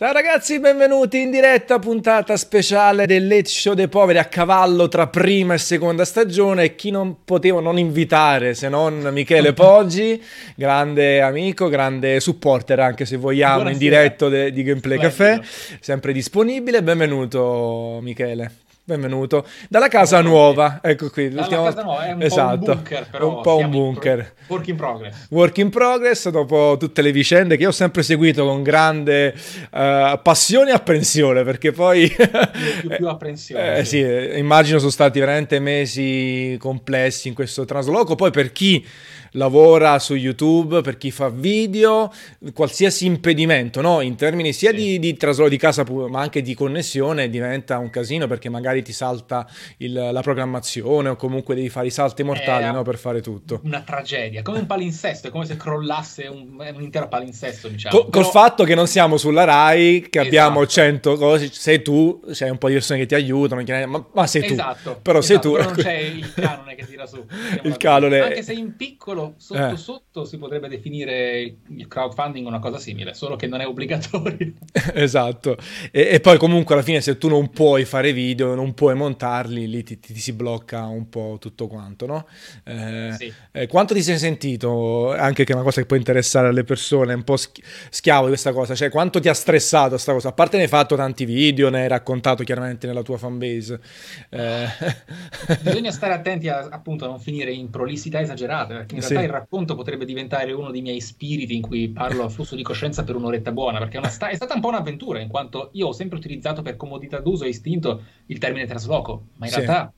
Ciao ragazzi, benvenuti in diretta puntata speciale del Late Show dei Poveri a cavallo tra prima e seconda stagione chi non potevo non invitare se non Michele Poggi, grande amico, grande supporter anche se vogliamo Buonasera. in diretto de- di Gameplay Splendido. Café, sempre disponibile. Benvenuto Michele. Benvenuto dalla casa nuova, ecco qui. Dalla casa nuova, è un esatto. po' un bunker, però un po' un bunker. Pro- work in progress. Work in progress, dopo tutte le vicende che io ho sempre seguito con grande uh, passione e apprensione, perché poi... più, più apprensione. Eh, sì. sì, immagino sono stati veramente mesi complessi in questo trasloco, poi per chi lavora su YouTube, per chi fa video, qualsiasi impedimento, no? in termini sia di, di trasloco di casa ma anche di connessione diventa un casino perché magari ti salta il, la programmazione o comunque devi fare i salti mortali no? per fare tutto. Una tragedia, come un palinsesto, è come se crollasse un, un intero palinsesto diciamo. Co- Però... Col fatto che non siamo sulla RAI, che esatto. abbiamo 100 cose, sei tu, c'è un po' di persone che ti aiutano, ma, ma sei tu. Esatto. Però esatto. sei tu. Però non c'è il canone che tira su. Il canone... Anche se in piccolo piccolo, sotto eh. sotto si potrebbe definire il crowdfunding una cosa simile, solo che non è obbligatorio. esatto. E, e, poi comunque alla fine se tu non puoi fare video, non puoi montarli, lì ti, ti, ti si blocca un po' tutto quanto, no? Eh, sì. eh, quanto ti sei sentito, anche che è una cosa che può interessare alle persone, un po' schiavo di questa cosa, cioè quanto ti ha stressato questa cosa? A parte ne hai fatto tanti video, ne hai raccontato chiaramente nella tua fanbase. Eh. Bisogna stare attenti a appunto a non finire in prolissità esagerate, perché in realtà sì. il racconto potrebbe diventare uno dei miei spiriti in cui parlo a flusso di coscienza per un'oretta buona, perché è, sta- è stata un po' un'avventura, in quanto io ho sempre utilizzato per comodità d'uso e istinto il termine trasloco, ma in sì. realtà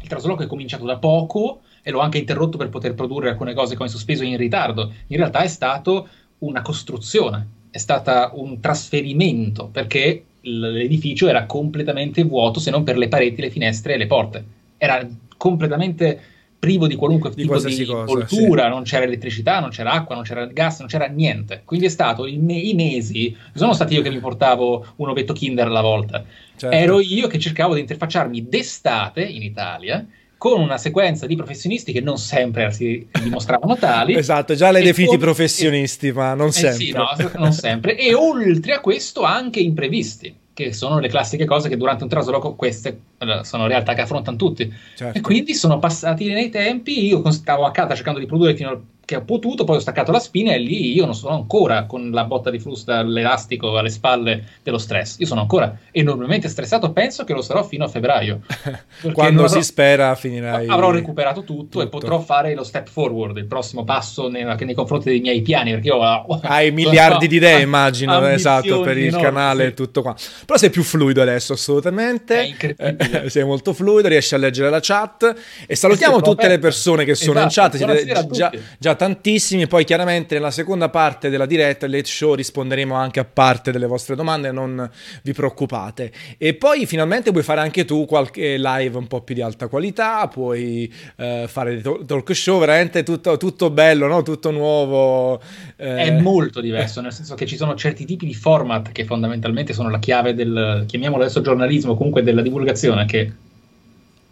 il trasloco è cominciato da poco e l'ho anche interrotto per poter produrre alcune cose che ho in sospeso in ritardo. In realtà è stato una costruzione, è stata un trasferimento, perché l'edificio era completamente vuoto se non per le pareti, le finestre e le porte. Era completamente privo di qualunque di tipo di cultura, sì. non c'era elettricità, non c'era acqua, non c'era gas, non c'era niente. Quindi è stato me- i mesi, non sono stato io che mi portavo un ovetto Kinder alla volta, certo. ero io che cercavo di interfacciarmi d'estate in Italia con una sequenza di professionisti che non sempre si dimostravano tali. esatto, già l'hai definiti con... professionisti, ma non eh sempre. Sì, no, non sempre. E oltre a questo anche imprevisti che sono le classiche cose che durante un trasloco queste sono realtà che affrontano tutti. Certo. E quindi sono passati nei tempi, io stavo a casa cercando di produrre fino che ho potuto, poi ho staccato la spina e lì io non sono ancora con la botta di flusso dall'elastico alle spalle dello stress. Io sono ancora enormemente stressato, penso che lo sarò fino a febbraio. Quando avrò, si spera finirai. Avrò recuperato tutto, tutto, e potrò fare lo step forward, il prossimo passo nei, nei confronti dei miei piani, perché io ho, hai miliardi di idee, immagino, esatto, per il no, canale e sì. tutto qua. Però sei più fluido adesso, assolutamente. È incredibile. Eh, sei molto fluido, riesci a leggere la chat e salutiamo tutte le persone che sono esatto, in chat, siete già, già tantissimi. Poi chiaramente nella seconda parte della diretta, il late show, risponderemo anche a parte delle vostre domande, non vi preoccupate. E poi finalmente puoi fare anche tu qualche live un po' più di alta qualità, puoi eh, fare dei talk show, veramente tutto, tutto bello, no? tutto nuovo. Eh. È molto diverso, nel senso che ci sono certi tipi di format che fondamentalmente sono la chiave del, chiamiamolo adesso giornalismo, comunque della divulgazione, che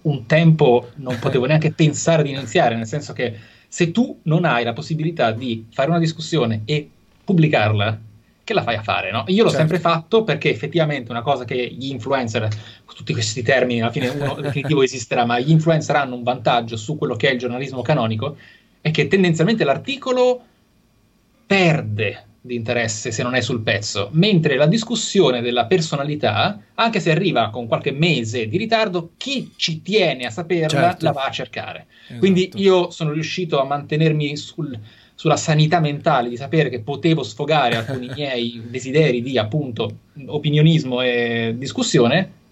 un tempo non potevo neanche pensare di iniziare, nel senso che se tu non hai la possibilità di fare una discussione e pubblicarla, che la fai a fare, no? Io l'ho certo. sempre fatto perché effettivamente una cosa che gli influencer, tutti questi termini, alla fine uno definitivo esisterà, ma gli influencer hanno un vantaggio su quello che è il giornalismo canonico, è che tendenzialmente l'articolo perde di interesse se non è sul pezzo, mentre la discussione della personalità, anche se arriva con qualche mese di ritardo, chi ci tiene a saperla certo. la va a cercare. Esatto. Quindi io sono riuscito a mantenermi sul, sulla sanità mentale di sapere che potevo sfogare alcuni miei desideri di appunto opinionismo e discussione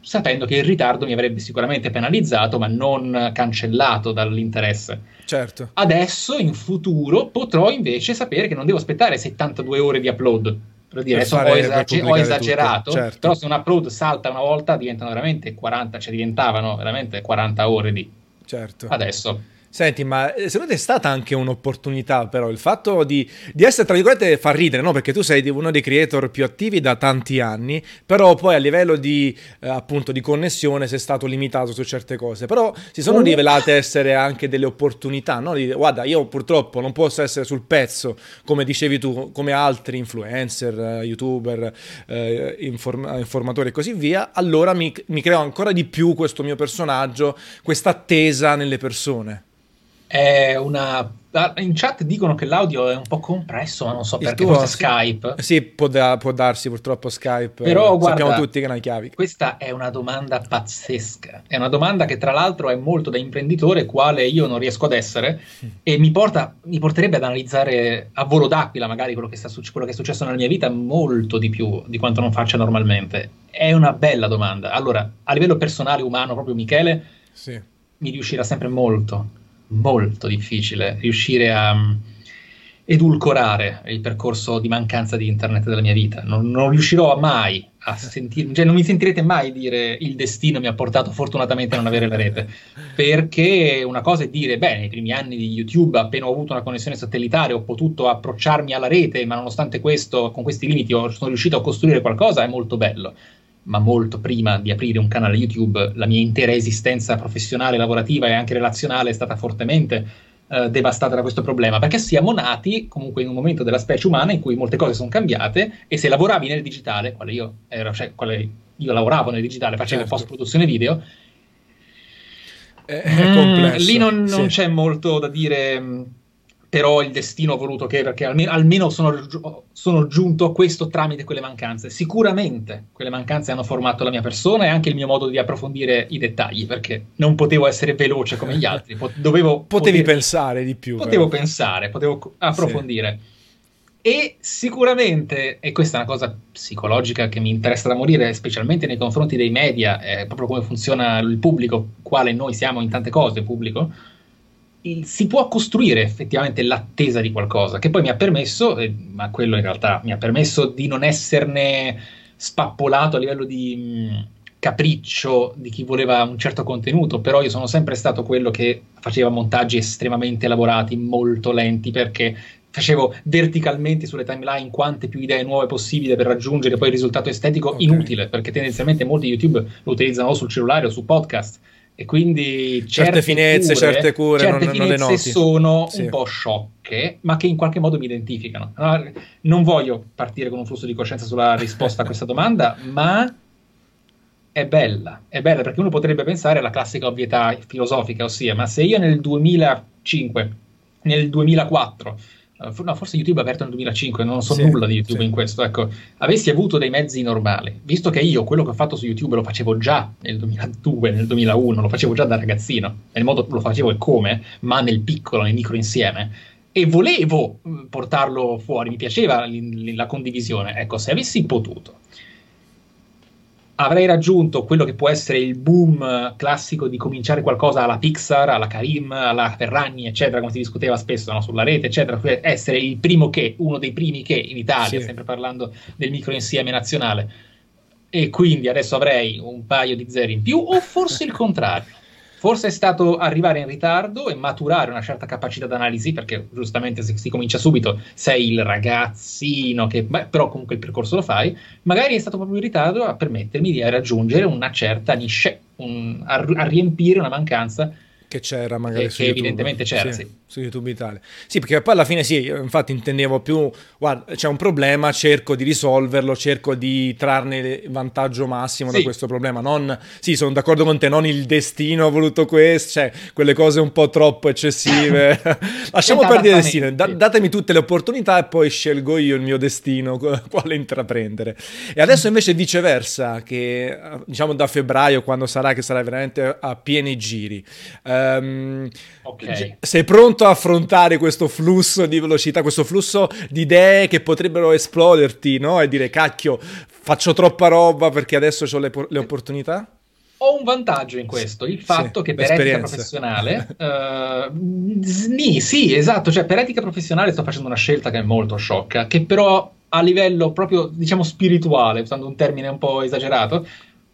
sapendo che il ritardo mi avrebbe sicuramente penalizzato, ma non cancellato dall'interesse. Certo. Adesso, in futuro, potrò invece sapere che non devo aspettare 72 ore di upload. Per dire, adesso ho, esager- ho esagerato, certo. però se un upload salta una volta diventano veramente 40, cioè diventavano veramente 40 ore di... Certo. Adesso Senti, ma eh, secondo te è stata anche un'opportunità però il fatto di, di essere, tra virgolette, far ridere, no? Perché tu sei uno dei creator più attivi da tanti anni, però poi a livello di, eh, appunto, di connessione sei stato limitato su certe cose. Però si sono rivelate essere anche delle opportunità, no? Di, guarda, io purtroppo non posso essere sul pezzo, come dicevi tu, come altri influencer, eh, youtuber, eh, inform- informatori e così via, allora mi, mi creo ancora di più questo mio personaggio, questa attesa nelle persone. È una in chat dicono che l'audio è un po' compresso, ma non so perché, tuo, forse Skype. Sì, può, da, può, darsi purtroppo Skype. Però guarda, sappiamo tutti che non hai chiavi. Questa è una domanda pazzesca. È una domanda che tra l'altro è molto da imprenditore, quale io non riesco ad essere, e mi, porta, mi porterebbe ad analizzare a volo d'aquila magari quello che, sta, quello che è successo nella mia vita molto di più di quanto non faccia normalmente. È una bella domanda. Allora, a livello personale, umano, proprio Michele, sì. mi riuscirà sempre molto molto difficile riuscire a mm, edulcorare il percorso di mancanza di internet della mia vita. Non, non riuscirò mai a sentirmi, cioè non mi sentirete mai dire il destino mi ha portato fortunatamente a non avere la rete, perché una cosa è dire, beh, nei primi anni di YouTube, appena ho avuto una connessione satellitare, ho potuto approcciarmi alla rete, ma nonostante questo, con questi limiti, sono riuscito a costruire qualcosa, è molto bello ma molto prima di aprire un canale YouTube, la mia intera esistenza professionale, lavorativa e anche relazionale è stata fortemente eh, devastata da questo problema, perché siamo nati comunque in un momento della specie umana in cui molte cose sono cambiate e se lavoravi nel digitale, quale io, ero, cioè, quale io lavoravo nel digitale, facevo certo. post-produzione video, è, è mm, lì non, non sì. c'è molto da dire però il destino ha voluto che, perché almeno, almeno sono, sono, giunto a questo tramite quelle mancanze. Sicuramente quelle mancanze hanno formato la mia persona e anche il mio modo di approfondire i dettagli, perché non potevo essere veloce come gli altri, dovevo... Potevi poter, pensare di più. Potevo però. pensare, potevo approfondire. Sì. E sicuramente, e questa è una cosa psicologica che mi interessa da morire, specialmente nei confronti dei media, è proprio come funziona il pubblico, quale noi siamo in tante cose, pubblico, si può costruire effettivamente l'attesa di qualcosa, che poi mi ha permesso, eh, ma quello in realtà mi ha permesso di non esserne spappolato a livello di mh, capriccio di chi voleva un certo contenuto, però io sono sempre stato quello che faceva montaggi estremamente elaborati, molto lenti, perché facevo verticalmente sulle timeline quante più idee nuove possibile per raggiungere poi il risultato estetico okay. inutile, perché tendenzialmente molti YouTube lo utilizzano o sul cellulare o su podcast e quindi certe, certe finezze, cure, certe cure certe non, non le noti. sono sì. un po' sciocche, ma che in qualche modo mi identificano. Allora, non voglio partire con un flusso di coscienza sulla risposta a questa domanda, ma è bella, è bella perché uno potrebbe pensare alla classica ovvietà filosofica, ossia, ma se io nel 2005, nel 2004 eh, no, forse YouTube è aperto nel 2005, non so sì, nulla di YouTube sì. in questo, ecco, avessi avuto dei mezzi normali, visto che io quello che ho fatto su YouTube lo facevo già nel 2002, nel 2001, lo facevo già da ragazzino, nel modo lo facevo e come, ma nel piccolo, nel micro insieme, e volevo mm, portarlo fuori, mi piaceva la condivisione, ecco, se avessi potuto avrei raggiunto quello che può essere il boom classico di cominciare qualcosa alla Pixar, alla Karim, alla Ferragni, eccetera, come si discuteva spesso no? sulla rete, eccetera, essere il primo che, uno dei primi che in Italia, sì. sempre parlando del microinsieme nazionale. E quindi adesso avrei un paio di zeri in più, o forse il contrario. Forse è stato arrivare in ritardo e maturare una certa capacità d'analisi, perché giustamente se si comincia subito. Sei il ragazzino che, beh, però comunque il percorso lo fai, magari è stato proprio in ritardo a permettermi di raggiungere una certa niche, un, a, a riempire una mancanza che c'era magari che, che evidentemente c'era, sì, sì. Su YouTube Italia. Sì, perché poi alla fine sì, infatti intendevo più, guarda, c'è un problema, cerco di risolverlo, cerco di trarne vantaggio massimo sì. da questo problema. Non, sì, sono d'accordo con te, non il destino ha voluto questo, cioè quelle cose un po' troppo eccessive. Lasciamo perdere il destino, da, datemi tutte le opportunità e poi scelgo io il mio destino, quale intraprendere. E adesso invece viceversa, che diciamo da febbraio, quando sarà, che sarà veramente a pieni giri. Um, okay. Sei pronto a affrontare questo flusso di velocità, questo flusso di idee che potrebbero esploderti, no? E dire, cacchio, faccio troppa roba perché adesso ho le, le opportunità? Ho un vantaggio in questo, il fatto sì, che per etica professionale, uh, sì, sì, esatto, cioè per etica professionale sto facendo una scelta che è molto sciocca, che però a livello proprio, diciamo, spirituale, usando un termine un po' esagerato,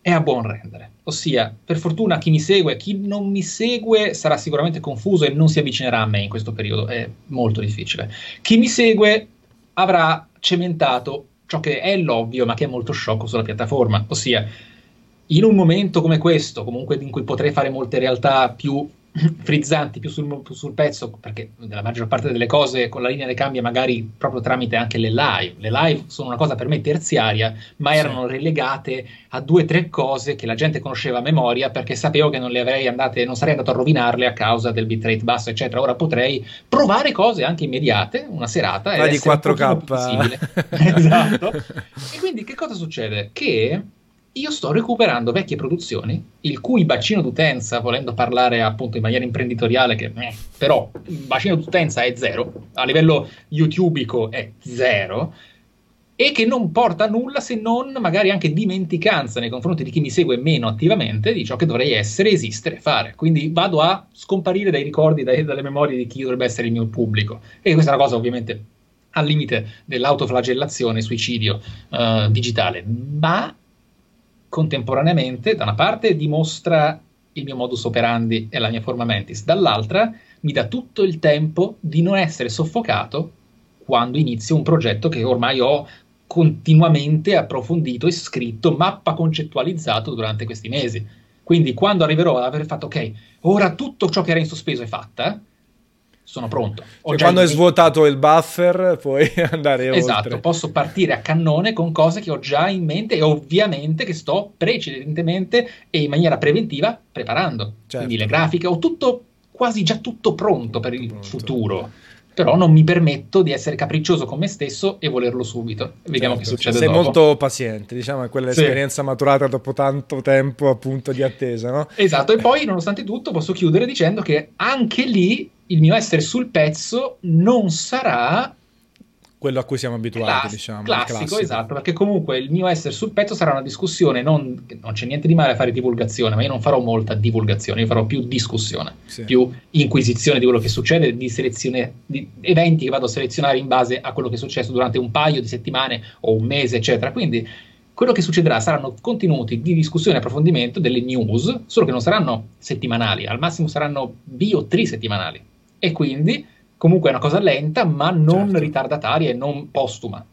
è a buon rendere. Ossia, per fortuna chi mi segue, chi non mi segue sarà sicuramente confuso e non si avvicinerà a me in questo periodo, è molto difficile. Chi mi segue avrà cementato ciò che è l'ovvio ma che è molto sciocco sulla piattaforma, ossia in un momento come questo, comunque in cui potrei fare molte realtà più frizzanti più sul, sul, pezzo, perché nella maggior parte delle cose con la linea le cambia magari proprio tramite anche le live. Le live sono una cosa per me terziaria, ma erano sì. relegate a due o tre cose che la gente conosceva a memoria perché sapevo che non le avrei andate, non sarei andato a rovinarle a causa del bitrate basso, eccetera. Ora potrei provare cose anche immediate, una serata. Ma di 4K. esatto. E quindi che cosa succede? Che io sto recuperando vecchie produzioni, il cui bacino d'utenza, volendo parlare appunto in maniera imprenditoriale, che eh, però il bacino d'utenza è zero, a livello youtubico è zero, e che non porta a nulla se non magari anche dimenticanza nei confronti di chi mi segue meno attivamente di ciò che dovrei essere, esistere, fare. Quindi vado a scomparire dai ricordi, dai, dalle memorie di chi dovrebbe essere il mio pubblico. E questa è una cosa ovviamente al limite dell'autoflagellazione, suicidio uh, digitale, ma contemporaneamente, da una parte, dimostra il mio modus operandi e la mia forma mentis, dall'altra mi dà tutto il tempo di non essere soffocato quando inizio un progetto che ormai ho continuamente approfondito e scritto, mappa concettualizzato durante questi mesi. Quindi quando arriverò ad aver fatto ok, ora tutto ciò che era in sospeso è fatta, sono pronto. Cioè, quando hai svuotato il buffer puoi andare esatto, oltre. posso partire a cannone con cose che ho già in mente e ovviamente che sto precedentemente e in maniera preventiva preparando. Certo. Quindi le grafiche, ho tutto, quasi già tutto pronto per il pronto. futuro però non mi permetto di essere capriccioso con me stesso e volerlo subito. Vediamo certo. che succede Sei dopo. molto paziente, diciamo, è quell'esperienza sì. maturata dopo tanto tempo appunto di attesa, no? Esatto, e poi nonostante tutto posso chiudere dicendo che anche lì il mio essere sul pezzo non sarà quello a cui siamo abituati, Class- diciamo. Classico, classico, esatto, perché comunque il mio essere sul pezzo sarà una discussione, non, non, c'è niente di male a fare divulgazione, ma io non farò molta divulgazione, io farò più discussione, sì. più inquisizione di quello che succede, di selezione di eventi che vado a selezionare in base a quello che è successo durante un paio di settimane o un mese, eccetera. Quindi quello che succederà saranno contenuti di discussione e approfondimento delle news, solo che non saranno settimanali, al massimo saranno bi o trisettimanali. E quindi comunque è una cosa lenta, ma non certo. ritardataria e non postuma.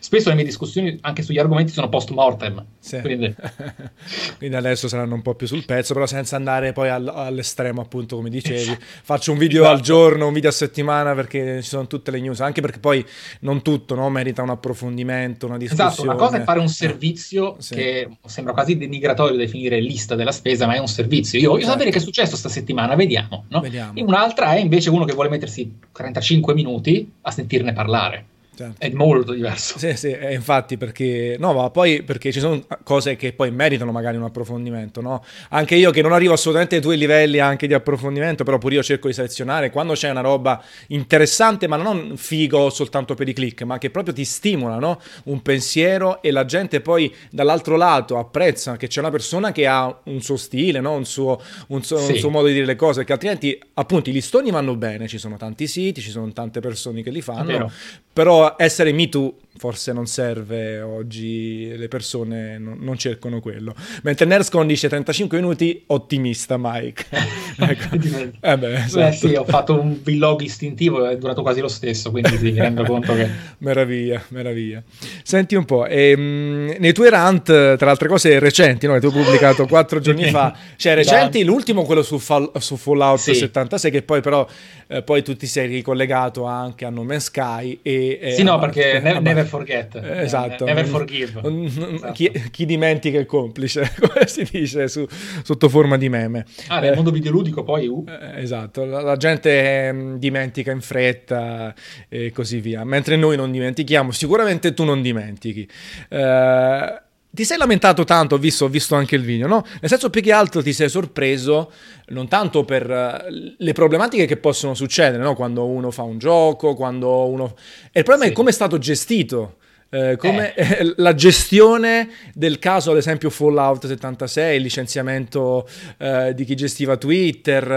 Spesso le mie discussioni anche sugli argomenti sono post mortem. Sì. Quindi. quindi. adesso saranno un po' più sul pezzo, però senza andare poi all- all'estremo, appunto, come dicevi. Faccio un video esatto. al giorno, un video a settimana perché ci sono tutte le news, anche perché poi non tutto no? merita un approfondimento, una discussione. Esatto, una cosa è fare un servizio sì. che sembra quasi denigratorio definire lista della spesa, ma è un servizio. Io voglio certo. sapere che è successo sta settimana, vediamo. No? vediamo. E un'altra è invece uno che vuole mettersi 35 minuti a sentirne parlare. Certo. È molto diverso. Sì, sì, infatti perché, no, ma poi perché ci sono cose che poi meritano magari un approfondimento, no? Anche io che non arrivo assolutamente ai tuoi livelli anche di approfondimento, però pure io cerco di selezionare quando c'è una roba interessante, ma non figo soltanto per i click, ma che proprio ti stimola, no? Un pensiero e la gente poi dall'altro lato apprezza che c'è una persona che ha un suo stile, no? Un suo, un suo, sì. un suo modo di dire le cose, che altrimenti appunto i listoni vanno bene, ci sono tanti siti, ci sono tante persone che li fanno, però essere Me Too forse non serve oggi, le persone non, non cercano quello. Mentre Nerscon dice 35 minuti, ottimista Mike. ecco. eh beh, esatto. eh sì, ho fatto un vlog istintivo, è durato quasi lo stesso, quindi mi rendo conto che... meraviglia, meraviglia. Senti un po', ehm, nei tuoi rant, tra altre cose recenti, no? tu hai pubblicato quattro giorni fa, cioè recenti, l'ultimo quello su, Fall, su Fallout sì. 76, che poi però eh, poi tu ti sei ricollegato anche a No Man's Sky e... e sì, no, perché ne, Never forget. Esatto. Never forgive. Esatto. Chi, chi, dimentica il complice, come si dice su, sotto forma di meme. Ah, nel eh, mondo videoludico poi... Uh. Eh, esatto, la, la gente mh, mm, dimentica in fretta e così via, mentre noi non dimentichiamo, sicuramente tu non dimentichi. Eh, ti sei lamentato tanto, ho visto, ho visto, anche il video, no? Nel senso più che altro ti sei sorpreso non tanto per uh, le problematiche che possono succedere, no? Quando uno fa un gioco, quando uno... E il problema sì. è come è stato gestito. Eh, come eh. la gestione del caso, ad esempio, Fallout 76, il licenziamento eh, di chi gestiva Twitter,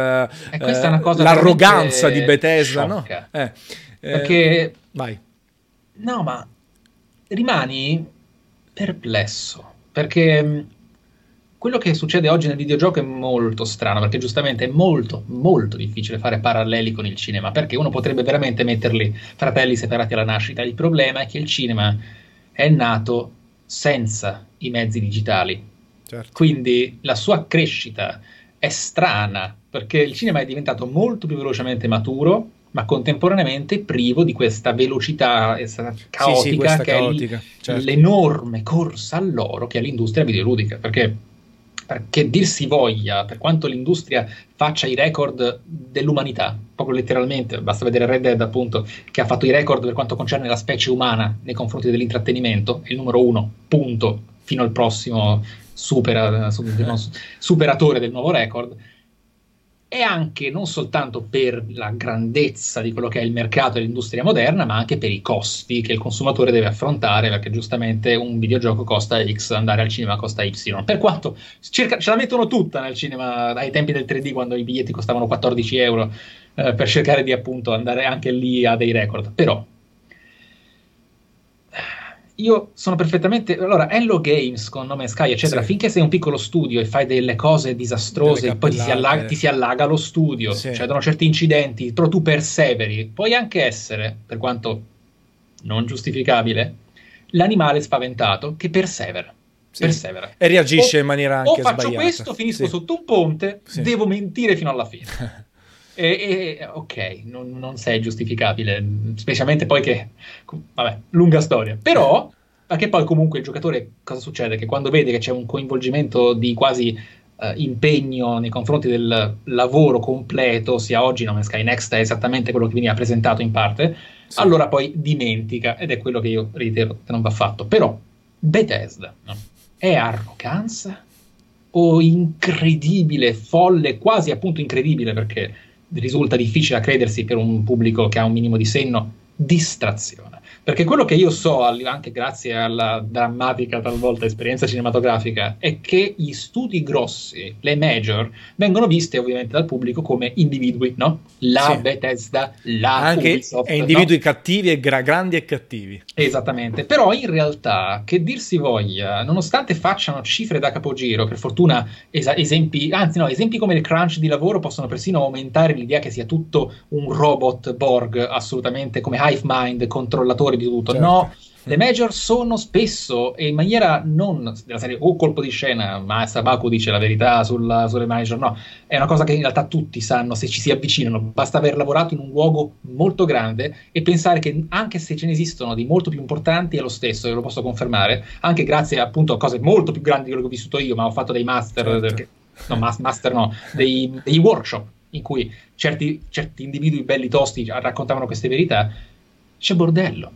l'arroganza di Bethesda, sciocca. no? Eh, Perché... Vai. No, ma rimani perplesso perché quello che succede oggi nel videogioco è molto strano, perché giustamente è molto, molto difficile fare paralleli con il cinema, perché uno potrebbe veramente metterli fratelli separati alla nascita. Il problema è che il cinema è nato senza i mezzi digitali. Certo. Quindi la sua crescita è strana, perché il cinema è diventato molto più velocemente maturo, ma contemporaneamente privo di questa velocità caotica sì, sì, che caotica, è certo. l'enorme corsa all'oro che è l'industria videoludica. Perché, perché dir si voglia, per quanto l'industria faccia i record dell'umanità, proprio letteralmente, basta vedere Red Dead appunto, che ha fatto i record per quanto concerne la specie umana nei confronti dell'intrattenimento, è il numero uno, punto, fino al prossimo supera, superatore del nuovo record e anche non soltanto per la grandezza di quello che è il mercato e l'industria moderna, ma anche per i costi che il consumatore deve affrontare, perché giustamente un videogioco costa X, andare al cinema costa Y. Per quanto cerca, ce la mettono tutta nel cinema ai tempi del 3D, quando i biglietti costavano 14 euro, eh, per cercare di appunto andare anche lì a dei record. Però io sono perfettamente. Allora, Hello Games con nome Sky, eccetera. Sì. Finché sei un piccolo studio e fai delle cose disastrose, delle poi ti si, allaga, ti si, allaga, lo studio, sì. cedono certi incidenti, però tu perseveri. Puoi anche essere, per quanto non giustificabile, l'animale spaventato che persevera. Sì. persevera. E reagisce o, in maniera anche o faccio sbagliata. questo, finisco sotto un ponte, devo mentire fino alla fine. E, e, ok, non, non, sei giustificabile, specialmente poi che, vabbè, lunga storia. Però, perché poi comunque il giocatore, cosa succede? Che quando vede che c'è un coinvolgimento di quasi uh, impegno nei confronti del lavoro completo, sia oggi No Sky Next è esattamente quello che veniva presentato in parte, sì. allora poi dimentica, ed è quello che io reitero che non va fatto. Però, Bethesda, no? è arroganza? O incredibile, folle, quasi appunto incredibile perché risulta difficile a credersi per un pubblico che ha un minimo di senno, distrazione. Perché quello che io so, anche grazie alla drammatica talvolta esperienza cinematografica, è che gli studi grossi, le major, vengono viste ovviamente dal pubblico come individui, no? La sì. Bethesda, la anche Ubisoft, individui no? cattivi e gra- grandi e cattivi. Esattamente, però in realtà, che dir si voglia, nonostante facciano cifre da capogiro, per fortuna es- esempi, anzi no, esempi come il crunch di lavoro possono persino aumentare l'idea che sia tutto un robot Borg, assolutamente come Hive Mind, controllatori di tutto. Certo. No, le major sono spesso e in maniera non della serie o colpo di scena, ma Sabaku dice la verità sulla, sulle major, no, è una cosa che in realtà tutti sanno se ci si avvicinano, basta aver lavorato in un luogo molto grande e pensare che anche se ce ne esistono di molto più importanti è lo stesso, e lo posso confermare, anche grazie appunto a cose molto più grandi di quello che ho vissuto io, ma ho fatto dei master, certo. perché, no, master no, dei, dei workshop in cui certi, certi individui belli tosti raccontavano queste verità, c'è bordello.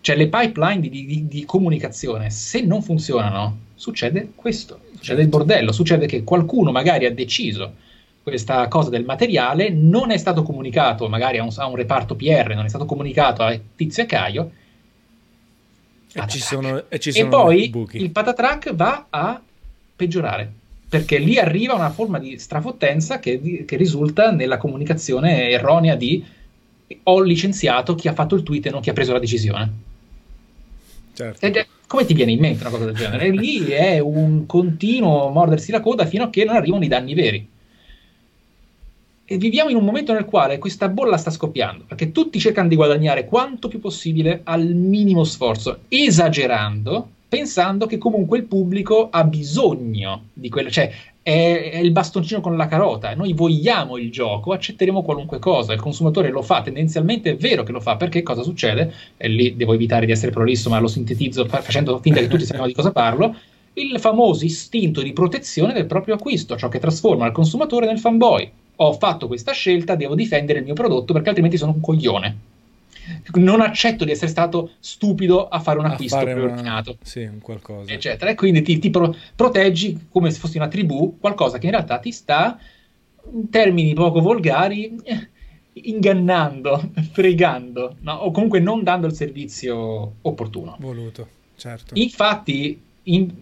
Cioè le pipeline di, di, di comunicazione, se non funzionano, succede questo, succede il bordello, succede che qualcuno magari ha deciso questa cosa del materiale, non è stato comunicato magari a un, a un reparto PR, non è stato comunicato a Tizio e Caio, e, ci sono, e, ci sono, e poi buchi. il patatrack va a peggiorare perché lì arriva una forma di strafottenza che, che risulta nella comunicazione erronea di ho licenziato chi ha fatto il tweet e non chi ha preso la decisione. Certo. Ed, come ti viene in mente una cosa del genere? Lì è un continuo mordersi la coda fino a che non arrivano i danni veri. E viviamo in un momento nel quale questa bolla sta scoppiando, perché tutti cercano di guadagnare quanto più possibile al minimo sforzo, esagerando, pensando che comunque il pubblico ha bisogno di quello, cioè è, è, il bastoncino con la carota. Noi vogliamo il gioco, accetteremo qualunque cosa. Il consumatore lo fa, tendenzialmente è vero che lo fa, perché cosa succede? E lì devo evitare di essere prolisso, ma lo sintetizzo facendo finta che tutti sappiamo di cosa parlo. Il famoso istinto di protezione del proprio acquisto, ciò che trasforma il consumatore nel fanboy. Ho fatto questa scelta, devo difendere il mio prodotto perché altrimenti sono un coglione non accetto di essere stato stupido a fare un acquisto fare preordinato. Una... Sì, qualcosa. Eccetera. E quindi ti, ti pro- proteggi come se fossi una tribù, qualcosa che in realtà ti sta, in termini poco volgari, eh, ingannando, fregando, no? o comunque non dando il servizio opportuno. Voluto, certo. Infatti, in...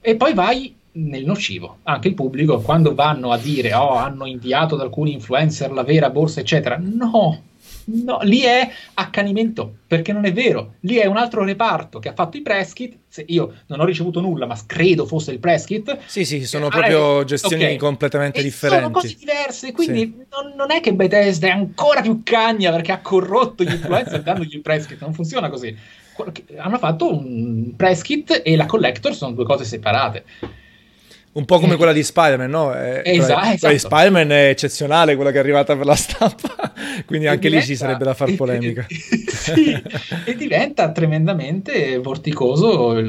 e poi vai nel nocivo. Anche il pubblico, quando vanno a dire, oh, hanno inviato ad alcuni influencer la vera borsa, eccetera. No, No, lì è accanimento, perché non è vero. Lì è un altro reparto che ha fatto i press kit. Se io non ho ricevuto nulla, ma credo fosse il press kit. Sì, sì, sono eh, proprio gestioni okay. completamente e differenti. Sono cose diverse, quindi sì. non, non, è che Bethesda è ancora più cagna perché ha corrotto gli influencer dandogli il press kit. Non funziona così. Hanno fatto un press kit e la collector sono due cose separate. Un po' come quella di Spider-Man, no? È, esatto. Quella, esatto. di Spider-Man è eccezionale, quella che è arrivata per la stampa, quindi anche diventa, lì ci sarebbe da far polemica. sì, e diventa tremendamente vorticoso il,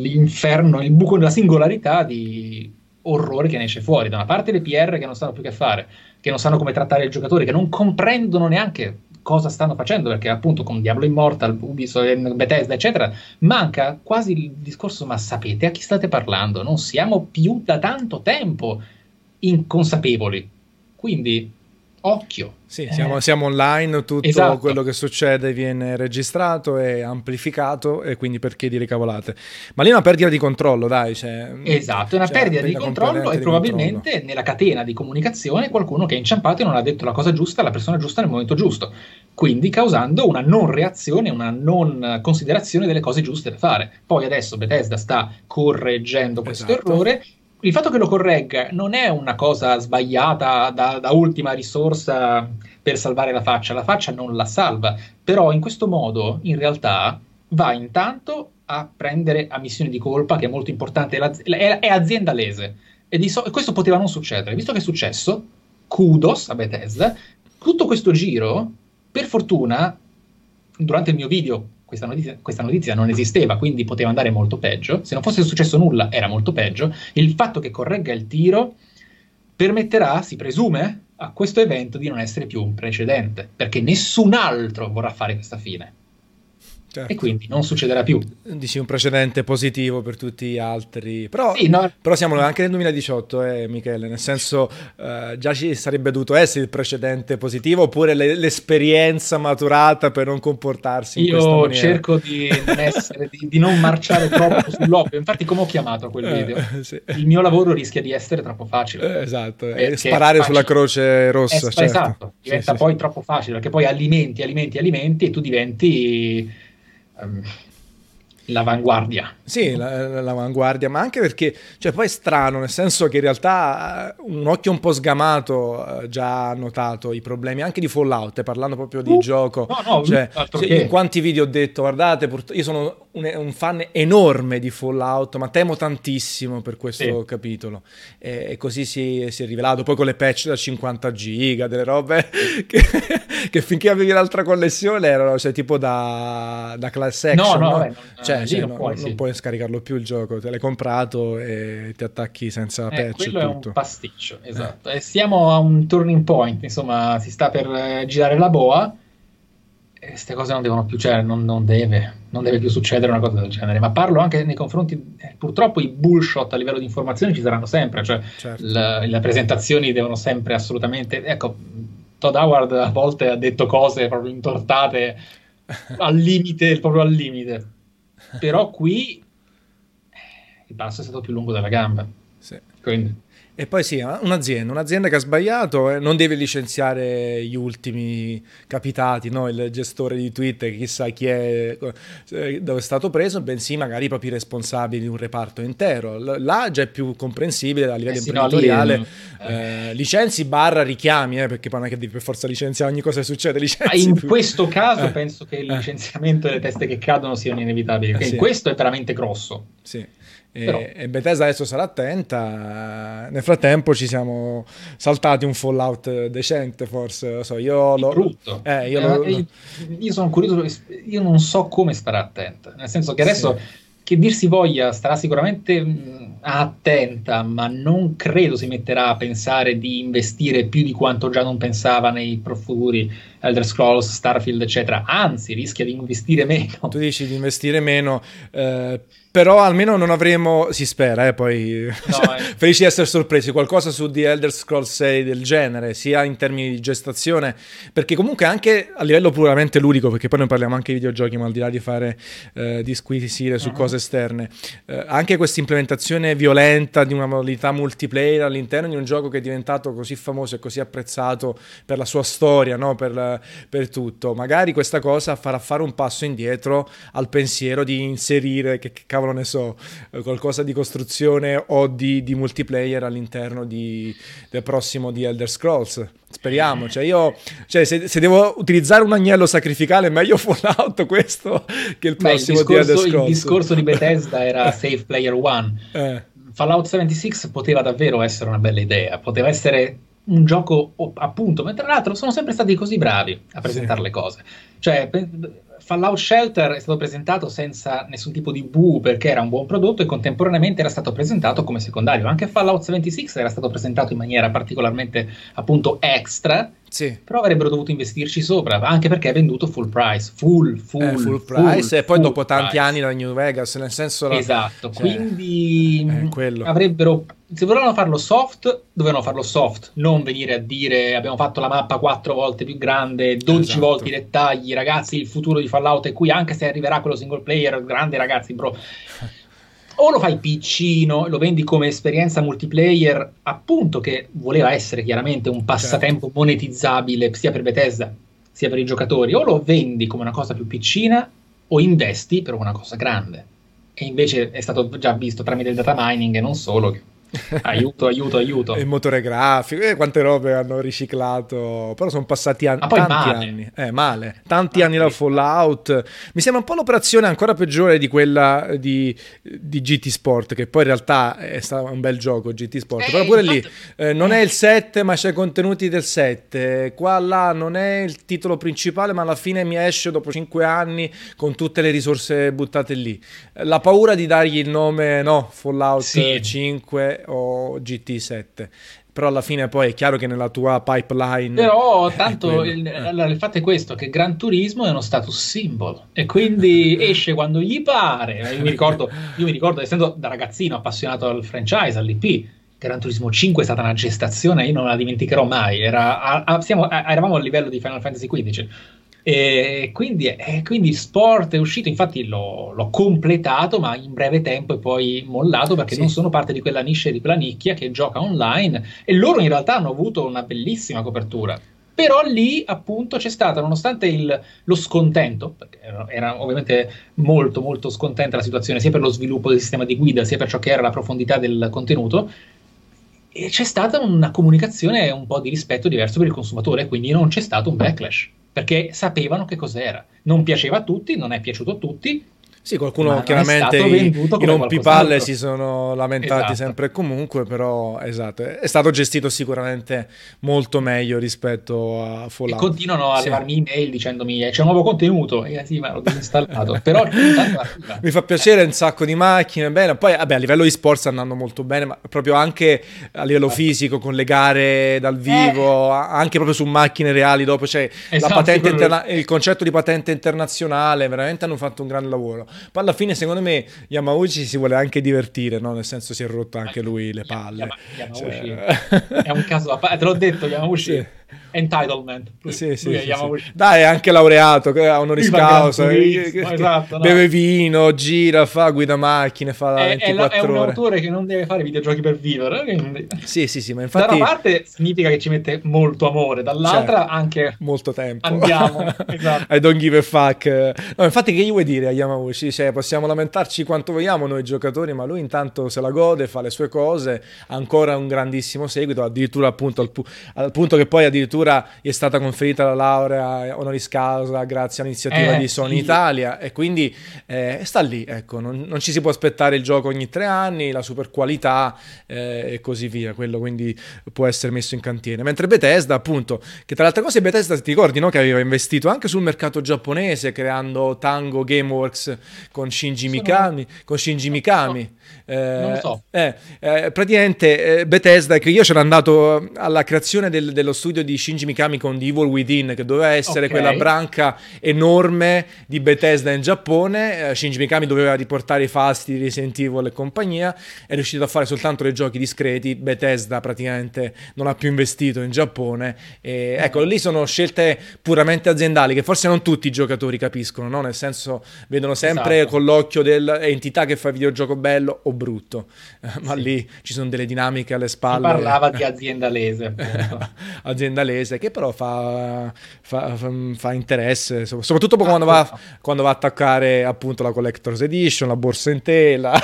l'inferno, il buco della singolarità di orrore che ne esce fuori. Da una parte le PR che non sanno più che fare, che non sanno come trattare il giocatore, che non comprendono neanche cosa stanno facendo, perché appunto con Diablo Immortal, Ubisoft, Bethesda, eccetera, manca quasi il discorso, ma sapete a chi state parlando? Non siamo più da tanto tempo inconsapevoli. Quindi occhio. Sì, siamo, siamo online, tutto esatto. quello che succede viene registrato e amplificato e quindi perché dire cavolate. Ma lì è una perdita di controllo, dai. Cioè, esatto, è una perdita di controllo e probabilmente controllo. nella catena di comunicazione qualcuno che è inciampato e non ha detto la cosa giusta alla persona giusta nel momento giusto, quindi causando una non reazione, una non considerazione delle cose giuste da fare. Poi adesso Bethesda sta correggendo questo esatto. errore il fatto che lo corregga non è una cosa sbagliata da, da, ultima risorsa per salvare la faccia, la faccia non la salva, però in questo modo in realtà va intanto a prendere ammissione di colpa, che è molto importante, è, è azienda lese, e, so- e questo poteva non succedere, visto che è successo, kudos a Bethesda, tutto questo giro, per fortuna, durante il mio video questa notizia, questa notizia, non esisteva, quindi poteva andare molto peggio. Se non fosse successo nulla, era molto peggio. Il fatto che corregga il tiro permetterà, si presume, a questo evento di non essere più un precedente, perché nessun altro vorrà fare questa fine. Certo. E quindi non succederà più. Dici un precedente positivo per tutti gli altri. Però, sì, no. però siamo anche nel 2018, eh, Michele, nel senso eh, già ci sarebbe dovuto essere il precedente positivo oppure le, l'esperienza maturata per non comportarsi in Io cerco di non, essere, di, di non marciare troppo sull'occhio. Infatti come ho chiamato quel eh, video? Eh, sì. Il mio lavoro rischia di essere troppo facile. Eh, esatto, e sparare sulla croce rossa. Certo. Esatto, diventa sì, poi troppo facile perché poi alimenti, alimenti, alimenti e tu diventi um, l'avanguardia. Sì, la, l'avanguardia, ma anche perché, cioè, poi è strano, nel senso che in realtà eh, un occhio un po' sgamato eh, già ha notato i problemi anche di Fallout, parlando proprio di uh, gioco. No, no, cioè, cioè in quanti video ho detto, guardate, io sono un, un, fan enorme di Fallout, ma temo tantissimo per questo sì. capitolo. E, e così si, si, è rivelato, poi con le patch da 50 giga, delle robe che, che finché avevi l'altra connessione erano, cioè, tipo da, da class action, no? no? Vabbè, non, cioè, cioè, non, non, puoi, non sì. puoi scaricarlo più il gioco, te l'hai comprato e ti attacchi senza eh, patch. Quello è un pasticcio, esatto. Eh. E siamo a un turning point, insomma, si sta per eh, girare la boa. E queste cose non devono più, cioè, non, non, deve, non deve più succedere una cosa del genere. Ma parlo anche nei confronti, eh, purtroppo i bullshot a livello di informazioni ci saranno sempre, cioè certo. la, le presentazioni devono sempre assolutamente. Ecco, Todd Howard a volte ha detto cose proprio intortate al limite, proprio al limite però qui eh, il passo è stato più lungo della gamba. Sì. Quindi. E poi sì, un'azienda, un'azienda che ha sbagliato eh, non deve licenziare gli ultimi capitati, no? il gestore di Twitter, chissà chi è, eh, dove è stato preso, bensì magari i propri responsabili di un reparto intero. Là già è più comprensibile a livello eh sì, imprenditoriale. No, lì, eh, licenzi barra richiami, eh, perché poi non è che devi per forza licenziare ogni cosa che succede. Licenzi in più. questo caso penso che il licenziamento delle teste che cadono siano inevitabili, perché sì. questo è veramente grosso. Sì. E, e, Bethesda adesso sarà attenta. Nel frattempo ci siamo saltati un Fallout decente, forse. Lo so, io lo. Brutto. Eh, io, eh, lo... io, sono curioso, io non so come starà attenta. Nel senso che adesso. Sì. Che dir si voglia, starà sicuramente mh, mm, attenta, ma non credo si metterà a pensare di investire più di quanto già non pensava nei futuri Elder Scrolls, Starfield, eccetera. Anzi, rischia di investire meno. Tu dici di investire meno. Eh però almeno non avremo, si spera, eh, poi no, eh. felici di essere sorpresi, qualcosa su The Elder Scrolls 6 del genere, sia in termini di gestazione, perché comunque anche a livello puramente ludico, perché poi noi parliamo anche di videogiochi, ma al di là di fare eh, disquisire su uh-huh. cose esterne, eh, anche questa implementazione violenta di una modalità multiplayer all'interno di un gioco che è diventato così famoso e così apprezzato per la sua storia, no? per, per tutto, magari questa cosa farà fare un passo indietro al pensiero di inserire, che, che cavolo ne so, eh, qualcosa di costruzione o di, di multiplayer all'interno di, del prossimo di Elder Scrolls. Speriamo, cioè io, cioè se, se, devo utilizzare un agnello sacrificale meglio Fallout questo che il prossimo Beh, il discorso, di Elder Scrolls. Il discorso di Bethesda era Save Player One. Eh. Fallout 76 poteva davvero essere una bella idea, poteva essere un gioco appunto, ma tra l'altro sono sempre stati così bravi a presentare sì. le cose. Cioè, Fallout Shelter è stato presentato senza nessun tipo di bu perché era un buon prodotto e contemporaneamente era stato presentato come secondario. Anche Fallout 76 era stato presentato in maniera particolarmente appunto extra sì. Però avrebbero dovuto investirci sopra, anche perché è venduto full price, full, full, eh, full price full, e poi dopo tanti price. anni da New Vegas, nel senso... Esatto, cioè, quindi eh, avrebbero... Se volevano farlo soft, dovevano farlo soft, non venire a dire abbiamo fatto la mappa quattro volte più grande, 12 esatto. volte i dettagli, ragazzi il futuro di Fallout è qui, anche se arriverà quello single player, grande ragazzi, bro o lo fai piccino, lo vendi come esperienza multiplayer, appunto che voleva essere chiaramente un passatempo certo. monetizzabile sia per Bethesda sia per i giocatori, o lo vendi come una cosa più piccina o investi per una cosa grande. E invece è stato già visto tramite il data mining e non solo che aiuto, aiuto, aiuto. Il motore grafico, eh, quante robe hanno riciclato. Però sono passati an- tanti male. anni. Eh, male. Tanti ah, anni dal Fallout. Mi sembra un po' l'operazione ancora peggiore di quella di, di GT Sport, che poi in realtà è stato un bel gioco GT Sport. Eh, però pure lì eh, non è il 7, ma c'è i contenuti del 7. Qua là non è il titolo principale, ma alla fine mi esce dopo 5 anni con tutte le risorse buttate lì. La paura di dargli il nome, no, Fallout sì. 5 o GT7 però alla fine poi è chiaro che nella tua pipeline però tanto il, allora, il, fatto è questo che Gran Turismo è uno status symbol e quindi esce quando gli pare. Io mi ricordo, io mi ricordo essendo da ragazzino appassionato al franchise all'IP Gran Turismo 5 è stata una gestazione io non la dimenticherò mai Era, a, a, siamo, a, eravamo a livello di Final Fantasy XV e quindi, e quindi, Sport è uscito, infatti l'ho, l'ho, completato, ma in breve tempo e poi mollato perché sì. non sono parte di quella niche di quella nicchia che gioca online e loro in realtà hanno avuto una bellissima copertura. Però lì appunto c'è stata, nonostante il, lo scontento, perché era, ovviamente molto molto scontenta la situazione sia per lo sviluppo del sistema di guida sia per ciò che era la profondità del contenuto, e c'è stata una comunicazione un po' di rispetto diverso per il consumatore, quindi non c'è stato un backlash perché sapevano che cos'era. Non piaceva a tutti, non è piaciuto a tutti, sì, qualcuno chiaramente i, i rompipalle si sono lamentati esatto. sempre e comunque, però esatto, è stato gestito sicuramente molto meglio rispetto a Fallout. E continuano a sì. levarmi email dicendomi c'è un nuovo contenuto, e sì, ma l'ho disinstallato, però mi fa piacere un sacco di macchine, bene, poi vabbè, a livello di sport sta andando molto bene, ma proprio anche a livello esatto. fisico con le gare dal vivo, eh. anche proprio su macchine reali dopo, cioè esatto, interna- il concetto di patente internazionale, veramente hanno fatto un gran lavoro. Poi alla fine, secondo me, Yamauchi si vuole anche divertire, no? Nel senso, si è rotto anche lui le palle. Yamauchi cioè... è un caso te l'ho detto, Yamauchi. Sì entitlement. Sì, sì, sì, sì. Dai, è anche laureato, ha honoris causa. Esatto, beve no. vino, gira, fa, guida macchine, fa la è, 24 è, è un autore che non deve fare videogiochi per vivere. Quindi... Sì, sì, sì, ma infatti... Da una parte significa che ci mette molto amore, dall'altra certo, anche... Molto tempo. Andiamo, esatto. I don't give a fuck. No, infatti che gli vuoi dire a Yamauchi? Cioè, possiamo lamentarci quanto vogliamo noi giocatori, ma lui intanto se la gode, fa le sue cose, ancora un grandissimo seguito, addirittura appunto al, pu- al punto che poi addirittura gli è stata conferita la laurea honoris causa grazie all'iniziativa eh, di Sony sì. Italia e quindi eh, sta lì, ecco, non, non, ci si può aspettare il gioco ogni tre anni, la super qualità eh, e così via, quello quindi può essere messo in cantiere. Mentre Bethesda, appunto, che tra le altre cose Bethesda ti ricordi no? che aveva investito anche sul mercato giapponese creando Tango Gameworks con Shinji Mikami, con Shinji Mikami. Eh, non lo so. Eh, eh, praticamente Bethesda, che io c'ero andato alla creazione del, dello studio di Shinji Mikami con The Evil Within, che doveva essere okay. quella branca enorme di Bethesda in Giappone. Shinji Mikami doveva riportare i fasti di Resident Evil e compagnia, è riuscito a fare soltanto dei giochi discreti. Bethesda praticamente non ha più investito in Giappone. E, ecco, lì sono scelte puramente aziendali che forse non tutti i giocatori capiscono, no? nel senso vedono sempre esatto. con l'occhio dell'entità che fa videogioco bello o brutto, ma sì. lì ci sono delle dinamiche alle spalle. Si parlava di aziendalese. aziendalese che però fa, fa, fa, interesse, soprattutto quando, va, ah, quando, va, a attaccare appunto la Collector's Edition, la borsa in tela,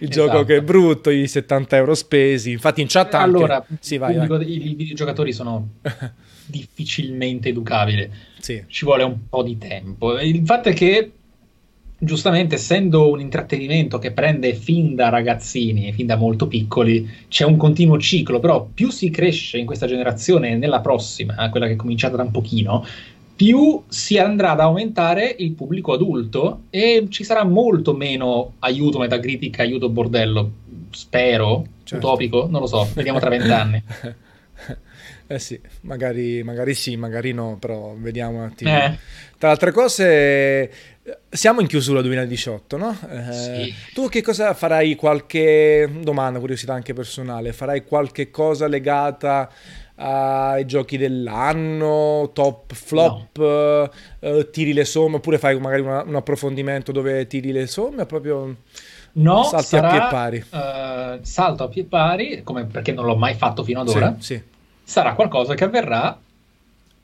il esatto. gioco che è brutto, i 70 euro spesi. Infatti in chat anche... Allora, sì, vai, vai. i videogiocatori sono difficilmente educabili. Sì. Ci vuole un po' di tempo. Il fatto è che giustamente essendo un intrattenimento che prende fin da ragazzini, fin da molto piccoli, c'è un continuo ciclo, però più si cresce in questa generazione e nella prossima, quella che è cominciata da un pochino, più si andrà ad aumentare il pubblico adulto e ci sarà molto meno aiuto metacritica, aiuto bordello, spero, certo. utopico, non lo so, vediamo tra vent'anni. Eh sì, magari, magari, sì, magari no, però vediamo un attimo. Eh. Tra altre cose, siamo in chiusura 2018, no? Eh, sì. Tu che cosa farai? Qualche domanda, curiosità anche personale, farai qualche cosa legata ai giochi dell'anno, top flop, no. uh, tiri le somme, oppure fai magari una, un approfondimento dove tiri le somme, proprio... No, salti sarà, a pie pari. Uh, salto a pie pari, come perché non l'ho mai fatto fino ad ora. Sì, sì sarà qualcosa che avverrà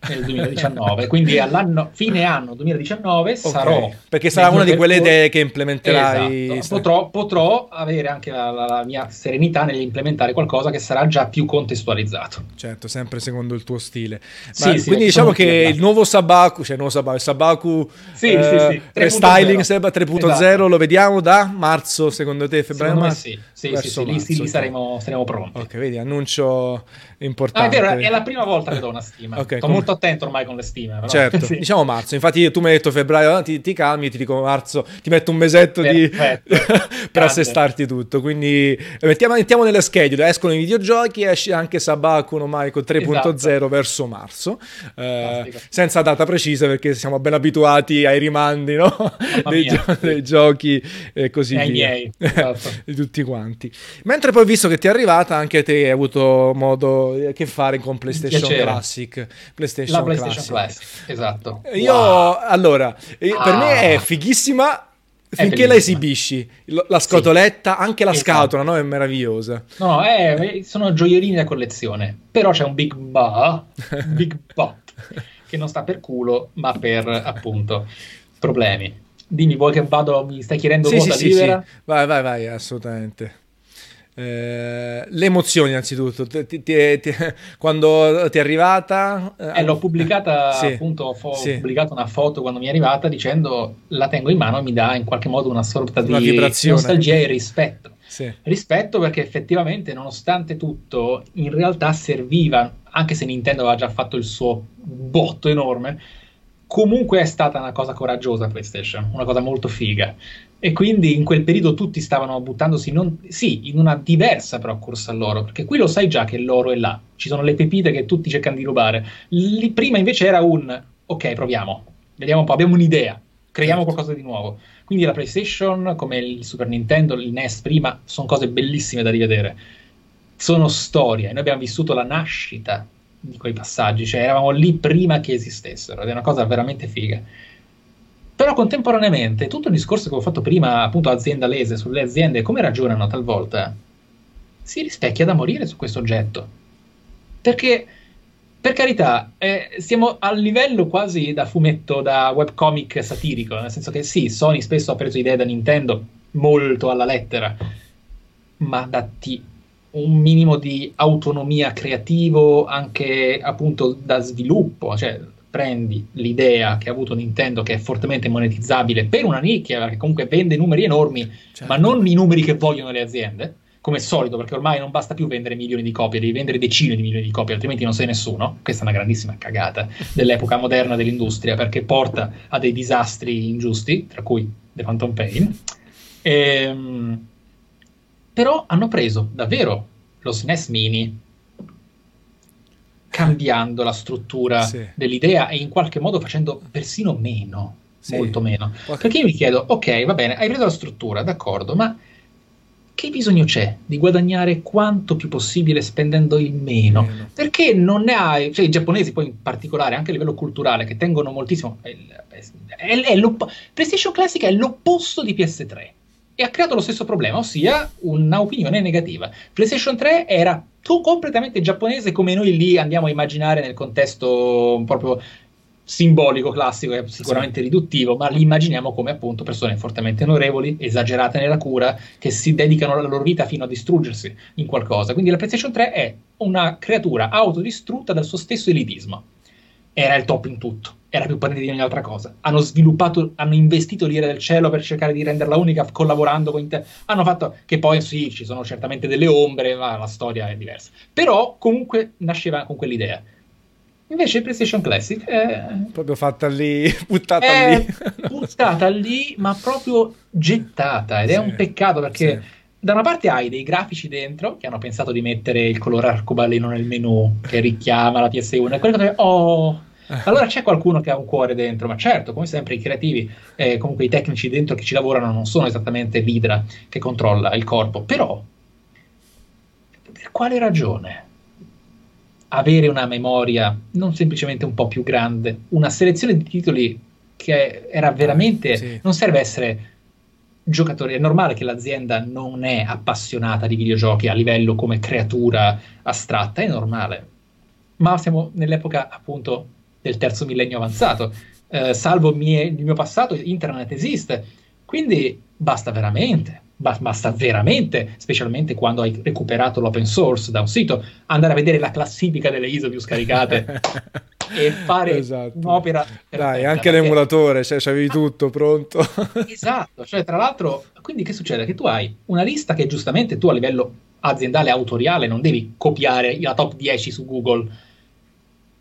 nel 2019, quindi all'anno fine anno 2019 okay. sarò perché sarà una di quelle idee che implementerai esatto. potrò, potrò, avere anche la, la, la, mia serenità nell'implementare qualcosa che sarà già più contestualizzato certo sempre secondo il tuo stile Ma, sì, quindi diciamo che il nuovo Sabaku cioè il nuovo Sabaku, Sabaku sì, eh, sì, sì. restyling 3.0 esatto. lo vediamo da marzo secondo te febbraio secondo marzo? sì sì, sì, sì, lì, lì saremo, saremo pronti ok vedi annuncio importante. Ah, è vero, è la prima volta che do una stima. okay, Sto com... molto attento ormai con le stime. Però. Certo, sì. diciamo marzo. Infatti tu mi hai detto febbraio, ti, ti calmi, ti dico marzo, ti metto un mesetto di... per assestarti tutto. Quindi eh, mettiamo, mettiamo nelle schedule, escono i videogiochi, esce anche Sabaku no Michael 3.0 esatto. verso marzo, eh, senza data precisa perché siamo ben abituati ai rimandi no? dei, gio- dei, giochi e così e via. Miei, esatto. di tutti quanti. Mentre poi visto che ti è arrivata, anche te hai avuto modo che fare con PlayStation Classic. PlayStation la PlayStation Classic, Classic esatto. Io, wow. allora, ah. per me è fighissima finché la esibisci, la scatoletta, sì. anche la esatto. scatola, no? È meravigliosa. No, è, sono gioiellini da collezione. Però c'è un Big Ba, Big Bot, che non sta per culo, ma per appunto problemi. Dimmi, vuoi che vado? Mi stai chiedendo sì, sì, libera? Sì, Vai, vai, vai, assolutamente. Eh, le emozioni innanzitutto ti, ti, ti, quando ti è arrivata eh, eh l'ho pubblicata sì, appunto ho sì. pubblicato una foto quando mi è arrivata dicendo la tengo in mano e mi dà in qualche modo una sorta una di nostalgia e rispetto sì. rispetto perché effettivamente nonostante tutto in realtà serviva anche se Nintendo aveva già fatto il suo botto enorme comunque è stata una cosa coraggiosa PlayStation, una cosa molto figa. E quindi in quel periodo tutti stavano buttandosi, non, sì, in una diversa però corsa all'oro, perché qui lo sai già che l'oro è là, ci sono le pepite che tutti cercano di rubare. Lì prima invece era un, ok, proviamo, vediamo un po', abbiamo un'idea, creiamo certo. qualcosa di nuovo. Quindi la PlayStation, come il Super Nintendo, il NES prima, sono cose bellissime da rivedere. Sono storie, noi abbiamo vissuto la nascita di quei passaggi, cioè eravamo lì prima che esistessero, ed è una cosa veramente figa. Però contemporaneamente, tutto il discorso che ho fatto prima, appunto aziendalese, sulle aziende, come ragionano talvolta, si rispecchia da morire su questo oggetto. Perché, per carità, eh, siamo al livello quasi da fumetto, da webcomic satirico, nel senso che sì, Sony spesso ha preso idee da Nintendo molto alla lettera, ma datti un minimo di autonomia creativo anche appunto da sviluppo, cioè prendi l'idea che ha avuto Nintendo che è fortemente monetizzabile per una nicchia che comunque vende numeri enormi, certo. ma non i numeri che vogliono le aziende, come al solito, perché ormai non basta più vendere milioni di copie, devi vendere decine di milioni di copie, altrimenti non sei nessuno. Questa è una grandissima cagata dell'epoca moderna dell'industria, perché porta a dei disastri ingiusti, tra cui The Phantom Pain. Ehm però hanno preso davvero lo SNES Mini cambiando la struttura sì. dell'idea e in qualche modo facendo persino meno, sì. molto meno. Qualche... Perché io mi chiedo, ok, va bene, hai preso la struttura, d'accordo, ma che bisogno c'è di guadagnare quanto più possibile spendendo il meno? meno. Perché non ne hai, cioè i giapponesi poi in particolare, anche a livello culturale, che tengono moltissimo, è, è, è PlayStation Classic è l'opposto di PS3 e ha creato lo stesso problema, ossia una opinione negativa. PlayStation 3 era tu completamente giapponese come noi lì andiamo a immaginare nel contesto proprio simbolico, classico, è sicuramente sì. riduttivo, ma li immaginiamo come appunto persone fortemente onorevoli, esagerate nella cura, che si dedicano la loro vita fino a distruggersi in qualcosa. Quindi la PlayStation 3 è una creatura autodistrutta dal suo stesso elitismo. Era il top in tutto era più potente di ogni altra cosa. Hanno sviluppato, hanno investito l'ira del cielo per cercare di renderla unica collaborando con te. Hanno fatto che poi sì, ci sono certamente delle ombre, ma la storia è diversa. Però comunque nasceva con quell'idea. Invece PlayStation Classic è proprio fatta lì, buttata lì. buttata lì, ma proprio gettata ed è sì, un peccato perché sì. da una parte hai dei grafici dentro che hanno pensato di mettere il colore arcobaleno nel menu che richiama la PS1 e quelle cose oh allora c'è qualcuno che ha un cuore dentro, ma certo, come sempre i creativi, eh, comunque i tecnici dentro che ci lavorano non sono esattamente l'idra che controlla il corpo, però per quale ragione avere una memoria non semplicemente un po' più grande, una selezione di titoli che era veramente... Sì. non serve essere giocatori, è normale che l'azienda non è appassionata di videogiochi a livello come creatura astratta, è normale. Ma siamo nell'epoca appunto del terzo millennio avanzato. Eh, salvo mie, il mio passato, internet esiste. Quindi basta veramente, basta veramente, specialmente quando hai recuperato l'open source da un sito, andare a vedere la classifica delle ISO più scaricate e fare esatto. un'opera. Dai, anche perché... l'emulatore, cioè avevi tutto pronto. esatto, cioè tra l'altro, quindi che succede? Che tu hai una lista che giustamente tu a livello aziendale autoriale non devi copiare la top 10 su Google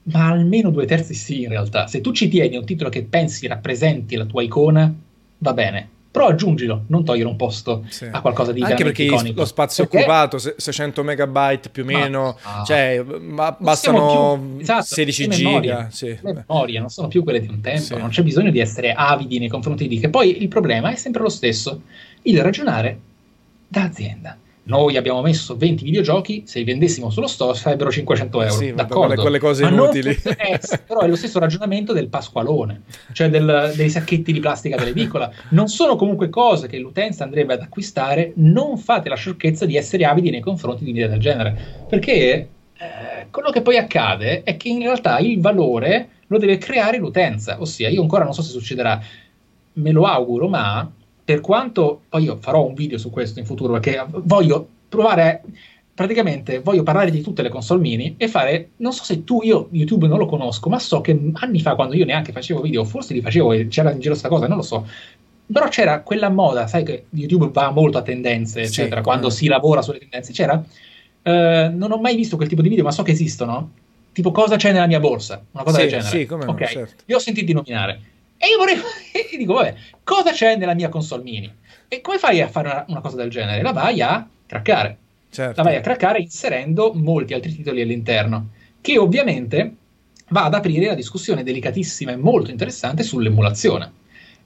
ma almeno due terzi sì in realtà. Se tu ci tieni un titolo che pensi rappresenti la tua icona, va bene. Però aggiungilo, non togliere un posto sì. a qualcosa di Anche perché iconico. lo spazio perché... occupato, 600 megabyte più o meno, ma, cioè ma bastano più, esatto, 16 giga. Sì. Le memorie non sono più quelle di un tempo, sì. non c'è bisogno di essere avidi nei confronti di che. Poi il problema è sempre lo stesso, il ragionare da azienda noi abbiamo messo 20 videogiochi, se li vendessimo sullo store sarebbero 500 euro. Sì, d'accordo. Quelle, quelle cose inutili. È, però è lo stesso ragionamento del pasqualone, cioè del, dei sacchetti di plastica dell'edicola. Non sono comunque cose che l'utenza andrebbe ad acquistare, non fate la sciocchezza di essere avidi nei confronti di un'idea del genere, perché eh, quello che poi accade è che in realtà il valore lo deve creare l'utenza, ossia io ancora non so se succederà, me lo auguro, ma per quanto poi io farò un video su questo in futuro perché voglio provare praticamente voglio parlare di tutte le console mini e fare non so se tu io YouTube non lo conosco ma so che anni fa quando io neanche facevo video forse li facevo e c'era in giro questa cosa non lo so. Però c'era quella moda sai che YouTube va molto a tendenze eccetera sì, quando si lavora sulle tendenze c'era? Eh, non ho mai visto quel tipo di video ma so che esistono. Tipo cosa c'è nella mia borsa? Una cosa sì, del genere. sì, come okay. certo. io ho sentito nominare e io vorrei. E dico, vabbè, cosa c'è nella mia console mini? E come fai a fare una, una cosa del genere? La vai a craccare. Certo. La vai a craccare inserendo molti altri titoli all'interno, che ovviamente va ad aprire la discussione delicatissima e molto interessante sull'emulazione.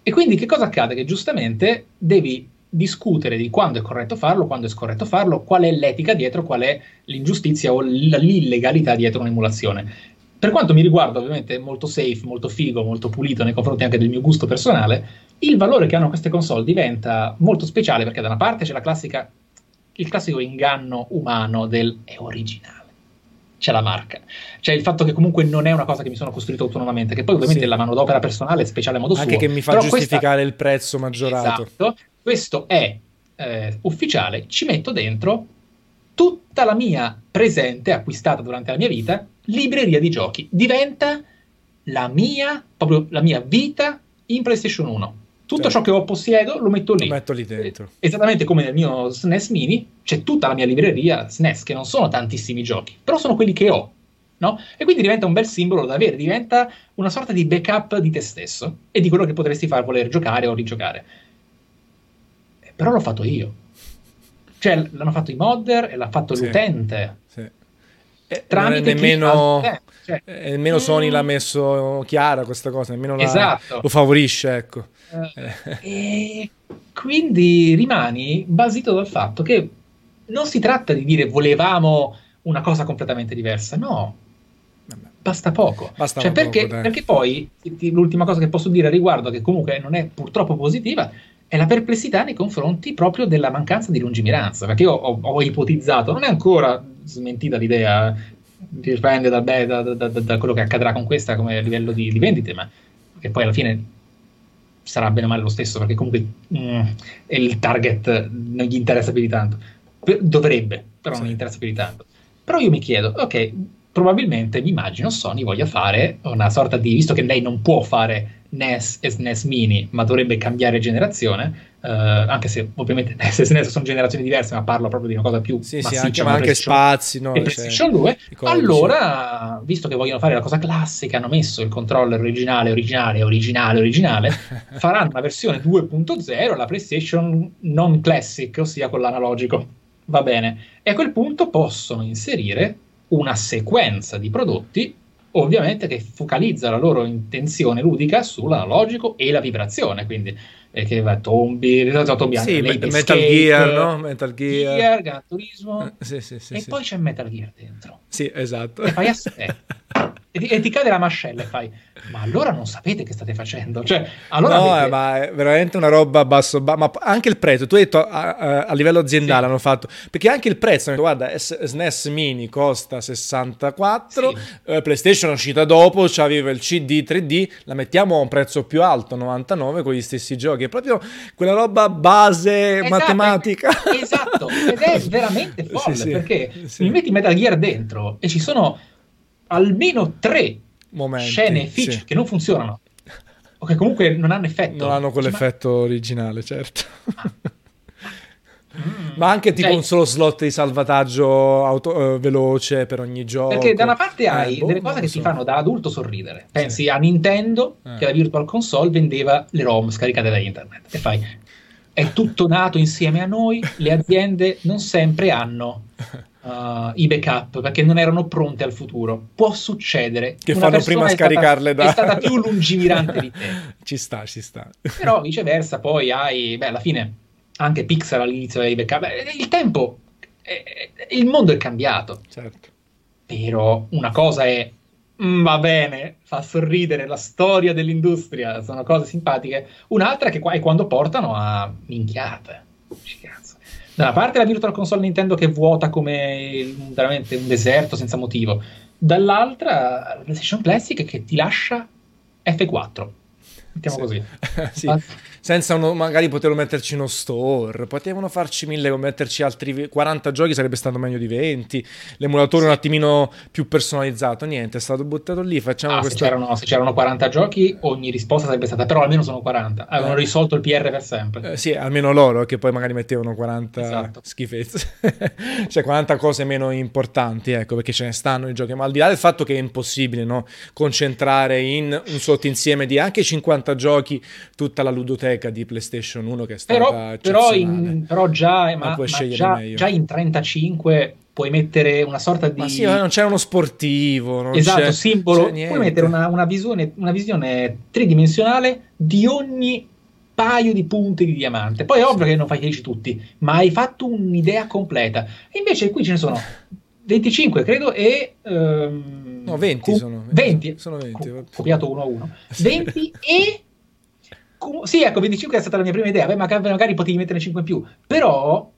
E quindi che cosa accade? Che giustamente devi discutere di quando è corretto farlo, quando è scorretto farlo, qual è l'etica dietro, qual è l'ingiustizia o l'illegalità dietro un'emulazione. Per quanto mi riguarda, ovviamente, molto safe, molto figo, molto pulito nei confronti anche del mio gusto personale, il valore che hanno queste console diventa molto speciale perché da una parte c'è la classica, il classico inganno umano del è originale. C'è la marca, c'è il fatto che comunque non è una cosa che mi sono costruito autonomamente, che poi ovviamente sì. la manodopera personale è speciale a modo Anche suo. Anche che mi fa giustificare questa... il prezzo maggiorato. Esatto, questo è eh, ufficiale, ci metto dentro tutta la mia presente, acquistata durante la mia vita, libreria di giochi. Diventa la mia, proprio la mia vita in PlayStation 1. Tutto certo. ciò che ho possiedo lo metto lì. Lo metto lì dentro. Esattamente come nel mio SNES Mini, c'è tutta la mia libreria SNES, che non sono tantissimi giochi, però sono quelli che ho. No? E quindi diventa un bel simbolo da avere, diventa una sorta di backup di te stesso e di quello che potresti far voler giocare o rigiocare. Però l'ho fatto io. Cioè, l'hanno fatto i modder e l'ha fatto sì. l'utente. Sì eh, tramite nemmeno, cioè, eh, nemmeno Sony l'ha messo chiara questa cosa, nemmeno esatto. lo favorisce, ecco. Eh, e quindi rimani basito dal fatto che non si tratta di dire volevamo una cosa completamente diversa, no, basta poco. Basta cioè, perché, poco perché, poi l'ultima cosa che posso dire a riguardo, che comunque non è purtroppo positiva, è la perplessità nei confronti proprio della mancanza di lungimiranza. Perché io ho, ho ipotizzato, non è ancora smentita l'idea, dipende da, da, da, da, quello che accadrà con questa come livello di, di vendite, ma che poi alla fine sarà bene o male lo stesso, perché comunque mm, il target non gli interessa più di tanto. Dovrebbe, però sì. non gli interessa più di tanto. Però io mi chiedo, ok, probabilmente mi immagino Sony voglia fare una sorta di, visto che lei non può fare NES e SNES Mini, ma dovrebbe cambiare generazione, eh, anche se ovviamente NES e SNES sono generazioni diverse, ma parlo proprio di una cosa più sì, sì, anche, ma anche spazi, no? E PlayStation cioè, 2, allora, visto che vogliono fare la cosa classica, hanno messo il controller originale, originale, originale, originale, faranno una versione 2.0, la PlayStation non classic, ossia con l'analogico. Va bene. E a quel punto possono inserire una sequenza di prodotti ovviamente che focalizza la loro intenzione ludica sull'analogico e la vibrazione, quindi eh, che va Tombi, Tombi sì, Metal Escape, Gear, no? Metal Gear, Gear Gran Turismo, eh, sì, sì, e poi c'è Metal Gear dentro. Sì, esatto. E fai aspetta. e, ti, e ti cade la mascella e fai ma allora non sapete che state facendo cioè, allora no avete... ma è veramente una roba a basso ba- ma anche il prezzo tu hai detto a, a, a livello aziendale sì. hanno fatto perché anche il prezzo guarda SNES Mini costa 64 sì. eh, PlayStation è uscita dopo aveva il CD 3D la mettiamo a un prezzo più alto 99 con gli stessi giochi è proprio quella roba base esatto, matematica esatto ed è veramente folle sì, perché mi metti Metal Gear dentro e ci sono almeno tre Momenti, scene feature sì. che non funzionano o che comunque non hanno effetto. Non hanno quell'effetto ma... originale, certo. Ah. Mm. Ma anche tipo cioè, un solo slot di salvataggio auto, uh, veloce per ogni gioco. Perché da una parte hai eh, boh, delle cose che so. ti fanno da adulto sorridere. Pensi sì. a Nintendo eh. che la Virtual Console vendeva le ROM scaricate da internet. E fai, è tutto nato insieme a noi, le aziende non sempre hanno uh, i backup perché non erano pronte al futuro. Può succedere che fanno prima scaricarle da. È stata più lungimirante di te. ci sta, ci sta. Però viceversa, poi hai, beh, alla fine anche Pixar all'inizio dei backup. Il tempo, eh, il mondo è cambiato. Certo. Però una cosa è mm, va bene, fa sorridere la storia dell'industria, sono cose simpatiche. Un'altra che è quando portano a minchiate. Cazzo da una parte la Virtual Console Nintendo che vuota come veramente un deserto senza motivo, dall'altra la PlayStation Classic che ti lascia F4. Mettiamo sì. così. sì. Ah senza uno, magari poterlo metterci in uno store, potevano farci mille, metterci altri 40 giochi sarebbe stato meglio di 20, l'emulatore sì. un attimino più personalizzato, niente, è stato buttato lì, facciamo ah, questo... se, c'erano, se c'erano 40 giochi ogni risposta sarebbe stata, però almeno sono 40, avevano eh. risolto il PR per sempre. Eh, sì, almeno loro, che poi magari mettevano 40 esatto. schifezze, cioè 40 cose meno importanti, ecco, perché ce ne stanno i giochi, ma al di là del fatto che è impossibile, no? concentrare in un sottoinsieme di anche 50 giochi tutta la ludoteca biblioteca di PlayStation 1 che è stata però, però, in, però già, ma, ma già, già, in 35 puoi mettere una sorta di... Ma sì, non c'è uno sportivo. Non esatto, c'è, simbolo. C'è puoi mettere una, una, visione, una visione tridimensionale di ogni paio di punti di diamante. Poi è ovvio che non fai felici tutti, ma hai fatto un'idea completa. E invece qui ce ne sono 25, credo, e... Um, no, 20 cu- sono. 20. Sono 20. Cu- copiato uno a uno. 20 e sì, ecco, 25 è stata la mia prima idea, Beh, magari, potevi metterne 5 in più, però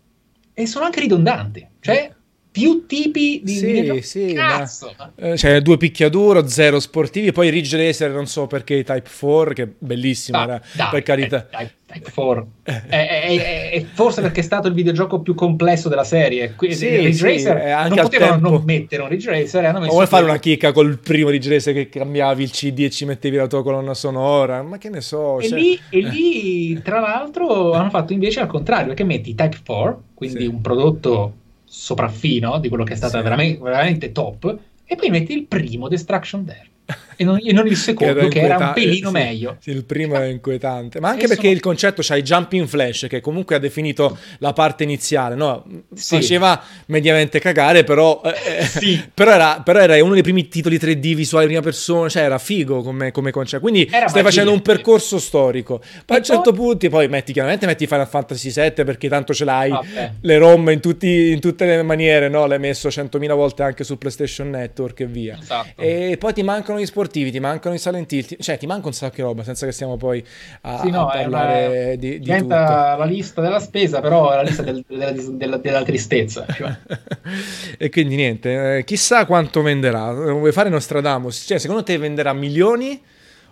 e sono anche ridondanti, cioè più tipi di sì. Sì, Cazzo. Ma, eh, cioè due picchiaduro, zero sportivi, poi Ridge Racer non so perché Type 4 che è bellissimo, da, da, per carità. Eh, Type 4 è, è, è, forse perché è stato il videogioco più complesso della serie. Sì, Ridge sì, Racer anche non potevano tempo. non mettere un Ridge Racer. Hanno messo o vuoi fare una chicca col primo Ridge Racer che cambiavi il CD e ci mettevi la tua colonna sonora? Ma che ne so. E, cioè... lì, e lì, tra l'altro, hanno fatto invece al contrario, perché metti Type 4, quindi sì. un prodotto sopraffino di quello che è stata sì. veramente, veramente, top, e poi metti il primo Destruction Dare. E non, e non il secondo che, che era un pelino sì, meglio. Sì, il primo è inquietante, ma anche e perché sono... il concetto c'ha i jumping flash che comunque ha definito la parte iniziale, no? Faceva mediamente cagare, però, eh, eh però, era, però, era, uno dei primi titoli 3D visuali prima persona, cioè era figo come, come concetto. Quindi era stai facendo un percorso storico. Poi a un certo punto poi metti chiaramente metti Final Fantasy VII perché tanto ce l'hai Vabbè. le ROM in, tutti, in, tutte le maniere, no? L'hai messo 100.000 volte anche su PlayStation Network e via. Esatto. E poi ti mancano gli sportivi, ti mancano i Silent Hill, cioè ti manca un sacco di roba senza che stiamo poi a, sì, no, a parlare una... di, di Diventa tutto. la lista della spesa, però la lista del, della, della, della, tristezza. Cioè. e quindi niente, eh, chissà quanto venderà. Vuoi fare Nostradamus? Cioè, secondo te venderà milioni?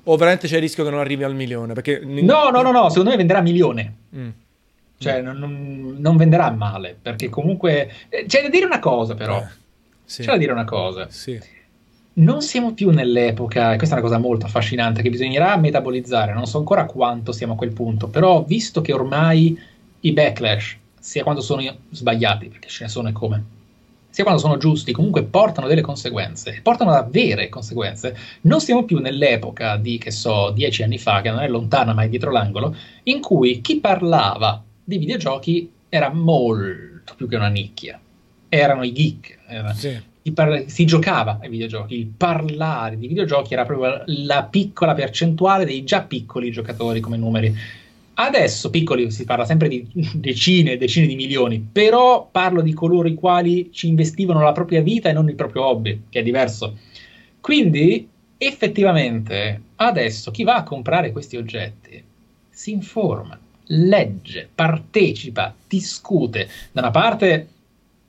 O veramente c'è il rischio che non arrivi al milione? Perché... No, no, no, no, secondo me venderà milione. Mm. Cioè, mm. non, non, venderà male, perché comunque... Eh, c'è da dire una cosa, però. Eh, sì. C'è da dire una cosa. Sì. Non siamo più nell'epoca, e questa è una cosa molto affascinante, che bisognerà metabolizzare, non so ancora quanto siamo a quel punto, però visto che ormai i backlash, sia quando sono sbagliati, perché ce ne sono e come, sia quando sono giusti, comunque portano delle conseguenze, portano a vere conseguenze. Non siamo più nell'epoca di, che so, dieci anni fa, che non è lontana ma è dietro l'angolo, in cui chi parlava di videogiochi era molto più che una nicchia. Erano i geek. Era, sì. Par- si giocava ai videogiochi. Il parlare di videogiochi era proprio la piccola percentuale dei già piccoli giocatori come numeri Adesso, piccoli, si parla sempre di decine e decine di milioni, però parlo di coloro i quali ci investivano la propria vita e non il proprio hobby, che è diverso. Quindi, effettivamente, adesso chi va a comprare questi oggetti si informa, legge, partecipa, discute. Da una parte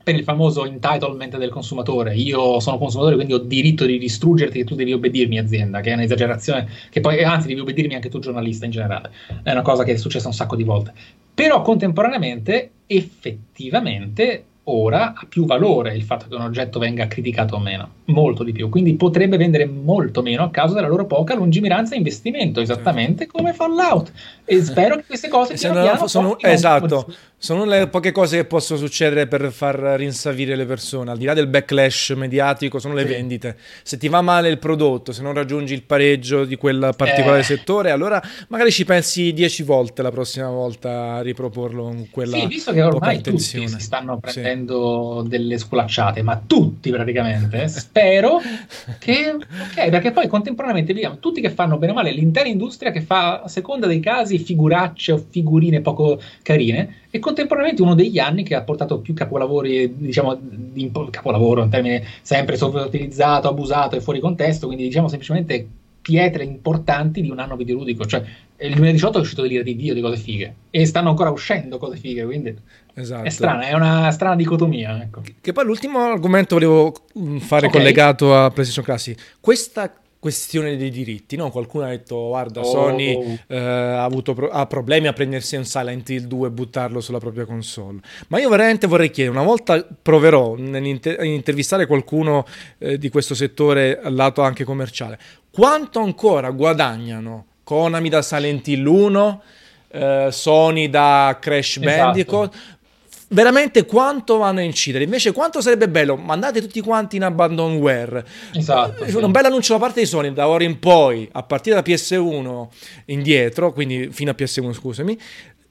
per il famoso entitlement del consumatore. Io sono consumatore, quindi ho diritto di distruggerti e tu devi obbedirmi, azienda, che è un'esagerazione, che poi, anzi, devi obbedirmi anche tu, giornalista in generale. È una cosa che è successa un sacco di volte. Però contemporaneamente, effettivamente, ora ha più valore il fatto che un oggetto venga criticato o meno, molto di più, quindi potrebbe vendere molto meno a causa della loro poca lungimiranza e investimento, esattamente come Fallout. E spero che queste cose piano piano sono, esatto, sono le poche cose che possono succedere per far rinsavire le persone, al di là del backlash mediatico, sono le sì. vendite. Se ti va male il prodotto, se non raggiungi il pareggio di quel particolare eh. settore, allora magari ci pensi dieci volte la prossima volta a riproporlo con quella Sì, visto che ormai tutti si stanno prendendo sì delle sculacciate, ma tutti praticamente. Spero che, ok, perché poi contemporaneamente vediamo tutti che fanno bene o male l'intera industria che fa a seconda dei casi figuracce o figurine poco carine e contemporaneamente uno degli anni che ha portato più capolavori, diciamo, di, capolavoro, un termine sempre sovrautilizzato, abusato e fuori contesto, quindi diciamo semplicemente pietre importanti di un anno videoludico. Cioè, il 2018 è uscito l'ira di Dio di cose fighe e stanno ancora uscendo cose fighe, quindi esatto. è strana, è una strana dicotomia. Ecco. Che poi l'ultimo argomento volevo mm, fare okay. collegato a PlayStation Classic. Questa questione dei diritti, no? Qualcuno ha detto, guarda, oh. Sony eh, ha avuto pro- ha problemi a prendersi un Silent Hill 2 e buttarlo sulla propria console. Ma io veramente vorrei chiedere, una volta proverò a intervistare qualcuno eh, di questo settore al lato anche commerciale, quanto ancora guadagnano Konami da Silent Hill 1, eh, Sony da Crash esatto. Bandicoot, veramente quanto vanno a incidere. Invece, quanto sarebbe bello mandate tutti quanti in abandonware. Esatto. Sì. Un bel annuncio da parte di Sony da ora in poi, a partire da PS1 indietro, quindi fino a PS1, scusami.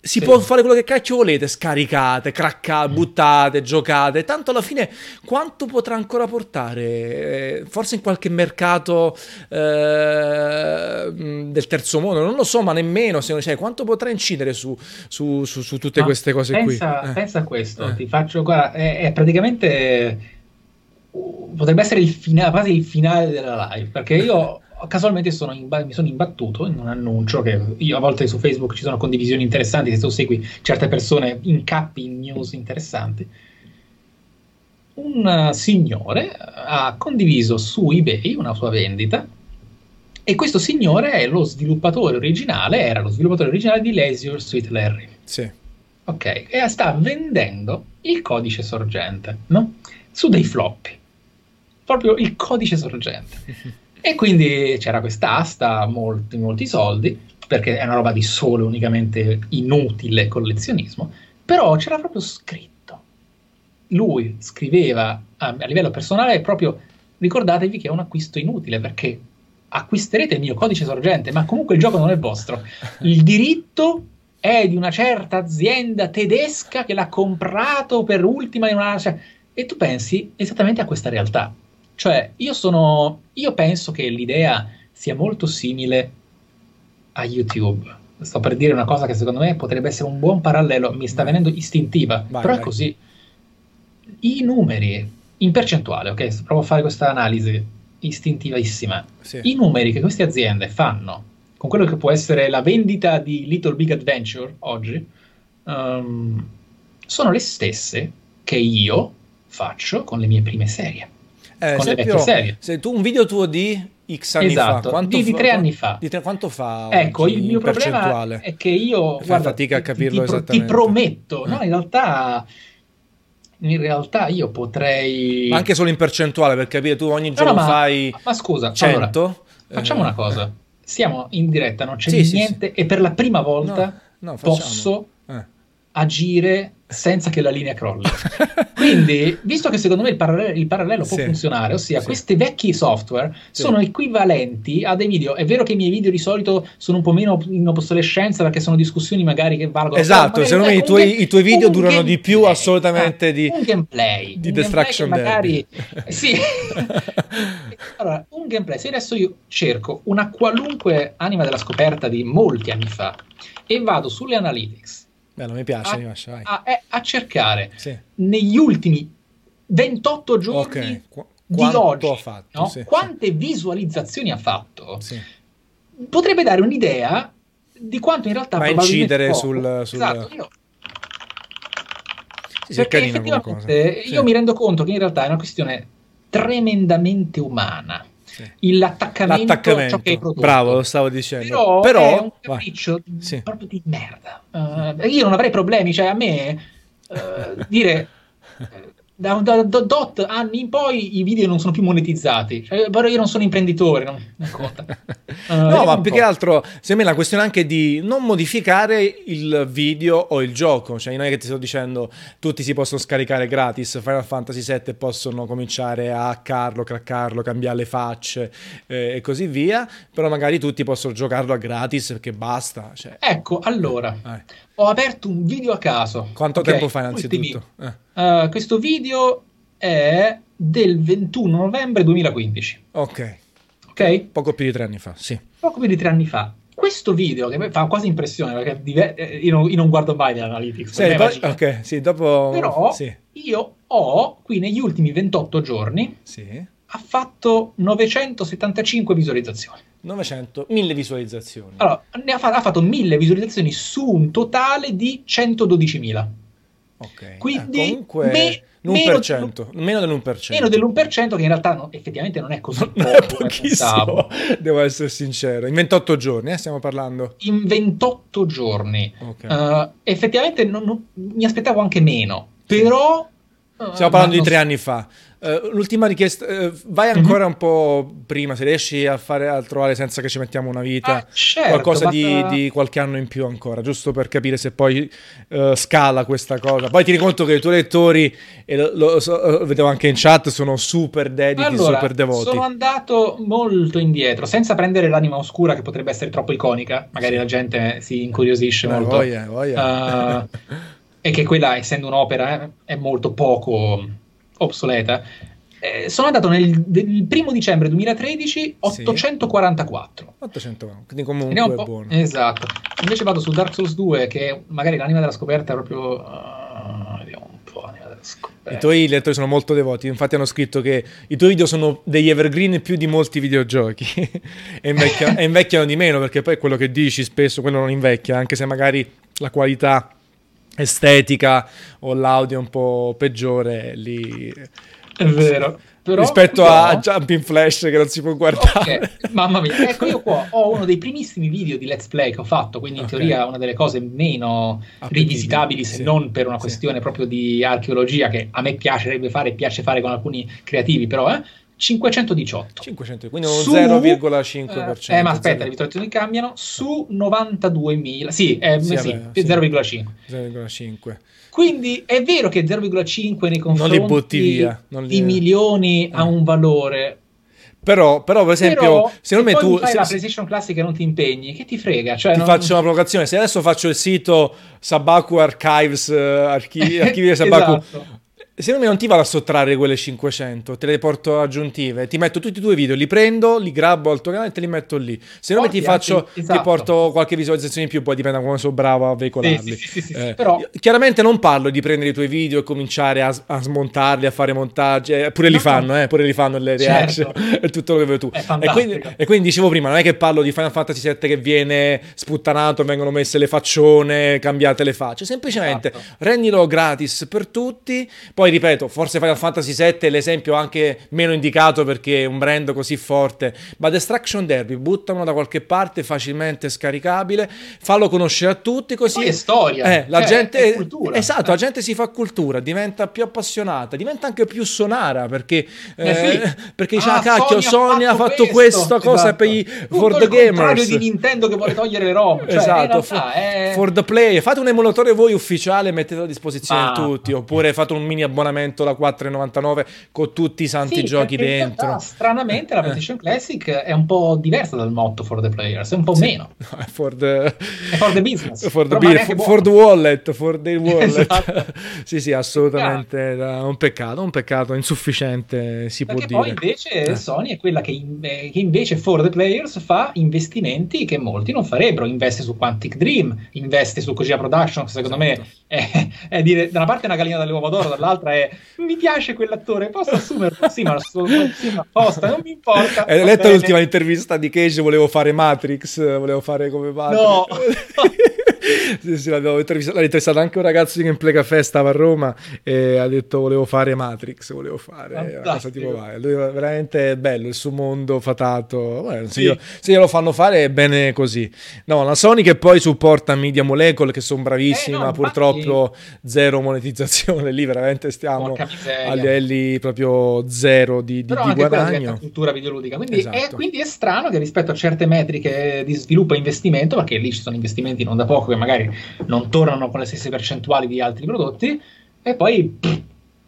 Si sì. può fare quello che cacchio volete, scaricate, craccate, mm. buttate, giocate. Tanto alla fine quanto potrà ancora portare? Eh, forse in qualche mercato eh, del terzo mondo, non lo so, ma nemmeno. Se, cioè, quanto potrà incidere su, su, su, su tutte ma queste cose pensa, qui? Eh. Pensa a questo, eh. ti faccio, guarda, è, è praticamente potrebbe essere il finale, quasi il finale della live, perché io casualmente sono imba- mi sono imbattuto in un annuncio che io a volte su Facebook ci sono condivisioni interessanti, se tu segui certe persone incappi in news interessanti. Un signore ha condiviso su eBay una sua vendita e questo signore è lo sviluppatore originale, era lo sviluppatore originale di Leisure Sweet Larry. Sì. Ok, e sta vendendo il codice sorgente, no? Su dei floppy. Proprio il codice sorgente. E quindi c'era questa asta, molti, molti soldi, perché è una roba di solo unicamente inutile collezionismo, però c'era proprio scritto. Lui scriveva a, a livello personale proprio ricordatevi che è un acquisto inutile perché acquisterete il mio codice sorgente, ma comunque il gioco non è vostro. Il diritto è di una certa azienda tedesca che l'ha comprato per ultima in una... Cioè, e tu pensi esattamente a questa realtà. Cioè, io sono... Io penso che l'idea sia molto simile a YouTube. Sto per dire una cosa che secondo me potrebbe essere un buon parallelo, mi sta venendo istintiva, vai, però vai. è così. I numeri in percentuale, ok? Provo a fare questa analisi istintivissima. Sì. I numeri che queste aziende fanno con quello che può essere la vendita di Little Big Adventure oggi, um, sono le stesse che io faccio con le mie prime serie. Eh, serie. Se tu un video tuo di X anni esatto, fa, di, di tre anni fa. Di tre, quanto fa? Ecco, il mio problema è che io Fai guarda, fatica a capirlo ti, esattamente. Ti prometto, no, in realtà in realtà io potrei ma anche solo in percentuale per capire tu ogni giorno no, ma, fai ma scusa 100 allora, facciamo eh. una cosa siamo in diretta, non c'è sì, niente sì, sì. e per la prima volta no, no, posso eh. agire senza che la linea crolli. Quindi, visto che secondo me il parallelo, il parallelo può funzionare, ossia questi vecchi software sono equivalenti a dei video. È vero che i miei video di solito sono un po' meno in obsolescenza perché sono discussioni magari che valgono. Esatto, secondo me i tuoi, i tuoi video durano di più assolutamente di un gameplay. Di un Destruction gameplay magari sì. allora, un gameplay, se adesso io cerco una qualunque anima della scoperta di molti anni fa e vado sulle analytics Bello, mi piace, a, mi piace, a, a, cercare sì. negli ultimi 28 giorni okay. Qu- di oggi fatto, no? sì, quante sì. visualizzazioni ha fatto, potrebbe dare un'idea di quanto in realtà va a incidere sul, sul... Esatto, io... Perché effettivamente io mi rendo conto che in realtà è una questione tremendamente umana sì. l'attaccamento, l'attaccamento. che hai prodotto. Bravo, lo stavo dicendo. Però, Però è un capriccio sì. proprio di merda. Uh, io non avrei problemi, cioè a me uh, dire da, da, da, dot anni in poi i video non sono più monetizzati. Cioè, però io non sono imprenditore, non, non conta. Uh, no, ma più che altro, secondo me la questione anche di non modificare il video o il gioco. Cioè, non è che ti sto dicendo tutti si possono scaricare gratis. Final Fantasy VII possono cominciare a hackarlo, craccarlo, cambiare le facce eh, e così via. Però magari tutti possono giocarlo a gratis perché basta. Cioè. Ecco, allora. Eh ho aperto un video a caso. Quanto okay, tempo fa innanzitutto? Eh. Uh, questo video è del 21 novembre 2015. Ok. Ok? Poco più di tre anni fa, sì. Poco più di tre anni fa. Questo video che fa quasi impressione perché diver- eh, io, non, guardo mai le analytics. Sì, poi, ok, sì, dopo... Però sì. io ho, qui negli ultimi 28 giorni, sì. Ha fatto 975 visualizzazioni. 900, 1000 visualizzazioni. Allora, ha, fatto, ha fatto 1000 visualizzazioni su un totale di 112.000. Ok. Quindi eh, comunque me, meno, meno dell'1%. Meno dell'1% che in realtà no, effettivamente non è così non poco, è pochissimo, devo essere sincero. In 28 giorni eh, stiamo parlando? In 28 giorni. Okay. Uh, effettivamente non, non, mi aspettavo anche meno, però... Uh, stiamo parlando di tre anni fa. Uh, l'ultima richiesta, uh, vai ancora mm-hmm. un po' prima, se riesci a fare a trovare senza che ci mettiamo una vita, ah, certo, qualcosa di, di, qualche anno in più ancora, giusto per capire se poi uh, scala questa cosa. Poi ti conto che i tuoi lettori, e lo, lo, lo, vedevo anche in chat, sono super dediti, allora, super devoti. Sono andato molto indietro, senza prendere l'anima oscura che potrebbe essere troppo iconica, magari la gente si incuriosisce Beh, molto. Voglia, voglia. e che quella, essendo un'opera, eh, è molto poco obsoleta. Eh, sono andato nel, nel, primo dicembre 2013 844. Sì. 800, quindi comunque è buono. Esatto. Invece vado su Dark Souls 2 che magari l'anima della scoperta è proprio uh, vediamo un po' l'anima della scoperta. I tuoi lettori sono molto devoti, infatti hanno scritto che i tuoi video sono degli evergreen più di molti videogiochi e, invecchiano, e invecchiano di meno perché poi quello che dici spesso quello non invecchia, anche se magari la qualità estetica o l'audio un po' peggiore lì è vero però, rispetto però... a Jumping Flash che non si può guardare okay. mamma mia ecco io qua ho uno dei primissimi video di let's play che ho fatto quindi in okay. teoria una delle cose meno rivisitabili se sì. non per una questione sì. proprio di archeologia che a me piacerebbe fare piace fare con alcuni creativi però eh 518. 500, quindi uno 0,5%. Eh, ma aspetta, le visualizzazioni cambiano su 92.000. Sì, eh, sì, sì, sì 0,5. 0,5. Quindi è vero che 0,5 nei confronti via, li... di milioni ha un valore Però, però, per esempio, però, secondo se me tu. fai se, la PlayStation Classic e non ti impegni, che ti frega? Cioè, ti non... faccio una provocazione. Se adesso faccio il sito Sabaku Archives, uh, archivi, archivi di Sabaku. esatto Secondo me non ti vado a sottrarre quelle 500, te le porto aggiuntive, ti metto tutti i tuoi video, li prendo, li grabbo al tuo canale e te li metto lì. Se non ti faccio, esatto. ti porto qualche visualizzazione in più, poi dipende da come sono bravo a veicolarli. Sì, sì, sì, eh, però... Chiaramente non parlo di prendere i tuoi video e cominciare a, a smontarli, a fare montaggi, eh, pure li fanno, eh, pure li fanno le reaction certo. e tutto quello che vuoi tu. E quindi, e quindi, dicevo prima, non è che parlo di Final Fantasy VII che viene sputtanato, vengono messe le faccione, cambiate le facce, semplicemente esatto. rendilo gratis per tutti, poi ripeto, forse Final Fantasy VII è l'esempio anche meno indicato perché è un brand così forte, ma Destruction Derby, buttalo da qualche parte, facilmente scaricabile, fallo conoscere a tutti così... è storia, eh, la cioè, gente... È cultura. Esatto, la gente si fa cultura, diventa più appassionata, diventa anche più sonara perché, eh, eh perché dice, ah, ah cacchio, Sony ha fatto, questa cosa esatto. per i, for the gamers. di Nintendo che vuole togliere le ROM. Cioè, esatto, for, è... for, the play. Fate un emulatore voi ufficiale e mettetelo a disposizione ah. tutti, oppure fate un mini abbonamento abbonamento da 4,99 con tutti i santi sì, giochi dentro. Realtà, stranamente la eh. PlayStation Classic è un po' diversa dal motto for the players, è un po' sì. meno. For the... For the business. for, the be- for, for the wallet, for the wallet. esatto. sì, sì, assolutamente. Un peccato, un peccato insufficiente, si Perché può dire. poi invece eh. Sony è quella che, in, che, invece for the players fa investimenti che molti non farebbero. Investe su Quantic Dream, investe su Kojima Productions, secondo esatto. me è, è dire da una parte è una gallina dalle uova d'oro, dall'altra è mi piace quell'attore, posso assumerlo? Sì, ma, sì, ma apposta, non mi importa. Hai letto bene. l'ultima intervista di Cage? Volevo fare Matrix, volevo fare come Matrix. No! sì, sì, l'abbiamo intervistato. L'ha intervistato anche un ragazzo di Gameplay Café, stava a Roma e ha detto volevo fare Matrix, volevo fare una cosa tipo vai. Lui veramente bello, il suo mondo fatato. Se, sì. se glielo fanno fare è bene così. No, la Sony che poi supporta Media Molecule che sono bravissimi, eh, no, ma purtroppo zero monetizzazione. Lì veramente stiamo a livelli proprio zero di, di, Però di guadagno. cultura videoludica. Quindi, esatto. è, quindi è strano che rispetto a certe metriche di sviluppo e investimento, perché lì ci sono investimenti non da poco che magari non tornano con le stesse percentuali di altri prodotti, e poi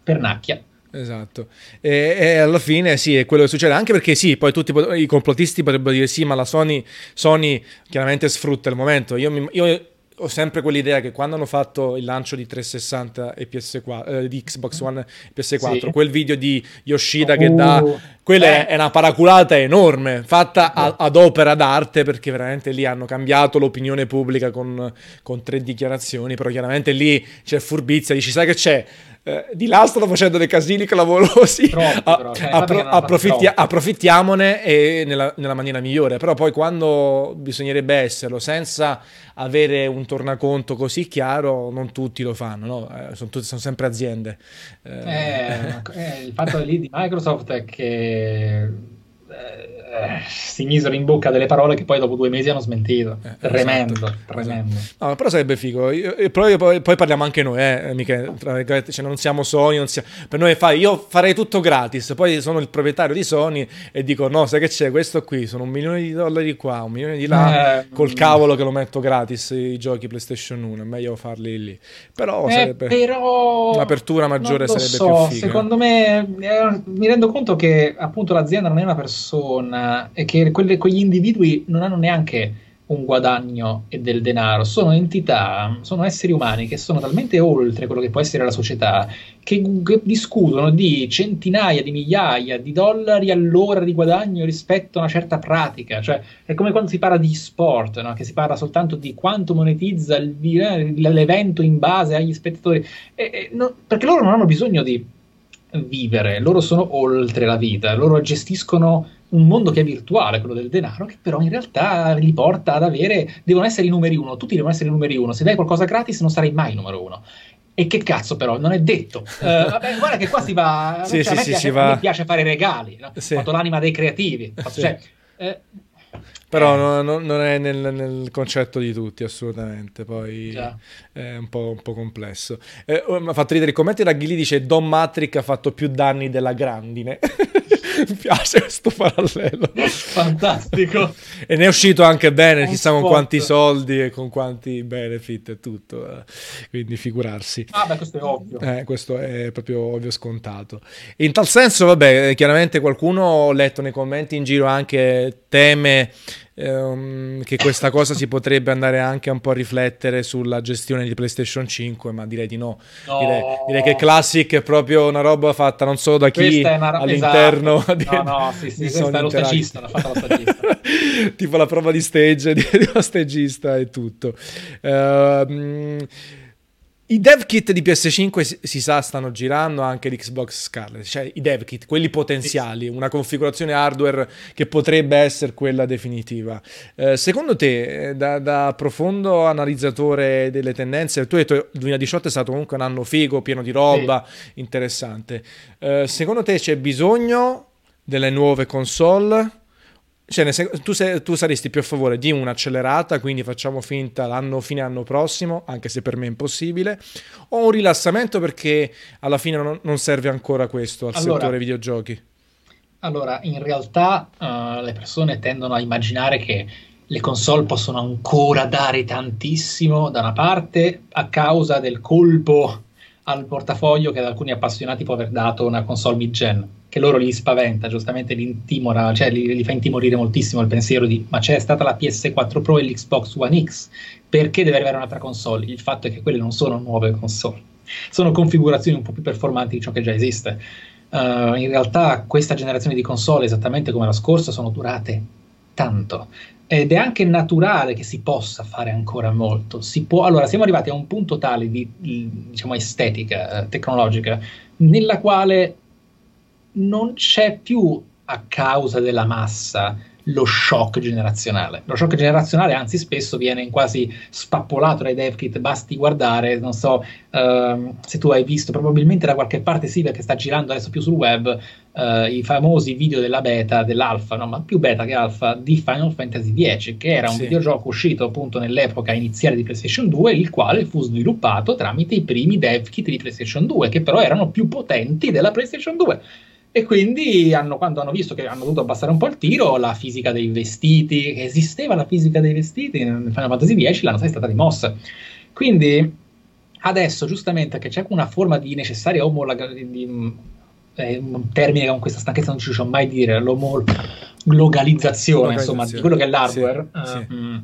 pernacchia. Esatto, e, e, alla fine sì, è quello che succede, anche perché sì, poi tutti i complottisti potrebbero dire sì, ma la Sony, Sony chiaramente sfrutta il momento. Io, mi, io ho sempre quell'idea che quando hanno fatto il lancio di 360 e PS4, eh, di Xbox One e PS4, sì. quel video di Yoshida uh, che dà... Quella eh. è una paraculata enorme, fatta a, ad opera d'arte, perché veramente lì hanno cambiato l'opinione pubblica con, con tre dichiarazioni, però chiaramente lì c'è furbizia, dici sai che c'è? Eh, di là stanno facendo dei casini clamorosi. Troppo, però, cioè, appro- approfitti- approfittiamone e nella, nella, maniera migliore. Però poi quando bisognerebbe esserlo senza avere un tornaconto così chiaro, non tutti lo fanno, no? eh, sono, tutti, sono, sempre aziende. Eh, eh, eh il fatto lì di Microsoft è che eh, si misero in bocca delle parole che poi dopo due mesi hanno smentito. Eh, tremendo, esatto, tremendo. Esatto. No, però sarebbe figo. Io, poi, poi, poi, parliamo anche noi, eh, mica, cioè non siamo Sony, non siamo... per noi fai, io farei tutto gratis, poi sono il proprietario di Sony e dico no, sai che c'è, questo qui sono un milione di dollari qua, un milione di là, eh, col cavolo che lo metto gratis i giochi PlayStation 1, è meglio farli lì. Però eh, sarebbe però... un'apertura maggiore sarebbe so, più figa. Secondo me eh, mi rendo conto che appunto l'azienda non è una persona e che quelle, quegli individui non hanno neanche un guadagno e del denaro, sono entità, sono esseri umani che sono talmente oltre quello che può essere la società, che, che discutono di centinaia di migliaia di dollari all'ora di guadagno rispetto a una certa pratica, cioè è come quando si parla di sport, no? che si parla soltanto di quanto monetizza il, l'evento in base agli spettatori, e, e, no, perché loro non hanno bisogno di vivere, loro sono oltre la vita, loro gestiscono un mondo che è virtuale, quello del denaro, che però in realtà li porta ad avere, devono essere i numeri uno, tutti devono essere i numeri uno, se dai qualcosa gratis non sarai mai il numero uno. E che cazzo però, non è detto. Uh, vabbè, guarda che qua si va, sì, cioè, sì, a, me sì, piace, va... piace, fare regali, no? sì. fatto l'anima dei creativi, fatto, cioè, eh, Però eh. non, non, è nel, nel, concetto di tutti, assolutamente. Poi Già. è un po', un po complesso. Eh, oh, mi ha fatto ridere i commenti da Ghili dice Don Matrick ha fatto più danni della grandine. Mi piace questo parallelo. Fantastico. e ne è uscito anche bene, chissà con quanti soldi e con quanti benefit e tutto. Eh. Quindi figurarsi. Ah, beh, questo è ovvio. Eh, questo è proprio ovvio scontato. In tal senso, vabbè, chiaramente qualcuno ho letto nei commenti in giro anche teme ehm, che questa cosa si potrebbe andare anche un po' a riflettere sulla gestione di PlayStation 5, ma direi di no. no. Direi, direi, che Classic è proprio una roba fatta non solo da chi una... all'interno esatto. di, no, no, sì, sì, questa è lo stagista, l'ha fatta lo stagista. tipo la prova di stage di, di uno stagista e tutto. Uh, i dev kit di PS5 si, sa stanno girando anche l'Xbox Scarlet, cioè i dev kit, quelli potenziali, una configurazione hardware che potrebbe essere quella definitiva. Eh, secondo te, eh, da, da, profondo analizzatore delle tendenze, tu hai detto che il 2018 è stato comunque un anno figo, pieno di roba, sì. interessante. Eh, secondo te c'è bisogno delle nuove console? Cioè, tu, sei, tu, saresti più a favore di un'accelerata, quindi facciamo finta l'anno fine anno prossimo, anche se per me è impossibile, o un rilassamento perché alla fine non, non serve ancora questo al allora, settore videogiochi? Allora, in realtà uh, le persone tendono a immaginare che le console possono ancora dare tantissimo da una parte a causa del colpo al portafoglio che ad alcuni appassionati può aver dato una console mid-gen, che loro li spaventa, giustamente li intimora, cioè li, li, fa intimorire moltissimo il pensiero di ma c'è stata la PS4 Pro e l'Xbox One X, perché deve arrivare un'altra console? Il fatto è che quelle non sono nuove console, sono configurazioni un po' più performanti di ciò che già esiste. Uh, in realtà questa generazione di console, esattamente come la scorsa, sono durate tanto ed è anche naturale che si possa fare ancora molto. Può, allora, siamo arrivati a un punto tale di, diciamo, estetica eh, tecnologica nella quale non c'è più a causa della massa lo shock generazionale. Lo shock generazionale, anzi, spesso viene quasi spappolato dai dev kit. Basti guardare, non so uh, se tu hai visto, probabilmente da qualche parte sì, perché sta girando adesso più sul web, uh, i famosi video della beta, dell'alfa, no, ma più beta che alfa, di Final Fantasy X, che era un sì. videogioco uscito appunto nell'epoca iniziale di PlayStation 2, il quale fu sviluppato tramite i primi dev kit di PlayStation 2, che però erano più potenti della PlayStation 2 e quindi hanno, quando hanno visto che hanno dovuto abbassare un po' il tiro, la fisica dei vestiti, che esisteva la fisica dei vestiti nel Final Fantasy X, l'hanno stata rimossa. Quindi adesso, giustamente, che c'è una forma di necessaria omologazione, eh, un termine che con questa stanchezza non ci riusciamo mai a dire, l'omologalizzazione, insomma, di quello che è l'hardware. Sì, uh, sì. Mm.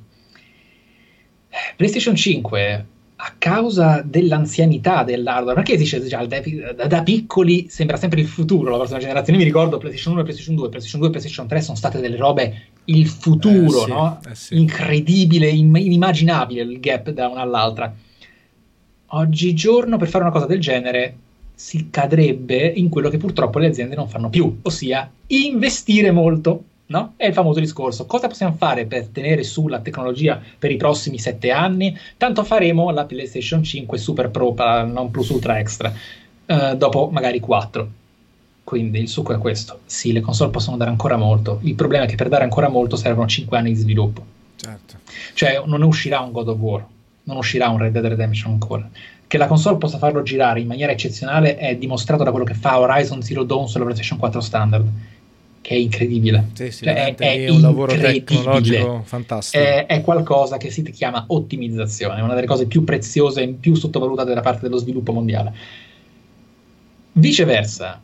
PlayStation 5 a causa dell'anzianità dell'hardware, perché dice già da, da, piccoli sembra sempre il futuro, la prossima generazione, mi ricordo PlayStation 1 e PlayStation 2, PlayStation 2 e PlayStation 3 sono state delle robe, il futuro, eh, sì, no? eh, sì. incredibile, inimmaginabile il gap da una all'altra. Oggigiorno per fare una cosa del genere si cadrebbe in quello che purtroppo le aziende non fanno più, ossia investire molto No? È il famoso discorso. Cosa possiamo fare per tenere su la tecnologia per i prossimi sette anni? Tanto faremo la PlayStation 5 Super Pro, non Plus Ultra Extra, eh, dopo magari 4. Quindi il succo è questo. Sì, le console possono dare ancora molto. Il problema è che per dare ancora molto servono 5 anni di sviluppo. Certo. Cioè, non uscirà un God of War, non uscirà un Red Dead Redemption ancora. Che la console possa farlo girare in maniera eccezionale è dimostrato da quello che fa Horizon Zero Dawn sulla PlayStation 4 standard che è incredibile. Sì, sì, cioè, è, è, un lavoro tecnologico fantastico. È, è, qualcosa che si chiama ottimizzazione, è una delle cose più preziose e più sottovalutate da parte dello sviluppo mondiale. Viceversa,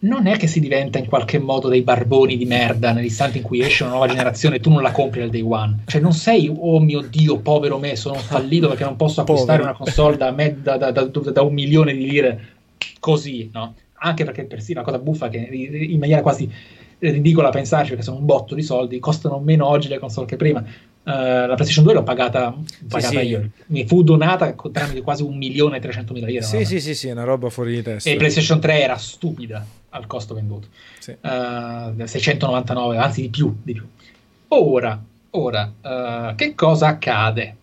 non è che si diventa in qualche modo dei barboni di merda nell'istante in cui esce una nuova generazione e tu non la compri nel day one. Cioè non sei, oh mio Dio, povero me, sono fallito perché non posso acquistare povero. una console da, me, da, da, da, un milione di lire così, no? Anche perché persino la cosa buffa che in maniera quasi ridicola pensarci perché sono un botto di soldi, costano meno oggi le console che prima. Uh, la PlayStation 2 l'ho pagata, pagata sì, io, sì. mi fu donata tramite quasi un milione e trecento lire. Sì, sì, sì, sì, è una roba fuori di testa. E PlayStation 3 era stupida al costo venduto, sì. uh, 699, anzi di più, di più. Ora, ora uh, che cosa accade?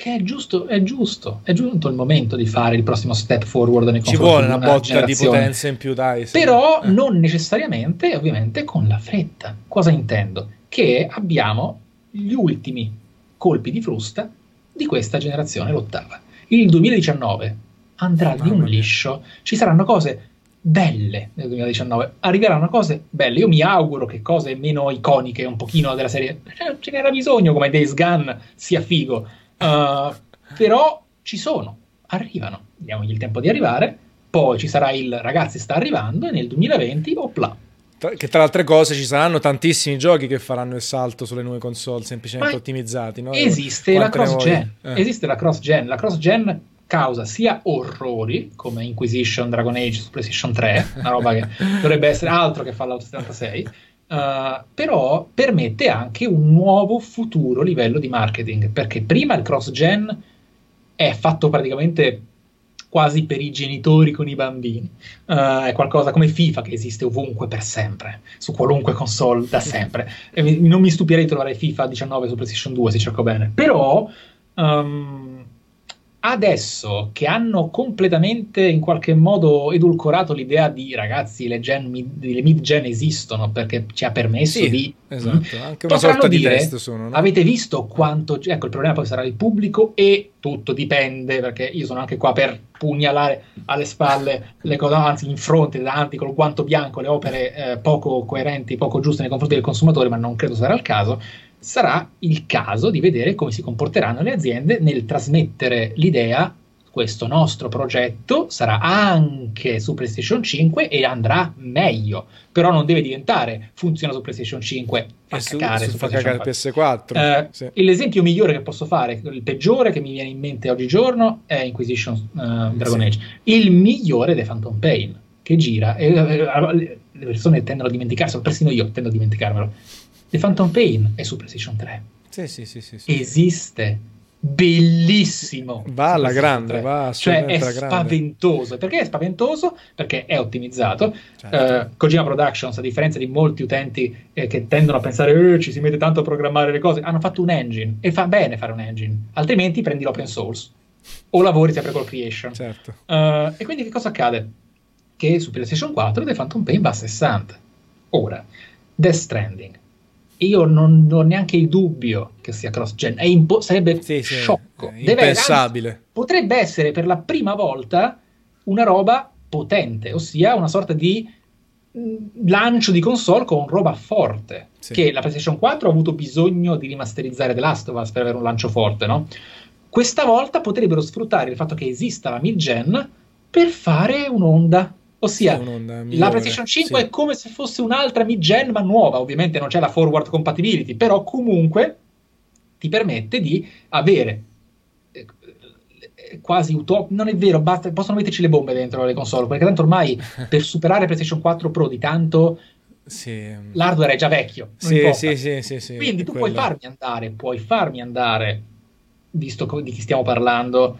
Che è giusto, è giusto, è giunto il momento di fare il prossimo step forward nei Ci vuole una, una botta di potenza in più, dai. Però eh. non necessariamente, ovviamente, con la fretta. Cosa intendo? che abbiamo gli ultimi colpi di frusta di questa generazione, l'ottava. Il 2019 andrà di un liscio, ci saranno cose belle nel 2019, arriveranno cose belle. Io mi auguro che cose meno iconiche, un pochino della serie, eh, ce n'era bisogno come Days Gun sia figo, uh, però ci sono, arrivano, diamogli il tempo di arrivare, poi ci sarà il ragazzi sta arrivando e nel 2020 opla. Che tra le altre cose ci saranno tantissimi giochi che faranno il salto sulle nuove console semplicemente Ma ottimizzati. No? Esiste, la cross gen, eh. esiste la cross gen. La cross gen causa sia orrori come Inquisition Dragon Age su PlayStation 3, una roba che dovrebbe essere altro che Fallout 76, eh, però permette anche un nuovo futuro livello di marketing, perché prima il cross gen è fatto praticamente quasi per i genitori con i bambini. Uh, è qualcosa come FIFA che esiste ovunque per sempre, su qualunque console da sempre. E non mi stupirei di trovare FIFA 19 su PlayStation 2 se cerco bene. Però um, adesso che hanno completamente in qualche modo edulcorato l'idea di ragazzi, le, gen, mid, le mid-gen esistono perché ci ha permesso sì, di. Esatto, mh, anche una sorta dire, di test sono. No? Avete visto quanto. Ecco, il problema poi sarà il pubblico e tutto dipende perché io sono anche qua per pugnalare alle spalle le cose, anzi in fronte, davanti col guanto bianco, le opere eh, poco coerenti, poco giuste nei confronti del consumatore, ma non credo sarà il caso sarà il caso di vedere come si comporteranno le aziende nel trasmettere l'idea questo nostro progetto sarà anche su PlayStation 5 e andrà meglio, però non deve diventare funziona su PlayStation 5 fa su, cacare su, su fa cacare PS4. Eh, sì. L'esempio migliore che posso fare, il peggiore che mi viene in mente oggigiorno è Inquisition uh, Dragon sì. Age, il migliore è Phantom Pain che gira e uh, le persone tendono a dimenticarselo, persino io tendo a dimenticarmelo The Phantom Pain è su PlayStation 3. Sì, sì, sì, sì, sì. Esiste. Bellissimo. Va alla grande, 3. va Cioè è spaventoso. Perché è spaventoso? Perché è ottimizzato. Certo. Uh, Kojima Productions, a differenza di molti utenti eh, che tendono a pensare eh, ci si mette tanto a programmare le cose, hanno fatto un engine e fa bene fare un engine. Altrimenti prendi l'open source o lavori sempre col creation. Certo. Uh, e quindi che cosa accade? Che su PlayStation 4 The Phantom Pain va a 60. Ora, Death Stranding io non, non, ho neanche il dubbio che sia cross-gen, impo- sarebbe sì, sciocco. Sì, Deve, impensabile. Anzi, potrebbe essere per la prima volta una roba potente, ossia una sorta di mm, lancio di console con roba forte, sì. che la PlayStation 4 ha avuto bisogno di rimasterizzare The Last of Us per avere un lancio forte, no? Questa volta potrebbero sfruttare il fatto che esista la mid-gen per fare un'onda Ossia, la PlayStation 5 sì. è come se fosse un'altra mid-gen ma nuova, ovviamente non c'è la forward compatibility, però comunque ti permette di avere eh, eh, quasi utopico, non è vero, basta, possono metterci le bombe dentro le console, perché tanto ormai per superare PlayStation 4 Pro di tanto sì. l'hardware è già vecchio. Sì, sì, Quindi tu quello. puoi farmi andare, puoi farmi andare, visto di chi stiamo parlando,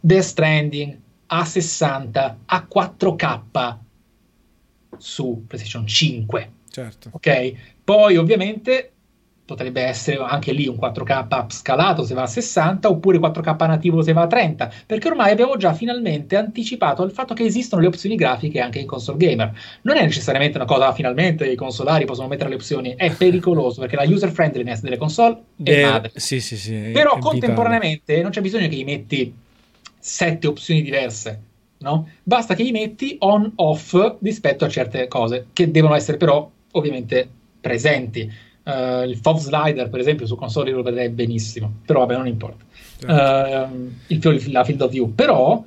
Death Stranding, a 60 a 4K su PlayStation 5. Certo. Ok? Poi ovviamente potrebbe essere anche lì un 4K scalato se va a 60 oppure 4K nativo se va a 30 perché ormai abbiamo già finalmente anticipato il fatto che esistono le opzioni grafiche anche in console gamer non è necessariamente una cosa finalmente i consolari possono mettere le opzioni è pericoloso perché la user friendliness delle console è eh, madre sì, sì, sì, però contemporaneamente non c'è bisogno che gli metti sette opzioni diverse. No? Basta che gli metti on off rispetto a certe cose che devono essere però ovviamente presenti. Uh, il FOV slider, per esempio, su console lo vedrei benissimo, però vabbè, non importa. Uh, il, la field of view, però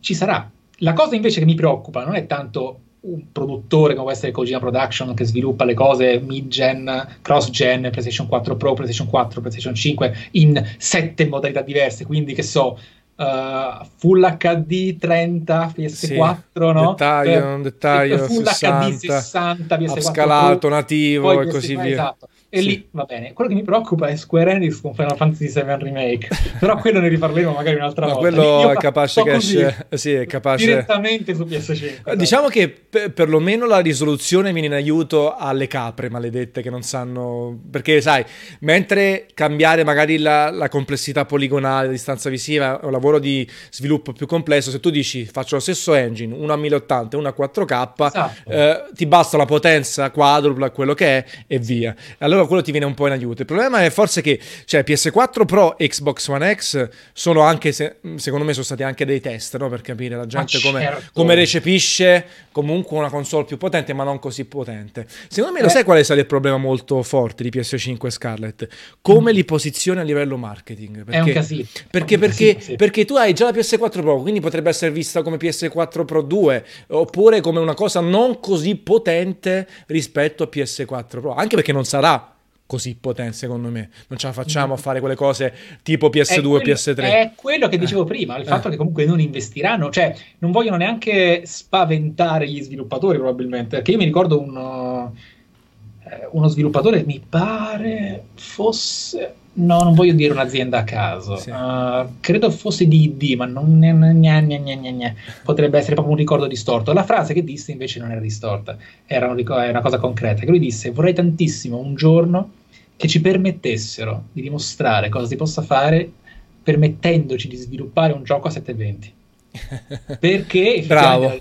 ci sarà. La cosa invece che mi preoccupa non è tanto un produttore come può essere Kojima Production che sviluppa le cose mid-gen, cross-gen, PlayStation 4 Pro, PlayStation 4, PlayStation 5 in sette modalità diverse, quindi che so, Uh, Full HD 30 PS4, sì, no? Dettaglio, eh, dettaglio Full 60, HD 60 PS4 scalato, nativo e così via. Esatto. E sì. lì va bene. Quello che mi preoccupa è Square Enix con Final Fantasy VII Remake. Però quello ne riparleremo magari un'altra Ma volta. Quello Io è capace che esce sì, è capace... direttamente su PS5. Eh, diciamo che per, perlomeno la risoluzione viene in aiuto alle capre maledette che non sanno. Perché, sai, mentre cambiare magari la, la complessità poligonale, la distanza visiva è un lavoro di sviluppo più complesso, se tu dici faccio lo stesso engine, una a 1080 e una a 4K, esatto. eh, ti basta la potenza quadrupla, quello che è, e via. Allora quello ti viene un po' in aiuto. Il problema è forse che cioè, PS4 Pro e Xbox One X sono anche, se, secondo me, sono stati anche dei test no? per capire la gente come, certo. come, recepisce comunque una console più potente, ma non così potente. Secondo me, eh. lo sai qual è stato il problema molto forte di PS5 e Scarlett? Come mm. li posizioni a livello marketing. Perché, è un casino. Perché, perché, casino, sì. perché tu hai già la PS4 Pro, quindi potrebbe essere vista come PS4 Pro 2, oppure come una cosa non così potente rispetto a PS4 Pro, anche perché non sarà così potente secondo me non ce la facciamo a fare quelle cose tipo PS2 quello, PS3 è quello che dicevo eh. prima il fatto eh. che comunque non investiranno cioè non vogliono neanche spaventare gli sviluppatori probabilmente perché io mi ricordo un, eh, uno sviluppatore mi pare fosse no non voglio dire un'azienda a caso sì. uh, credo fosse di ID ma non ne, ne, ne, potrebbe essere proprio un ricordo distorto la frase che disse invece non era distorta era, un, una cosa concreta che lui disse vorrei tantissimo un giorno che ci permettessero di dimostrare cosa si possa fare permettendoci di sviluppare un gioco a 720. Perché bravo,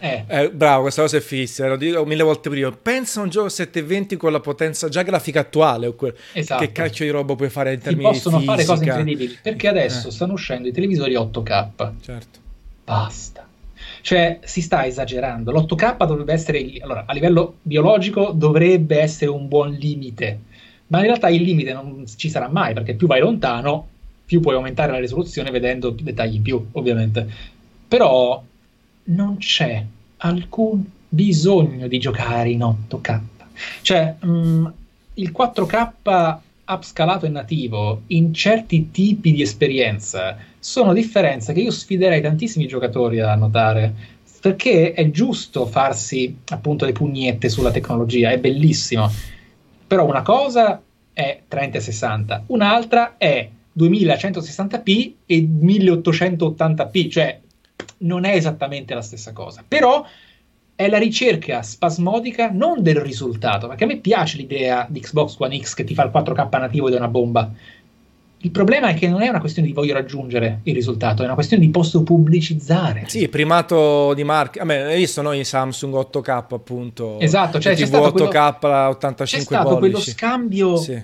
eh. Eh, bravo, questa cosa è fissa. Lo dico mille volte prima. Pensa a un gioco a 720 con la potenza già grafica attuale. Esatto. Che cacchio di roba puoi fare in termini si possono fare cose incredibili. Perché adesso eh. stanno uscendo i televisori 8K. Certo. Basta. Cioè, si sta esagerando. L'8K dovrebbe essere. Allora, a livello biologico, dovrebbe essere un buon limite ma in realtà il limite non ci sarà mai perché più vai lontano, più puoi aumentare la risoluzione vedendo dettagli in più, ovviamente. Però non c'è alcun bisogno di giocare in 8K. Cioè, mh, mm, il 4K upscalato e nativo in certi tipi di esperienza sono differenze che io sfiderei tantissimi giocatori a notare perché è giusto farsi appunto le pugnette sulla tecnologia, è bellissimo però una cosa è 3060, un'altra è 2160p e 1880p, cioè non è esattamente la stessa cosa. Però è la ricerca spasmodica non del risultato, perché a me piace l'idea di Xbox One X che ti fa il 4K nativo ed è una bomba. Il problema è che non è una questione di voglio raggiungere il risultato, è una questione di posso pubblicizzare. Sì, primato di marca. Vabbè, hai visto noi Samsung 8K appunto. Esatto, cioè c'è stato 8K quello, 85 c'è stato quello scambio sì.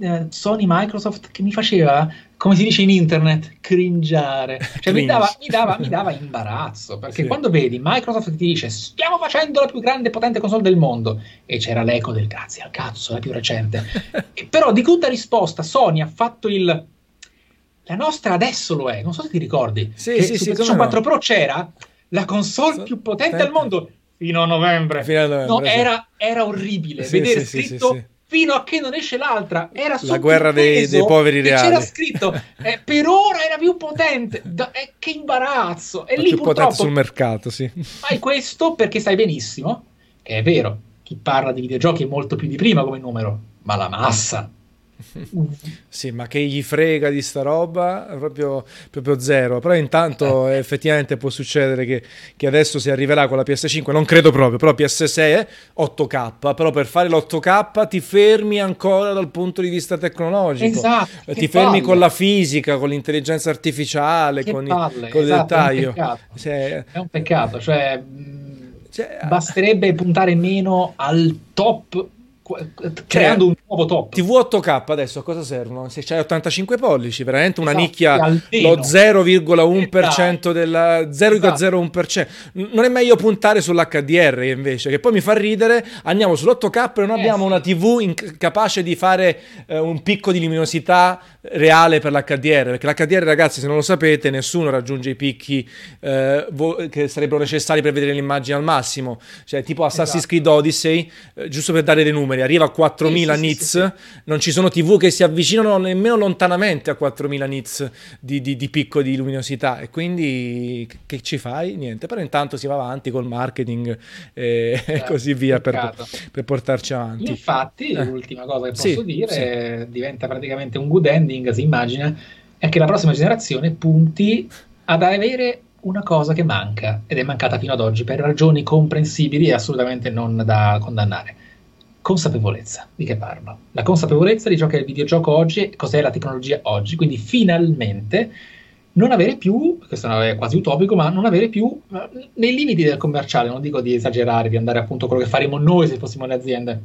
eh, Sony Microsoft che mi faceva come si dice in internet, cringiare. Cioè mi dava, mi, dava, mi dava, imbarazzo, perché sì. quando vedi Microsoft ti dice stiamo facendo la più grande e potente console del mondo, e c'era l'eco del grazie al cazzo, la più recente. e, però di tutta risposta Sony ha fatto il... La nostra adesso lo è, non so se ti ricordi. Sì, che sì, su sì, PlayStation 4 no. Pro c'era la console so, più potente al mondo fino a novembre. Fino a novembre no, era, era, orribile sì, vedere scritto fino a che non esce l'altra. Era la guerra dei, dei, poveri reali. C'era scritto eh, per ora era più potente. Da, eh, che imbarazzo! E la lì più potente sul mercato, sì. Fai questo perché sai benissimo che è vero. Chi parla di videogiochi è molto più di prima come numero, ma la massa sì, ma che gli frega di sta roba? Proprio, proprio zero. Però intanto eh. effettivamente può succedere che, che, adesso si arriverà con la PS5, non credo proprio, però PS6 è 8K, però per fare l'8K ti fermi ancora dal punto di vista tecnologico. Esatto. Ti fermi palle. con la fisica, con l'intelligenza artificiale, che con, palle. il, con esatto, il dettaglio. È un peccato, cioè, è un peccato. cioè, cioè, basterebbe puntare meno al top creando un nuovo top. TV 8K adesso a cosa servono? Se c'hai 85 pollici, veramente una esatto, nicchia, lo 0,1% esatto. della 0,01%. Esatto. Non è meglio puntare sull'HDR invece, che poi mi fa ridere, andiamo sull'8K e non eh, abbiamo una TV in- capace di fare eh, un picco di luminosità reale per l'HDR, perché l'HDR ragazzi se non lo sapete nessuno raggiunge i picchi eh, vo- che sarebbero necessari per vedere l'immagine al massimo, cioè tipo Assassin's esatto. Creed Odyssey, eh, giusto per dare dei numeri, dicevi, arriva a 4000 sì, nits, sì, sì, non ci sono TV che si avvicinano nemmeno lontanamente a 4000 nits di, di, di, picco di luminosità e quindi che ci fai? Niente, però intanto si va avanti col marketing e, eh, così via per, per, portarci avanti. Infatti, eh. l'ultima cosa che posso dire diventa praticamente un good ending, si immagina, è che la prossima generazione punti ad avere una cosa che manca ed è mancata fino ad oggi per ragioni comprensibili e assolutamente non da condannare. Consapevolezza, di che parlo? La consapevolezza di ciò che è il videogioco oggi e cos'è la tecnologia oggi, quindi finalmente non avere più, questo è quasi utopico, ma non avere più, nei limiti del commerciale, non dico di esagerare, di andare appunto a quello che faremo noi se fossimo le aziende,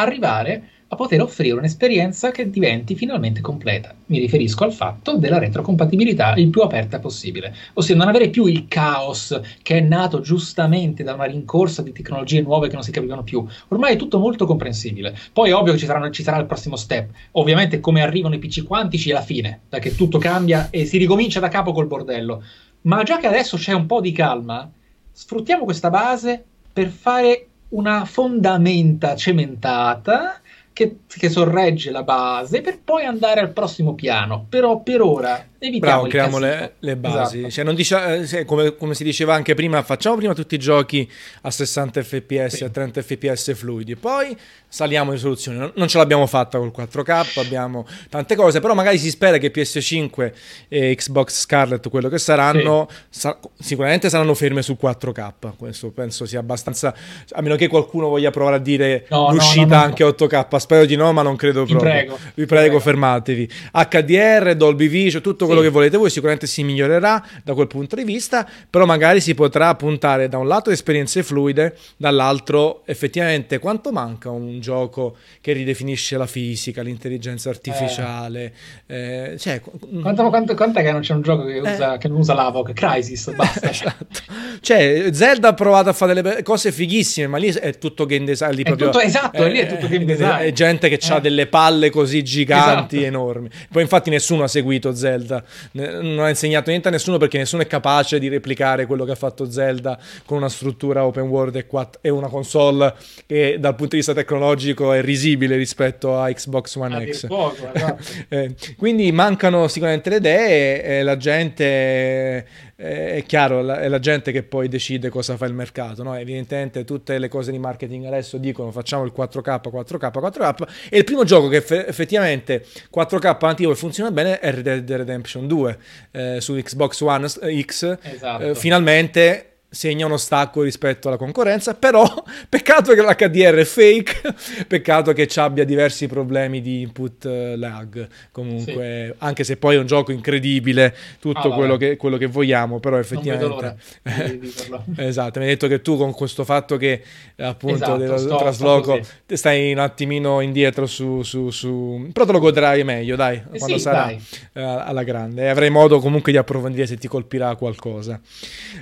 arrivare a poter offrire un'esperienza che diventi finalmente completa. Mi riferisco al fatto della retrocompatibilità il più aperta possibile, ossia non avere più il caos che è nato giustamente da una rincorsa di tecnologie nuove che non si capivano più. Ormai è tutto molto comprensibile. Poi è ovvio che ci, saranno, ci sarà il prossimo step. Ovviamente come arrivano i PC quantici è la fine, che tutto cambia e si ricomincia da capo col bordello. Ma già che adesso c'è un po' di calma, sfruttiamo questa base per fare una fondamenta cementata che, che, sorregge la base per poi andare al prossimo piano. Però per ora evitiamo Bravo, creiamo le, le, basi. Esatto. Cioè, dice, eh, come, come, si diceva anche prima, facciamo prima tutti i giochi a 60 fps, sì. a 30 fps fluidi, poi saliamo in risoluzione. Non ce l'abbiamo fatta col 4K, abbiamo tante cose, però magari si spera che PS5 e Xbox Scarlet, quello che saranno, sì. sa- sicuramente saranno ferme su 4K. Questo penso sia abbastanza, a meno che qualcuno voglia provare a dire no, l'uscita no, no, anche 8K. Spero di no, ma non credo proprio. Vi prego, Vi prego, prego. fermatevi. HDR, Dolby Vision, tutto quello che volete voi, sicuramente si migliorerà da quel punto di vista, però magari si potrà puntare da un lato esperienze fluide, dall'altro effettivamente quanto manca un gioco che ridefinisce la fisica, l'intelligenza artificiale. Eh. Eh, cioè, quanto, quanto, quant'è che non c'è un gioco che, eh. usa, che non usa l'Avoc? Crisis, basta. esatto. Cioè, Zelda ha provato a fare delle cose fighissime, ma lì è tutto game design. Lì è proprio, tutto, esatto, lì è tutto game design. È gente che ha eh. delle palle così giganti, esatto. enormi. Poi infatti nessuno ha seguito Zelda, non ha insegnato niente a nessuno perché nessuno è capace di replicare quello che ha fatto Zelda con una struttura open world e, e una console che dal punto di vista tecnologico è risibile rispetto a Xbox One X. Poco, esatto. eh, quindi mancano sicuramente le idee e la gente è chiaro, è la gente che poi decide cosa fa il mercato, no? Evidentemente tutte le cose di marketing adesso dicono facciamo il 4K, 4K, 4K e il primo gioco che effettivamente 4K nativo e funziona bene è Red Dead Redemption 2 eh, su Xbox One X. Esatto. Eh, finalmente segna uno stacco rispetto alla concorrenza, però peccato che l'HDR è fake, peccato che ci abbia diversi problemi di input eh, lag, comunque, sì. anche se poi è un gioco incredibile, tutto ah, quello, che, quello, che, vogliamo, però effettivamente... esatto, mi hai detto che tu con questo fatto che appunto esatto, del sto, trasloco sto stai un attimino indietro su, su, su... però te lo godrai meglio, dai, eh quando sì, sarà dai. Eh, alla grande avrai modo comunque di approfondire se ti colpirà qualcosa.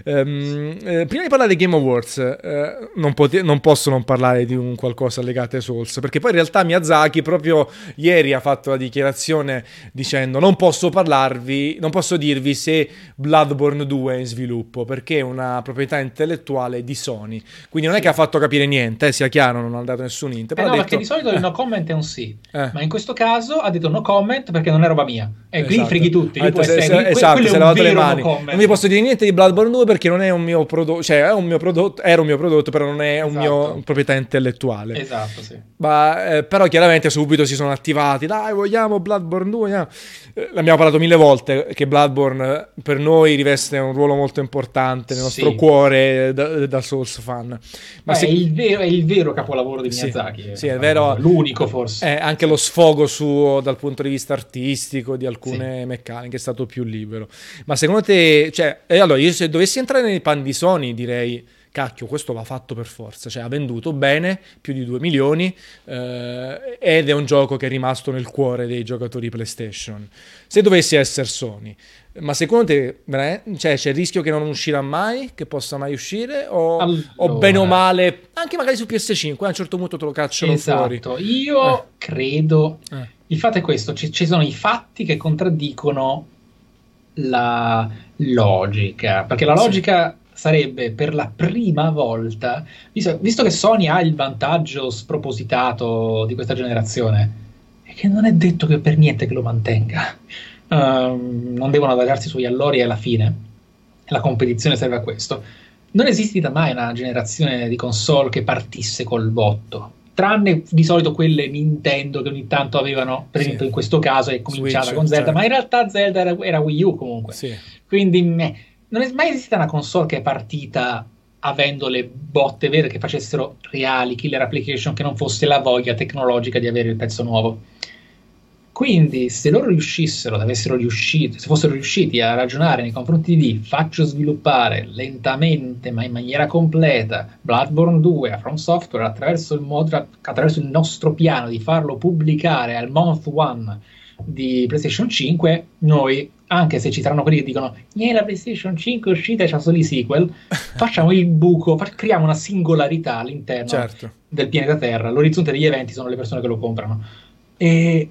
Um, eh, prima di parlare dei Game Awards, eh, non, pot- non, posso non parlare di un qualcosa legato ai Souls, perché poi in realtà Miyazaki proprio ieri ha fatto la dichiarazione dicendo non posso parlarvi, non posso dirvi se Bloodborne 2 è in sviluppo, perché è una proprietà intellettuale di Sony. Quindi non è che ha fatto capire niente, eh, sia chiaro, non ha dato nessun int. Eh no, detto... perché di solito il no comment è un sì, eh. ma in questo caso ha detto no comment perché non è roba mia. E esatto. quindi freghi tutti. Detto, se, se, esatto, si è lavato le mani. No non vi posso dire niente di Bloodborne 2 perché non è un mio prodotto, cioè è un mio prodotto, era un mio prodotto, però non è esatto. un mio esatto. proprietà intellettuale. Esatto, sì. Ma, eh, però chiaramente subito si sono attivati, dai, vogliamo Bloodborne 2, vogliamo. Eh, l'abbiamo parlato mille volte che Bloodborne eh, per noi riveste un ruolo molto importante nel nostro sì. cuore da, da, Souls fan. Ma se... è, il vero, è, il vero, capolavoro di Miyazaki. Sì, sì è vero. L'unico forse. È anche lo sfogo suo dal punto di vista artistico, di alcune meccaniche, è stato più libero. Ma secondo te, cioè, allora io se dovessi entrare nei panni di Sony direi cacchio, questo va fatto per forza, cioè ha venduto bene, più di 2 milioni, eh, ed è un gioco che è rimasto nel cuore dei giocatori PlayStation. Se dovessi essere Sony, ma secondo te cioè, c'è il rischio che non uscirà mai, che possa mai uscire, o, allora. o bene o male, anche magari su PS5, a un certo punto te lo cacciano esatto. fuori? Io eh. credo, eh. il fatto è questo, ci, ci sono i fatti che contraddicono la logica, perché la logica... Sì sarebbe per la prima volta, visto, visto, che Sony ha il vantaggio spropositato di questa generazione, e che non è detto che per niente che lo mantenga, uh, non devono adagiarsi sugli allori alla fine, la competizione serve a questo. Non esistita mai una generazione di console che partisse col botto tranne di solito quelle Nintendo che ogni tanto avevano, per esempio sì. in questo caso è cominciata Switch, con Zelda, certo. ma in realtà Zelda era, era Wii U comunque. Sì. Quindi meh, non è mai esistita una console che è partita avendo le botte vere che facessero reali killer application, che non fosse la voglia tecnologica di avere il pezzo nuovo. Quindi, se loro riuscissero, riuscito, se fossero riusciti a ragionare nei confronti di faccio sviluppare lentamente ma in maniera completa Bloodborne 2 a From Software attraverso il, modo, attraverso il nostro piano di farlo pubblicare al month one di PlayStation 5, noi, anche se ci saranno quelli che dicono la PlayStation 5 è uscita e c'ha solo i sequel, facciamo il buco, fa- creiamo una singolarità all'interno certo. del pianeta Terra. L'orizzonte degli eventi sono le persone che lo comprano. E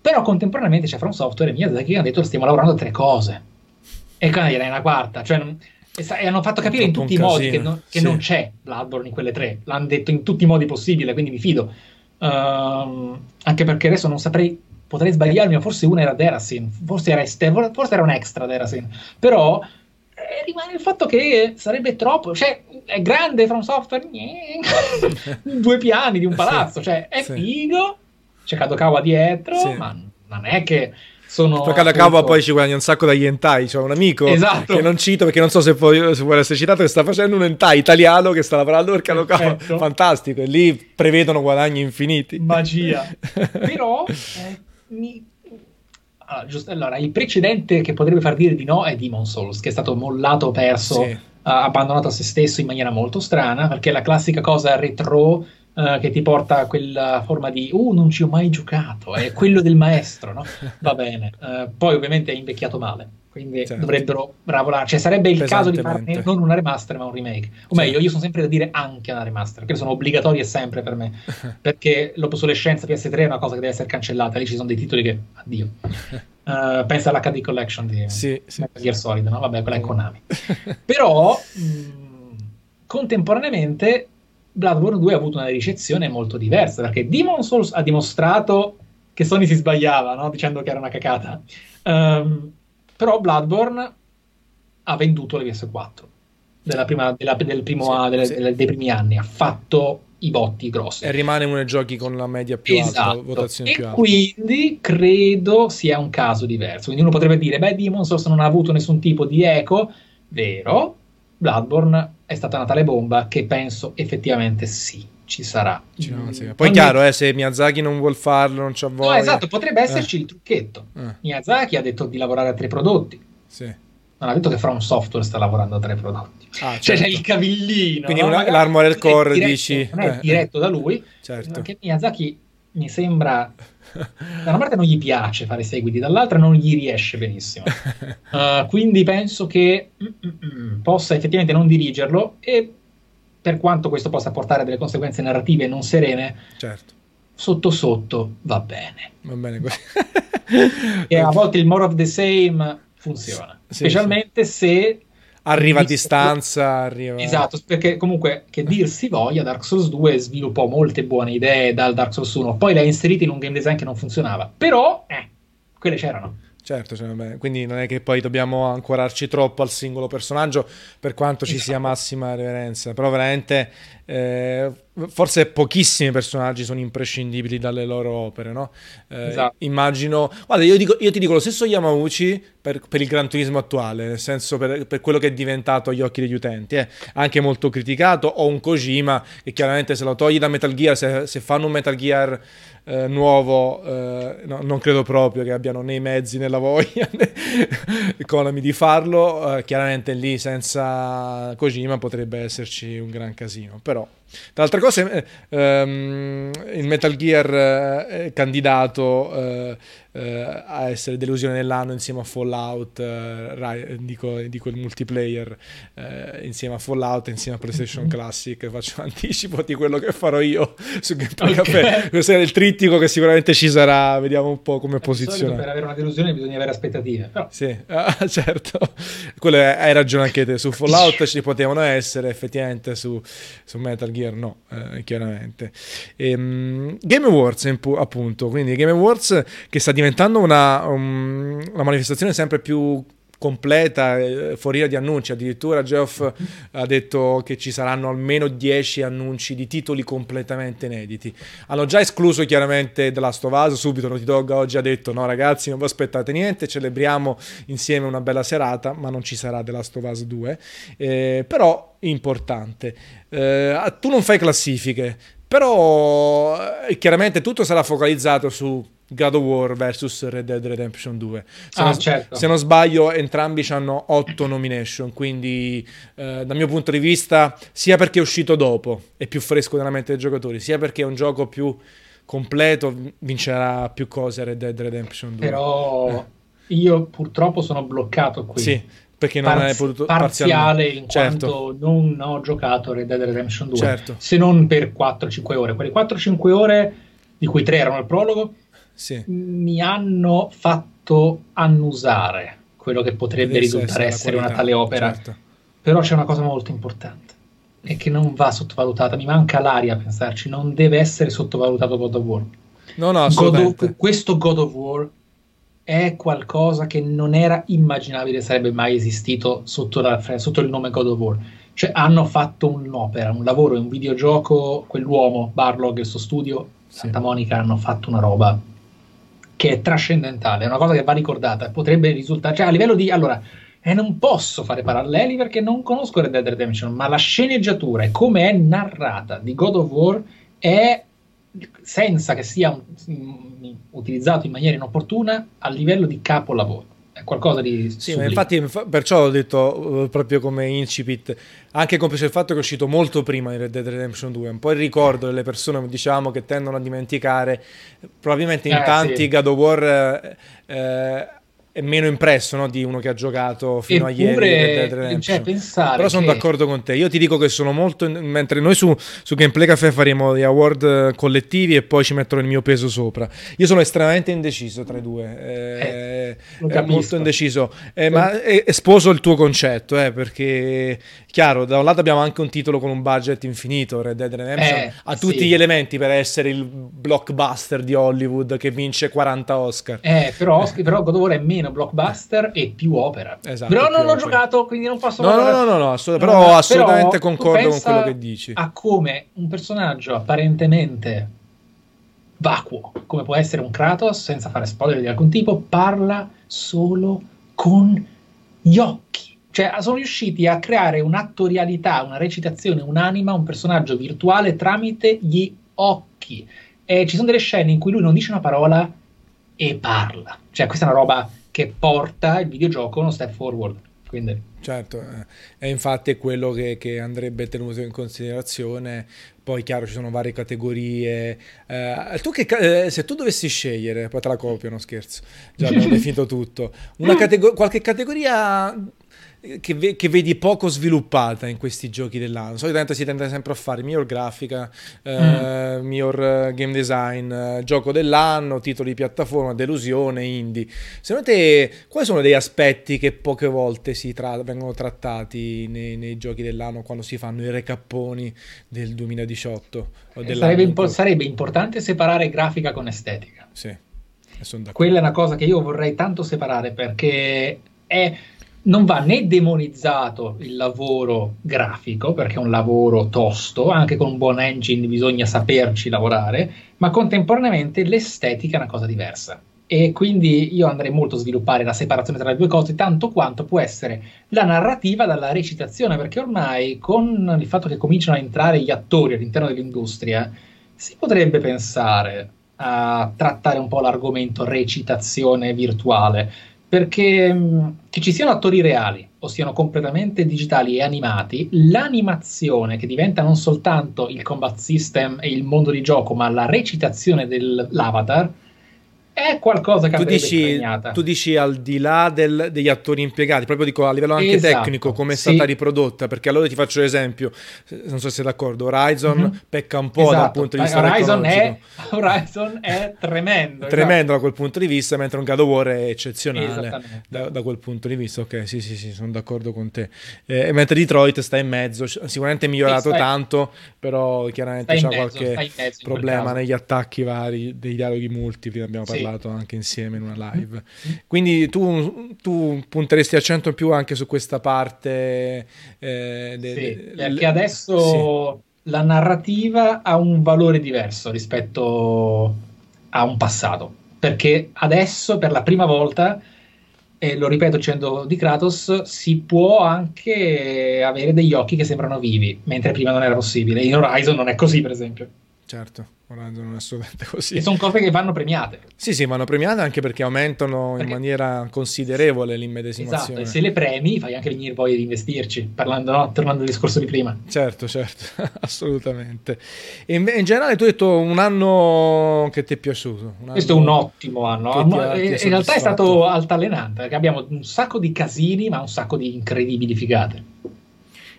però contemporaneamente c'è From Software e Miyazaki che hanno detto stiamo lavorando a tre cose. E qua è una quarta, cioè e, hanno fatto capire in tutti i modi che, no, che sì. non c'è Bloodborne in quelle tre. L'hanno detto in tutti i modi possibili, quindi mi fido. Uh, anche perché adesso non saprei, potrei sbagliarmi, ma forse una era Derasin, forse era, este, forse era un extra Derasin. Però eh, rimane il fatto che sarebbe troppo, cioè è grande From Software, due piani di un palazzo, cioè è sì. figo, c'è Kadokawa dietro, sì. ma non è che sono... Poi Kadokawa appunto... poi ci guadagna un sacco dagli hentai, cioè un amico esatto. che non cito perché non so se, poi, se vuole essere citato, che sta facendo un hentai italiano che sta lavorando per Perfetto. fantastico, e lì prevedono guadagni infiniti. Magia. Però... Eh, mi... allora, giusto, allora, il precedente che potrebbe far dire di no è Demon Souls, che è stato mollato, perso, sì. uh, abbandonato a se stesso in maniera molto strana, perché la classica cosa retro uh, che ti porta a quella forma di uh non ci ho mai giocato è quello del maestro no? va bene uh, poi ovviamente è invecchiato male quindi certo. dovrebbero lavorare cioè sarebbe il caso di farne non una remaster ma un remake o meglio io sono sempre da dire anche una remaster che sono obbligatorie sempre per me perché l'obsolescenza PS3 è una cosa che deve essere cancellata lì ci sono dei titoli che addio Uh, pensa all'HD Collection di sì, sì. Metal Gear Solid, no? Vabbè, quella è Konami. Però, mh, contemporaneamente, Bloodborne 2 ha avuto una ricezione molto diversa perché Demon Souls ha dimostrato che Sony si sbagliava no? dicendo che era una cacata um, però Bloodborne ha venduto le PS4 della prima, della, del primo, sì, delle, sì. Delle, dei primi anni. Ha fatto i botti grossi. E rimane uno dei giochi con la media più esatto. alta votazione e più alta. quindi credo sia un caso diverso. Quindi uno potrebbe dire beh Demon Souls non ha avuto nessun tipo di eco. Vero Bloodborne è stata una tale bomba che penso effettivamente sì, ci sarà. Mm. Sì. Poi chiaro, eh, se Miyazaki non vuol farlo, non c'ha voglia. No, esatto, potrebbe esserci eh. il trucchetto. Eh. Miyazaki ha detto di lavorare a tre prodotti. Sì. Non ha detto che From Software sta lavorando a tre prodotti. Ah, certo. Cioè c'è certo. il cavillino. Quindi no? una, l'Armored Core diretto, dici... Non è eh. diretto da lui. Certo. Perché Miyazaki mi sembra da una parte non gli piace fare seguiti, dall'altra non gli riesce benissimo. Uh, quindi penso che mm, mm, mm, possa effettivamente non dirigerlo e per quanto questo possa portare delle conseguenze narrative non serene, certo. sotto sotto va bene. Va bene così. e a volte il more of the same funziona, sì, specialmente sì. se arriva a distanza, arriva... Esatto, perché comunque che dir si voglia, Dark Souls 2 sviluppò molte buone idee dal Dark Souls 1, poi le ha inserite in un game design che non funzionava, però, eh, quelle c'erano. Certo, cioè, quindi non è che poi dobbiamo ancorarci troppo al singolo personaggio per quanto ci esatto. sia massima reverenza, però veramente eh, forse pochissimi personaggi sono imprescindibili dalle loro opere, no? Eh, esatto. Immagino, guarda, io, dico, io, ti dico lo stesso Yamauchi per, per, il Gran Turismo attuale, nel senso per, per, quello che è diventato agli occhi degli utenti, eh. anche molto criticato, o un Kojima che chiaramente se lo togli da Metal Gear, se, se fanno un Metal Gear eh, nuovo, eh, no, non credo proprio che abbiano né i mezzi né la voglia né Konami di farlo. Eh, chiaramente lì senza Kojima potrebbe esserci un gran casino, però. Tra l'altra cose, um, il Metal Gear uh, candidato uh, eh, a essere delusione dell'anno insieme a Fallout, eh, Rai, dico, dico, il multiplayer, eh, insieme a Fallout, insieme a PlayStation Classic. Faccio anticipo di quello che farò io su Gameplay okay. Café. Questo è il trittico che sicuramente ci sarà, vediamo un po' come posizionare. Per avere una delusione bisogna avere aspettative. Però. Sì, ah, certo, quello è, hai ragione anche te. Su Fallout ci potevano essere, effettivamente su, su Metal Gear no, eh, chiaramente. E, um, Game Awards appunto, quindi Game Awards che sta diventando una, um, una manifestazione sempre più completa, eh, foriera di annunci. Addirittura Geoff ha detto che ci saranno almeno 10 annunci di titoli completamente inediti. Hanno già escluso chiaramente The Last of Us, subito Naughty Dog oggi ha detto no ragazzi non vi aspettate niente, celebriamo insieme una bella serata, ma non ci sarà The Last of Us 2. Eh, però importante, eh, tu non fai classifiche, però eh, chiaramente tutto sarà focalizzato su God of War vs Red Dead Redemption 2. Se, ah, non, certo. se non, sbaglio, entrambi hanno 8 nomination. Quindi, eh, dal mio punto di vista, sia perché è uscito dopo, è più fresco nella mente dei giocatori, sia perché è un gioco più completo, vincerà più cose Red Dead Redemption 2. Però eh. io purtroppo sono bloccato qui. Sì. Perché non Parz- hai potuto parziale in certo. quanto non ho giocato Red Dead Redemption 2 certo. se non per 4-5 ore. Quelle 4-5 ore, di cui 3 erano il prologo, sì. mi hanno fatto annusare quello che potrebbe risultare essere una tale opera. Certo. Però c'è una cosa molto importante e che non va sottovalutata. Mi manca l'aria a pensarci, non deve essere sottovalutato God of War. No, no, God of, questo God of War è qualcosa che non era immaginabile sarebbe mai esistito sotto, la, sotto il nome God of War. Cioè, hanno fatto un'opera, un lavoro, un videogioco. Quell'uomo, Barlog e il suo studio, sì. Santa Monica, hanno fatto una roba che è trascendentale, è una cosa che va ricordata, potrebbe risultare, cioè a livello di, allora, eh, non posso fare paralleli perché non conosco Red Dead Redemption, ma la sceneggiatura e come è narrata di God of War è senza che sia un, utilizzato in maniera inopportuna a livello di capolavoro è qualcosa di sì, infatti perciò ho detto uh, proprio come incipit anche compreso il fatto che è uscito molto prima di Red Dead Redemption 2 un po' il ricordo delle persone diciamo che tendono a dimenticare probabilmente in eh, tanti sì. God of War eh, eh è meno impresso no, di uno che ha giocato fino Eppure, a ieri. Cioè, Però sono che... d'accordo con te. Io ti dico che sono molto. Mentre noi su, su Gameplay Café faremo gli award collettivi e poi ci metterò il mio peso sopra. Io sono estremamente indeciso tra i due. Eh, eh, molto indeciso. Eh, ma sposo il tuo concetto, eh, perché chiaro, da un lato abbiamo anche un titolo con un budget infinito. Red Dead Redemption eh, ha tutti sì. gli elementi per essere il blockbuster di Hollywood che vince 40 Oscar. Eh, però, però God of War è meno meno blockbuster e più opera. Esatto, però non l'ho giocato, quindi non posso... No, no, no, no, no, assolut- no, però assolutamente però concordo con quello che dici. A come un personaggio apparentemente vacuo, come può essere un Kratos, senza fare spoiler di alcun tipo, parla solo con gli occhi. Cioè, sono riusciti a creare un'attorialità, una recitazione, un'anima, un personaggio virtuale tramite gli occhi. E ci sono delle scene in cui lui non dice una parola e parla. Cioè, questa è una roba che porta il videogioco uno step forward. Quindi. Certo, eh, e infatti è quello che, che, andrebbe tenuto in considerazione. Poi, chiaro, ci sono varie categorie. Eh, tu che, eh, se tu dovessi scegliere, poi te la copio, no scherzo, già abbiamo definito tutto. Una catego- qualche categoria che, ve- che, vedi poco sviluppata in questi giochi dell'anno. Solitamente si tende sempre a fare miglior grafica, eh, mm. miglior eh, game design, eh, gioco dell'anno, titoli di piattaforma, delusione, indie. Secondo te, quali sono degli aspetti che poche volte tra- vengono trattati nei-, nei, giochi dell'anno quando si fanno i recapponi del 2018? Sarebbe, impo- sarebbe importante separare grafica con estetica. Sì. Quella è una cosa che io vorrei tanto separare perché è non va né demonizzato il lavoro grafico, perché è un lavoro tosto, anche con un buon engine bisogna saperci lavorare, ma contemporaneamente l'estetica è una cosa diversa. E quindi io andrei molto a sviluppare la separazione tra le due cose, tanto quanto può essere la narrativa dalla recitazione, perché ormai con il fatto che cominciano a entrare gli attori all'interno dell'industria, si potrebbe pensare a trattare un po' l'argomento recitazione virtuale perché mh, che ci siano attori reali o siano completamente digitali e animati, l'animazione che diventa non soltanto il combat system e il mondo di gioco, ma la recitazione dell'avatar è qualcosa che tu dici, tu dici al di là del, degli attori impiegati, proprio dico a livello anche esatto, tecnico, come è sì. stata riprodotta, perché allora ti faccio l'esempio, non so se sei d'accordo, Horizon mm-hmm. pecca un po' esatto. dal punto di vista Horizon è, Horizon è tremendo. Tremendo esatto. da quel punto di vista, mentre un God of War è eccezionale da, da, quel punto di vista. Ok, sì, sì, sì, sono d'accordo con te. Eh, mentre Detroit sta in mezzo, sicuramente è migliorato stai, tanto, però chiaramente c'è qualche problema negli attacchi vari, dei dialoghi multipli, abbiamo parlato parlato anche insieme in una live. Quindi tu, tu punteresti accento più anche su questa parte. Eh, de, sì, perché adesso sì. la narrativa ha un valore diverso rispetto a un passato. Perché adesso, per la prima volta, e lo ripeto dicendo di Kratos, si può anche avere degli occhi che sembrano vivi, mentre prima non era possibile. In Horizon non è così, per esempio. Certo. Orlando non è assolutamente così. E sono cose che vanno premiate. Sì, sì, vanno premiate anche perché aumentano perché... in maniera considerevole l'immedesimazione. Esatto, e se le premi fai anche venire voglia di investirci, parlando, no? tornando al discorso di prima. Certo, certo, assolutamente. E in, in, generale tu hai detto un anno che ti è piaciuto. Questo è un ottimo anno. Ti ha, ti in realtà è stato altalenante, perché abbiamo un sacco di casini, ma un sacco di incredibili figate.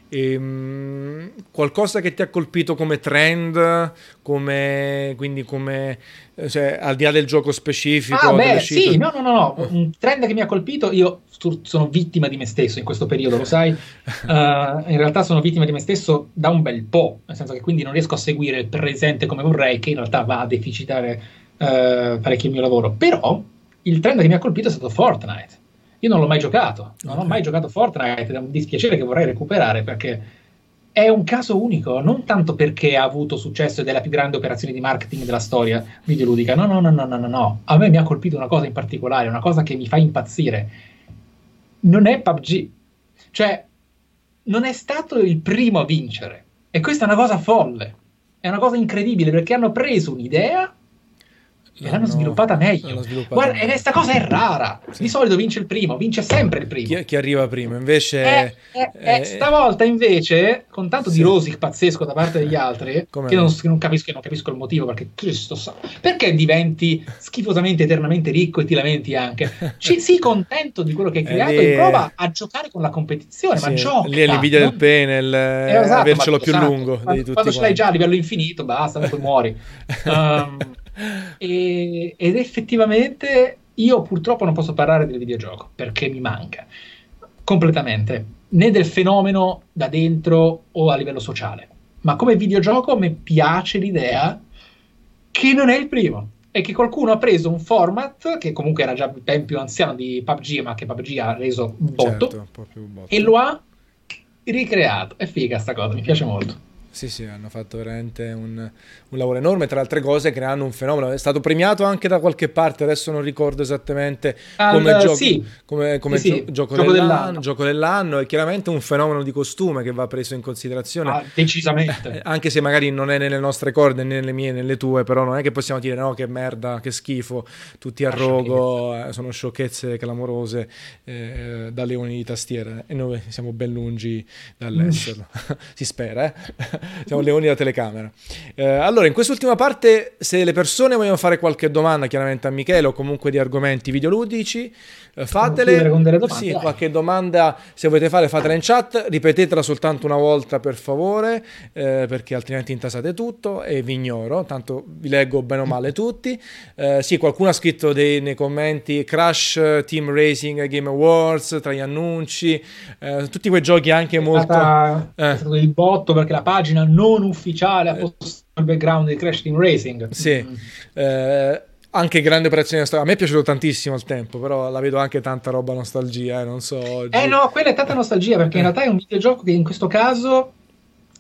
Ehm, qualcosa che ti ha colpito come trend, come, quindi come cioè, al di là del gioco specifico? Ah, beh, sì, no, no, no, no, un trend che mi ha colpito, io sono vittima di me stesso in questo periodo, lo sai, uh, in realtà sono vittima di me stesso da un bel po', nel senso che quindi non riesco a seguire il presente come vorrei, che in realtà va a deficitare uh, parecchio il mio lavoro, però il trend che mi ha colpito è stato Fortnite io non l'ho mai giocato, non okay. ho mai giocato Fortnite, è un dispiacere che vorrei recuperare perché è un caso unico, non tanto perché ha avuto successo ed è la più grande operazione di marketing della storia videoludica, no, no, no, no, no, no, no. A me mi ha colpito una cosa in particolare, una cosa che mi fa impazzire. Non è PUBG, cioè non è stato il primo a vincere e questa è una cosa folle, è una cosa incredibile perché hanno preso un'idea e l'hanno sviluppata meglio. Sviluppata Guarda, questa cosa è rara. Sì. Di solito vince il primo, vince sempre il primo. Chi, chi arriva prima, invece. Eh, eh, eh, eh stavolta, invece, con tanto sì. di rosic pazzesco da parte degli altri, che non, che non, capisco, non, capisco, il motivo, perché Cristo sa. Perché diventi schifosamente eternamente ricco e ti lamenti anche? Ci, sii contento di quello che hai creato e prova a giocare con la competizione, sì. ma gioca. Lì è l'invidia non... del pene, il, eh, esatto, avercelo più esatto. lungo. Quando, quando ce l'hai già a livello infinito, basta, poi muori. Um, e, ed effettivamente io purtroppo non posso parlare del videogioco perché mi manca completamente né del fenomeno da dentro o a livello sociale. Ma come videogioco mi piace l'idea che non è il primo e che qualcuno ha preso un format che comunque era già ben più anziano di PUBG, ma che PUBG ha reso botto, certo, botto. e lo ha ricreato. È figa sta cosa, mi piace molto. Sì, sì, hanno fatto veramente un, un, lavoro enorme, tra altre cose creando un fenomeno. È stato premiato anche da qualche parte, adesso non ricordo esattamente come, gioco, sì. come, come sì, gio- sì. Gioco, gioco, dell'anno, dell'anno. gioco, dell'anno, È chiaramente un fenomeno di costume che va preso in considerazione. Ah, decisamente. Eh, anche se magari non è nelle nostre corde, né nelle mie, né nelle tue, però non è che possiamo dire no, che merda, che schifo, tutti a rogo, eh, sono sciocchezze clamorose eh, da leoni di tastiera e noi siamo ben lungi dall'esserlo. si spera, eh? Siamo leoni da telecamera. Eh, allora, in quest'ultima parte, se le persone vogliono fare qualche domanda, chiaramente a Michele o comunque di argomenti videoludici, fatele. Con delle domande, sì, qualche domanda se volete fare, fatela in chat. Ripetetela soltanto una volta, per favore, eh, perché altrimenti intasate tutto e vi ignoro. Tanto vi leggo bene o male tutti. Eh, sì, qualcuno ha scritto dei, nei commenti Crash Team Racing Game Awards tra gli annunci, eh, tutti quei giochi anche è molto. Stata, eh. È stato il botto perché la pagina non ufficiale ha posto il background di Crash Team Racing. Sì. Mm. Anche grande operazione A me è piaciuto tantissimo al tempo, però la vedo anche tanta roba nostalgia, eh, non so. Oggi. Eh no, quella è tanta nostalgia perché in realtà è un videogioco che in questo caso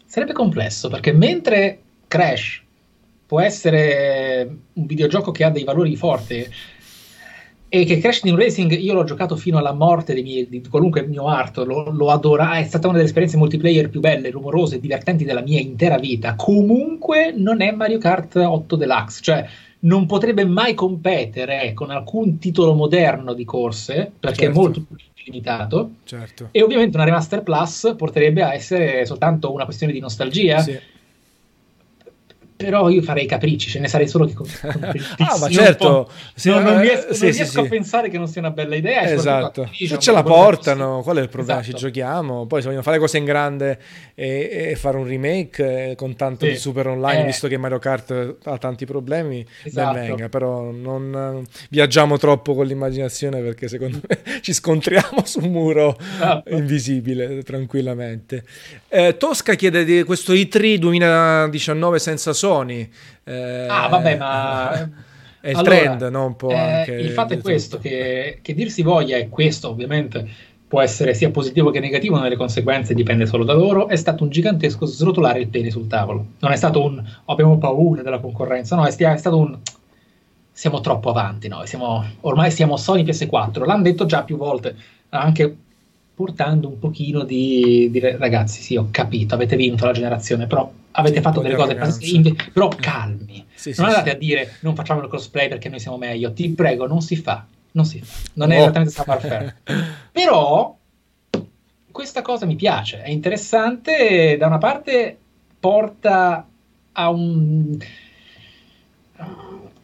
sarebbe complesso perché mentre Crash può essere un videogioco che ha dei valori forti e che Crash Team Racing io l'ho giocato fino alla morte miei, di qualunque mio art, lo, lo adoro, è stata una delle esperienze multiplayer più belle, rumorose e divertenti della mia intera vita. Comunque non è Mario Kart 8 Deluxe, cioè non potrebbe mai competere con alcun titolo moderno di corse perché certo. è molto più limitato. Certo. E ovviamente una Remaster Plus porterebbe a essere soltanto una questione di nostalgia. Sì però io farei capricci, ce ne sarei solo che Ah, ma certo, se, non, non, riesco, sì, non sì, riesco sì. a pensare che non sia una bella idea. Esatto, se ce la portano, qual è il problema? Esatto. Ci giochiamo, poi se vogliono fare cose in grande e, e fare un remake eh, con tanto di super online, eh. visto che Mario Kart ha tanti problemi, esatto. ben venga, però non viaggiamo troppo con l'immaginazione perché secondo me ci scontriamo su un muro esatto. invisibile tranquillamente. Eh, Tosca chiede di questo i3 2019 senza Sony. Eh, ah, vabbè, ma... È il allora, trend, no? Un po' eh, il fatto è questo, che, che dir si voglia, e questo ovviamente può essere sia positivo che negativo nelle conseguenze, dipende solo da loro, è stato un gigantesco srotolare il pene sul tavolo. Non è stato un oh, abbiamo paura della concorrenza, no, è, è stato un siamo troppo avanti noi, siamo, ormai siamo Sony PS4, l'hanno detto già più volte, anche portando un pochino di dire ragazzi sì ho capito avete vinto la generazione però avete fatto delle cose pazzesche però calmi. Sì, non sì, andate a dire non facciamo il cosplay perché noi siamo meglio. Ti prego non si fa non si fa. Non è oh. esattamente savoir però questa cosa mi piace è interessante da una parte porta a un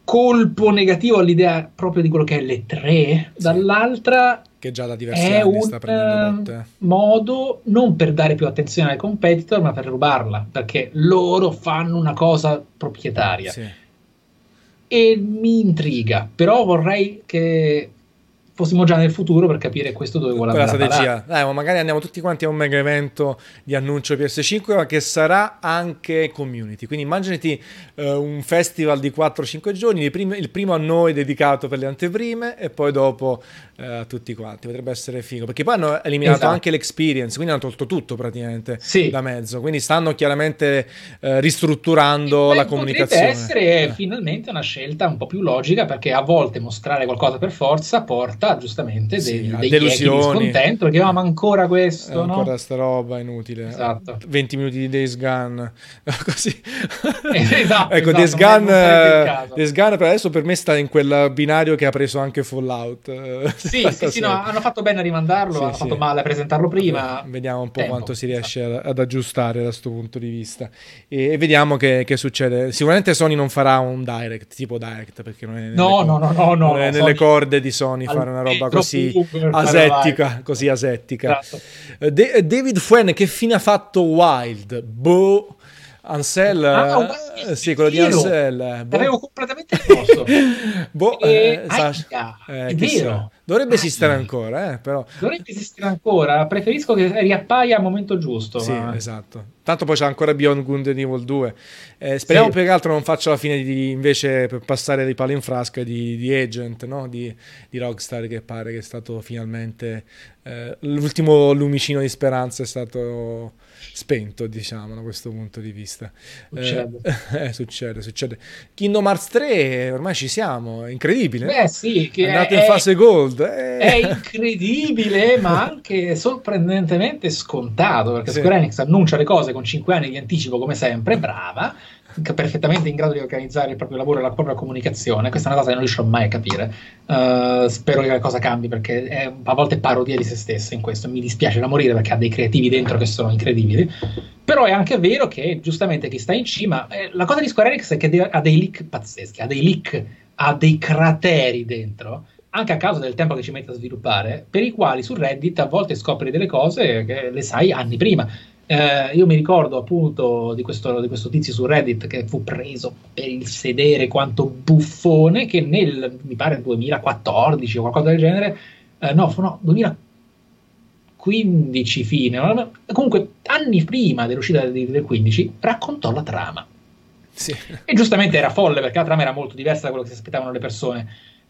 colpo negativo all'idea proprio di quello che è le tre dall'altra che già da diversi è anni sta prendendo botte. Ehm, modo non per dare più attenzione ai competitor, ma per rubarla, perché loro fanno una cosa proprietaria. Sì. E mi intriga, però vorrei che fossimo già nel futuro per capire questo dove vuole andare. La strategia. Dai, ma magari andiamo tutti quanti a un mega evento di annuncio PS5, ma che sarà anche community. Quindi immaginati uh, un festival di 4-5 giorni, il primo, il primo, a noi dedicato per le anteprime e poi dopo uh, a tutti quanti. Potrebbe essere figo, perché poi hanno eliminato esatto. anche l'experience, quindi hanno tolto tutto praticamente sì. da mezzo. Quindi stanno chiaramente uh, ristrutturando la comunicazione. Potrebbe essere eh. finalmente una scelta un po' più logica, perché a volte mostrare qualcosa per forza porta giustamente sì, dei, dei delusioni. scontento perché ah, ma ancora questo, eh, no? ancora sta roba inutile. Esatto. 20 minuti di Days Gone. Così. esatto, ecco, esatto, Days Gone, Days Gone per adesso per me sta in quel binario che ha preso anche Fallout. Sì, sì, sì no, hanno fatto bene a rimandarlo, sì, hanno sì. fatto male a presentarlo prima. Vediamo un po' Tempo, quanto si riesce esatto. ad aggiustare da questo punto di vista. E, e vediamo che, che, succede. Sicuramente Sony non farà un direct, tipo direct, perché non è nelle, no, no, no, no, non è nelle Sony... corde di Sony fare una roba così asettica, così asettica. Esatto. De- David Fuen che fine ha fatto Wild? Boh. Ansel, ah, eh, sì, quello di Ansel. Boh. L'avevo completamente perso. boh, eh, eh, è vero. Dovrebbe esistere ancora, eh, però. Dovrebbe esistere ancora. Preferisco che riappaia al momento giusto. Sì, ma... esatto. Tanto poi c'è ancora Beyond Good and Evil 2. Eh, speriamo sì. più che altro non faccia la fine di invece per passare dei pali in frasca di, di Agent, no? di, di, Rockstar, che pare che è stato finalmente eh, l'ultimo lumicino di speranza è stato spento, diciamo, da questo punto di vista. Succede. Eh, eh, succede, succede. Kingdom Hearts 3, ormai ci siamo, è incredibile. Beh, sì, che è andato in fase gold. Eh. È incredibile, ma anche sorprendentemente scontato, perché sì. Square Enix annuncia le cose con 5 anni di anticipo, come sempre, brava perfettamente in grado di organizzare il proprio lavoro e la propria comunicazione. Questa è una cosa che non riesco mai a capire. Uh, spero che la cosa cambi perché è a volte parodia di se stessa in questo. Mi dispiace da morire perché ha dei creativi dentro che sono incredibili. Però è anche vero che giustamente chi sta in cima. Eh, la cosa di Square Enix è che ha dei leak pazzeschi, ha dei leak, ha dei crateri dentro anche a causa del tempo che ci mette a sviluppare, per i quali su Reddit a volte scopri delle cose che le sai anni prima. Eh, io mi ricordo appunto di questo, di questo, tizio su Reddit che fu preso per il sedere quanto buffone che nel, mi pare 2014 o qualcosa del genere, eh, no, no, 2015 fine, comunque anni prima dell'uscita del, del 15 raccontò la trama. Sì. E giustamente era folle perché la trama era molto diversa da quello che si aspettavano le persone.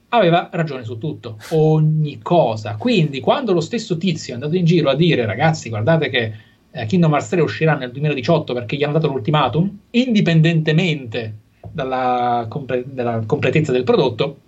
Aveva ragione su tutto, ogni cosa. Quindi, quando lo stesso tizio è andato in giro a dire, ragazzi, guardate che eh, Kingdom Hearts 3 uscirà nel 2018 perché gli hanno dato l'ultimatum, indipendentemente dalla, compre- dalla completezza del prodotto,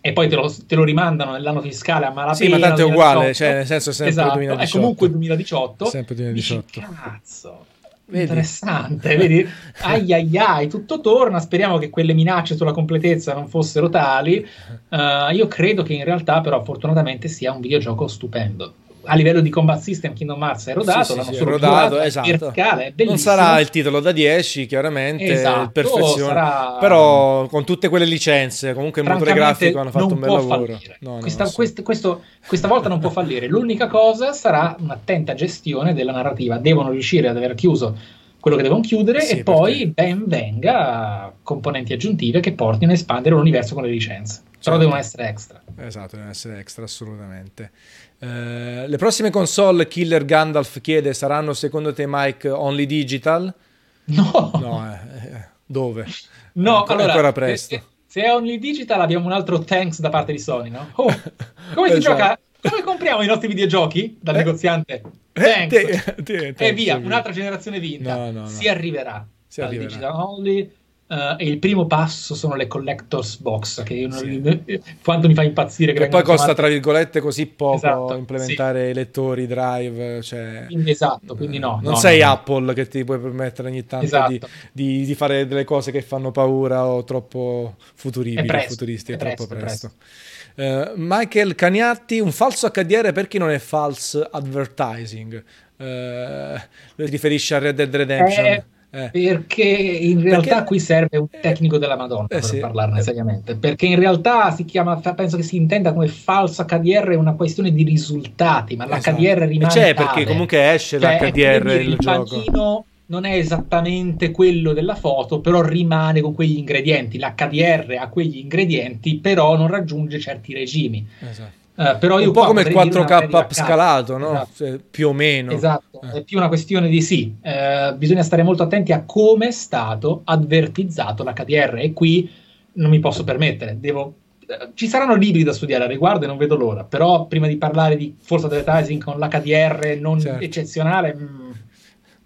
e poi te lo, te lo, rimandano nell'anno fiscale a malapena. Sì, ma tanto è uguale, cioè nel senso è sempre esatto, 2018. È comunque 2018. Sempre 2018. Dici, cazzo. Vedi? Interessante, vedi? Ai ai ai, tutto torna. Speriamo che quelle minacce sulla completezza non fossero tali. Uh, io credo che in realtà, però, fortunatamente sia un videogioco stupendo a livello di combat system Kingdom Hearts è rodato, sì, sì, sì, è rodato, esatto. verticale, non sarà il titolo da 10 chiaramente, esatto, perfezione, sarà... però con tutte quelle licenze, comunque il motore grafico hanno fatto un bel lavoro. No, questa, no, quest, questo, questa volta non può fallire, l'unica cosa sarà un'attenta gestione della narrativa, devono riuscire ad aver chiuso quello che devono chiudere sì, e poi ben venga componenti aggiuntive che portino a espandere l'universo con le licenze. Certo. Però devono essere extra. Esatto, devono essere extra assolutamente. Eh, le prossime console Killer Gandalf chiede saranno secondo te Mike only digital? No. No, eh, eh, dove? No, ancora, allora, ancora presto. Se, se, è only digital abbiamo un altro thanks da parte di Sony, no? Oh, come si esatto. gioca? Come compriamo i nostri videogiochi dal eh, negoziante? Thanks. Te, te, te, e via, un'altra generazione vinta. No, no, no. Si arriverà. Si arriverà. Digital only Uh, e il primo passo sono le collectors box che sì. non, quanto mi fa impazzire che, che poi costa tra virgolette così poco esatto, implementare sì. i lettori drive cioè, esatto quindi no non no, sei no, Apple che ti puoi permettere ogni tanto esatto. di, di, di, fare delle cose che fanno paura o troppo futuribili presto, futuristi è, è troppo presto, presto. Uh, Michael Caniatti un falso HDR per chi non è false advertising uh, riferisce a Red Dead Redemption eh, eh. Perché in realtà perché... qui serve un tecnico della Madonna eh, per sì. parlarne eh. seriamente. Perché in realtà si chiama, penso che si intenda come falso HDR una questione di risultati, ma esatto. l'HDR rimane. C'è tale. perché comunque esce cioè, l'HDR il, il gioco. Non è esattamente quello della foto, però rimane con quegli ingredienti. L'HDR ha quegli ingredienti, però non raggiunge certi regimi. Esatto. Uh, però un po' come il 4K upscalato, no? Esatto. Cioè, più o meno. Esatto, eh. è più una questione di sì. Uh, bisogna stare molto attenti a come è stato avvertizzato l'HDR e qui non mi posso permettere, devo... Uh, ci saranno libri da studiare a riguardo e non vedo l'ora, però prima di parlare di force advertising con l'HDR non certo. eccezionale... Mh, mm,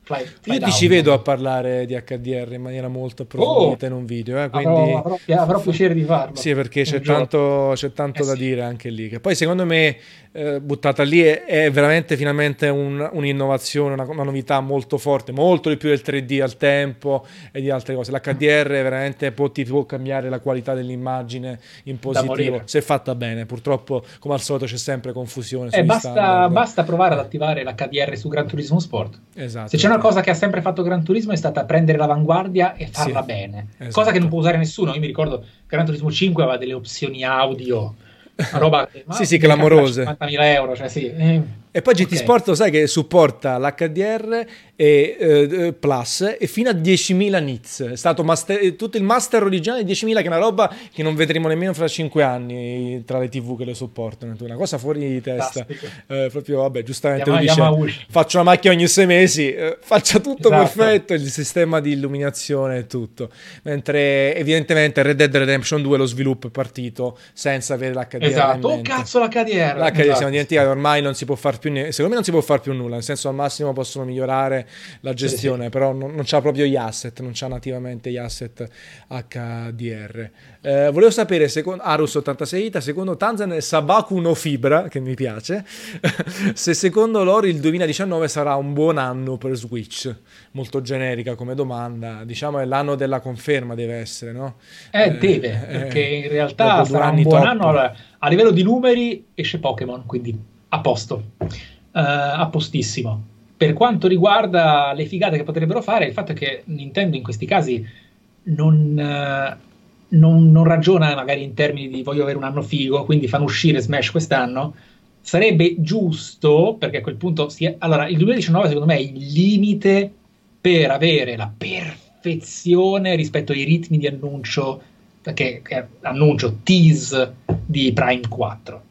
Fly, fly Io ti ci vedo a parlare di HDR in maniera molto approfondita oh, in un video. Eh, quindi... avrò, avrò, avrò, piacere di farlo. Sì, perché c'è tanto, c'è tanto, eh da sì. dire anche lì. Che poi secondo me eh, buttata lì è, è, veramente finalmente un, un'innovazione, una, una, novità molto forte, molto di più del 3D al tempo e di altre cose. L'HDR veramente può, ti può cambiare la qualità dell'immagine in positivo, se fatta bene. Purtroppo, come al solito, c'è sempre confusione. Eh, basta, basta, provare ad attivare l'HDR su Gran Turismo Sport. Esatto. Se c'è una cosa che ha sempre fatto Gran Turismo è stata prendere l'avanguardia e farla sì, bene, esatto. cosa che non può usare nessuno. Io mi ricordo Gran Turismo 5 aveva delle opzioni audio una roba sì, sì, clamorose. 50.000 euro, cioè sì. Eh, e poi GT okay. Sport lo sai che supporta l'HDR e eh, Plus e fino a 10.000 nits. È stato master, tutto il master originale di 10.000 che è una roba che non vedremo nemmeno fra 5 anni tra le TV che lo supportano. Una cosa fuori di testa. Eh, proprio, vabbè, giustamente Yama, dice, faccio una macchina ogni sei mesi, eh, faccia tutto esatto. perfetto, il sistema di illuminazione e tutto. Mentre evidentemente Red Dead Redemption 2 lo sviluppo è partito senza avere l'HDR. Esatto, oh cazzo l'HDR. L'HDR esatto. siamo dimenticati, ormai non si può far più più ne- secondo me non si può fare più nulla, nel senso al massimo possono migliorare la gestione, sì, sì. però non, non c'ha proprio gli asset, non c'ha nativamente gli asset HDR. Eh, volevo sapere, secondo Arus86 Ita, secondo Tanzan e Sabaku no Fibra, che mi piace, se secondo loro il 2019 sarà un buon anno per Switch. Molto generica come domanda, diciamo è l'anno della conferma deve essere, no? Eh, eh deve, eh, perché in realtà sarà un buon top. anno. Allora, a livello di numeri esce Pokémon, quindi a posto, uh, a postissimo. Per quanto riguarda le figate che potrebbero fare, il fatto è che Nintendo in questi casi non, uh, non, non ragiona magari in termini di voglio avere un anno figo, quindi fanno uscire Smash quest'anno. Sarebbe giusto, perché a quel punto, si è, allora il 2019 secondo me è il limite per avere la perfezione rispetto ai ritmi di annuncio, che, che annuncio tease di Prime 4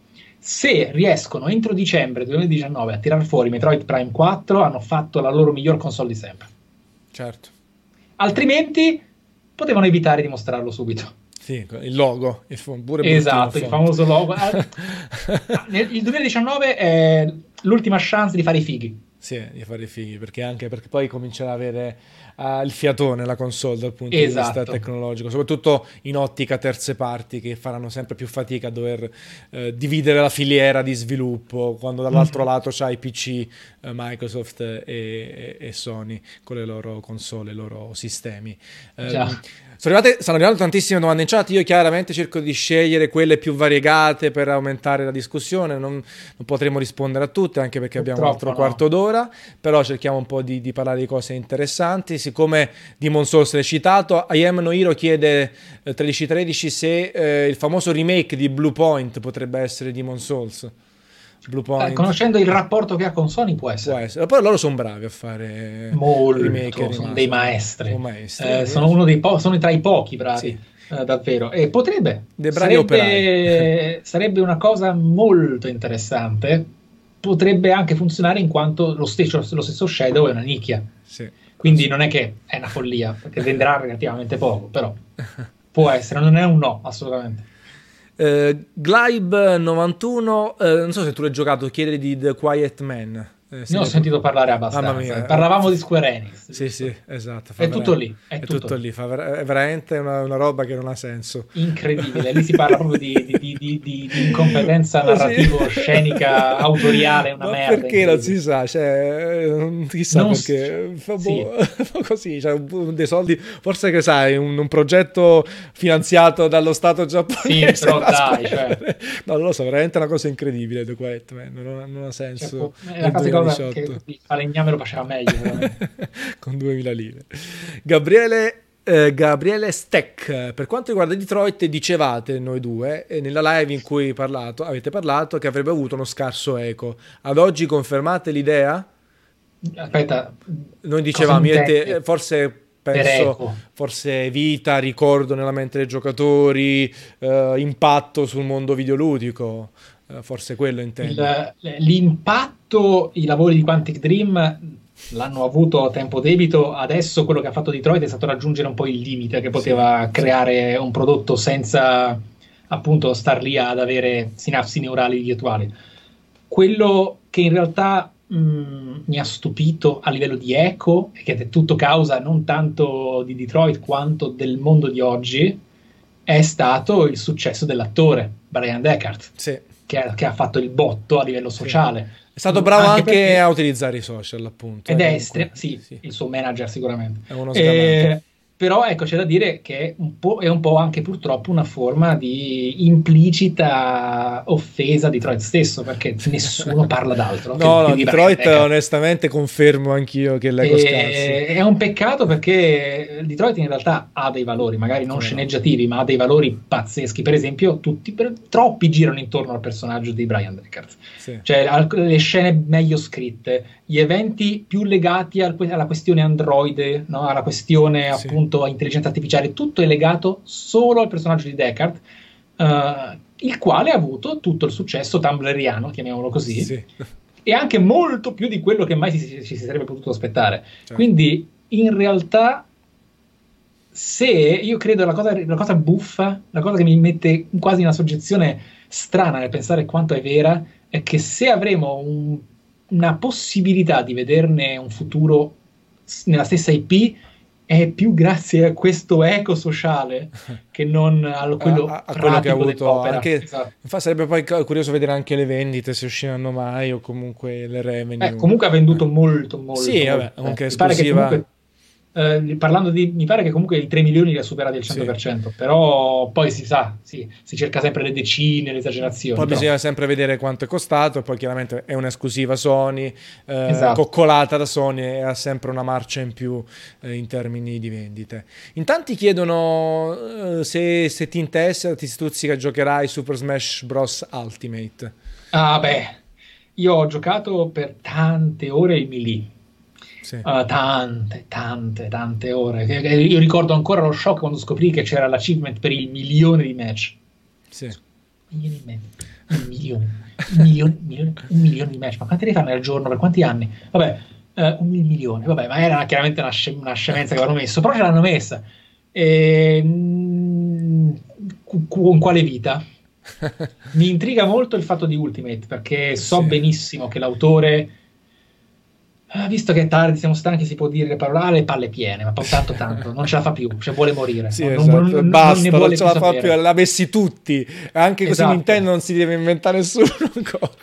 se riescono entro dicembre 2019 a tirar fuori Metroid Prime 4 hanno fatto la loro miglior console di sempre. Certo. Altrimenti potevano evitare di mostrarlo subito. Sì, il logo il pure esatto, il famoso logo. Ah, il 2019 è l'ultima chance di fare i fighi Sì, di fare fighi, perché anche perché poi comincerà ad avere uh, il fiatone la console dal punto esatto. di vista esatto. tecnologico, soprattutto in ottica terze parti che faranno sempre più fatica a dover uh, dividere la filiera di sviluppo, quando dall'altro mm. lato c'hai PC, uh, Microsoft e, e, e, Sony con le loro console, i loro sistemi. Um, sono arrivate, stanno arrivando tantissime domande in chat. Io chiaramente cerco di scegliere quelle più variegate per aumentare la discussione. Non, non potremo rispondere a tutte, anche perché Purtroppo abbiamo un altro no. quarto d'ora. Però cerchiamo un po' di, di, parlare di cose interessanti. Siccome Demon Souls è citato, I Am No Hero chiede eh, 1313 se eh, il famoso remake di Blue Point potrebbe essere Demon Souls. Eh, conoscendo il rapporto che ha con Sony può essere. Può essere. Poi loro sono bravi a fare Molto, remake. Sono dei maestri. Sono, maestri eh, sono, po- sono, tra i pochi bravi. Sì. Eh, davvero. E potrebbe. Dei sarebbe, sarebbe una cosa molto interessante. Potrebbe anche funzionare in quanto lo stesso, lo stesso Shadow è una nicchia. Sì. Quindi non è che è una follia, perché venderà relativamente poco, però può essere, non è un no, assolutamente. Uh, Glybe 91, uh, non so se tu l'hai giocato, chiede di The Quiet Man. Eh, ne ho sentito parlare abbastanza. Parlavamo di Square Enix. Sì, sì, esatto. È tutto lì. È, è tutto, tutto, lì. Ver- è veramente una, una, roba che non ha senso. Incredibile. Lì si parla proprio di, di, di, di incompetenza narrativo-scenica autoriale. Una Ma merda. Perché non si sa? Cioè, non chissà non perché. S- fa sì. boh, così, cioè, dei soldi. Forse che sai, un, un, progetto finanziato dallo Stato giapponese. Sì, però dai. Cioè. No, non lo so, veramente una cosa incredibile. The Quiet Man. Non, non ha senso. Cioè, è la cosa cosa che il falegname lo faceva meglio. Con 2000 lire. Gabriele eh, Gabriele Steck, per quanto riguarda Detroit, dicevate noi due eh, nella live in cui parlato, avete parlato che avrebbe avuto uno scarso eco. Ad oggi confermate l'idea? Aspetta, noi dicevamo, te, forse penso, forse vita, ricordo nella mente dei giocatori, eh, impatto sul mondo videoludico. Eh, forse quello intendo. l'impatto, i lavori di Quantic Dream l'hanno avuto a tempo debito, adesso quello che ha fatto Detroit è stato raggiungere un po' il limite che poteva sì, creare un prodotto senza appunto star lì ad avere sinapsi neurali virtuali. Quello che in realtà mh, mi ha stupito a livello di eco, e che è tutto causa non tanto di Detroit quanto del mondo di oggi, è stato il successo dell'attore Brian Deckard. Sì che, che, ha fatto il botto a livello sociale. Sì. È stato bravo anche, anche perché... a utilizzare i social, appunto. Ed è estre- sì, sì, il suo manager sicuramente. È uno sgamato. Però ecco, c'è da dire che un è un po' anche purtroppo una forma di implicita offesa di Detroit stesso, perché nessuno parla d'altro. no, no, Detroit Brian, onestamente confermo anch'io che l'ego scarso. È un peccato perché Detroit in realtà ha dei valori, magari non sceneggiativi, ma ha dei valori pazzeschi. Per esempio, tutti, per, troppi girano intorno al personaggio di Brian Deckard. Sì. Cioè, le scene meglio scritte, gli eventi più legati al, alla questione Android, no? alla questione sì. appunto a intelligenza artificiale, tutto è legato solo al personaggio di Deckard, uh, il quale ha avuto tutto il successo tumbleriano, chiamiamolo così, sì. e anche molto più di quello che mai ci, ci, ci si sarebbe potuto aspettare. Certo. Quindi in realtà se io credo la cosa, la cosa buffa, la cosa che mi mette quasi in una soggezione strana nel pensare quanto è vera, è che se avremo un una possibilità di vederne un futuro nella stessa IP è più grazie a questo eco sociale che non a quello, a, a quello che ha avuto anche, esatto. infatti sarebbe poi curioso vedere anche le vendite se usciranno mai o comunque le revenue eh, comunque ha venduto molto molto sì molto. vabbè anche esclusiva eh, parlando di, mi pare che comunque i 3 milioni li ha superati al 100%, sì. però poi si sa, sì, si cerca sempre le decine, le esagerazioni. Poi però. bisogna sempre vedere quanto è costato, poi chiaramente è un'esclusiva Sony, eh, esatto. coccolata da Sony e ha sempre una marcia in più eh, in termini di vendite. In tanti chiedono eh, se, se, ti interessa, ti stuzzica, giocherai Super Smash Bros. Ultimate. Ah beh, io ho giocato per tante ore il Melee sì. Uh, tante, tante, tante ore. Io ricordo ancora lo shock quando scoprì che c'era l'achievement per il milione di match. Sì. Milioni di match. Un milione. Un milione, milione, un milione di match. Ma quanti ne fanno al giorno? Per quanti anni? Vabbè, uh, un milione. Vabbè, ma era chiaramente una, sce- una scemenza che avevano messo. Però ce l'hanno messa. E, mm, con quale vita? Mi intriga molto il fatto di Ultimate perché so sì. benissimo che l'autore visto che è tardi, siamo stanchi, si può dire le parole, ah, le palle piene, ma poi tanto tanto, non ce la fa più, cioè vuole morire. Sì, non, esatto. non, non, basta, non, non ce la fa sapere. più, l'ha messi tutti, anche così esatto. Nintendo non si deve inventare nessuno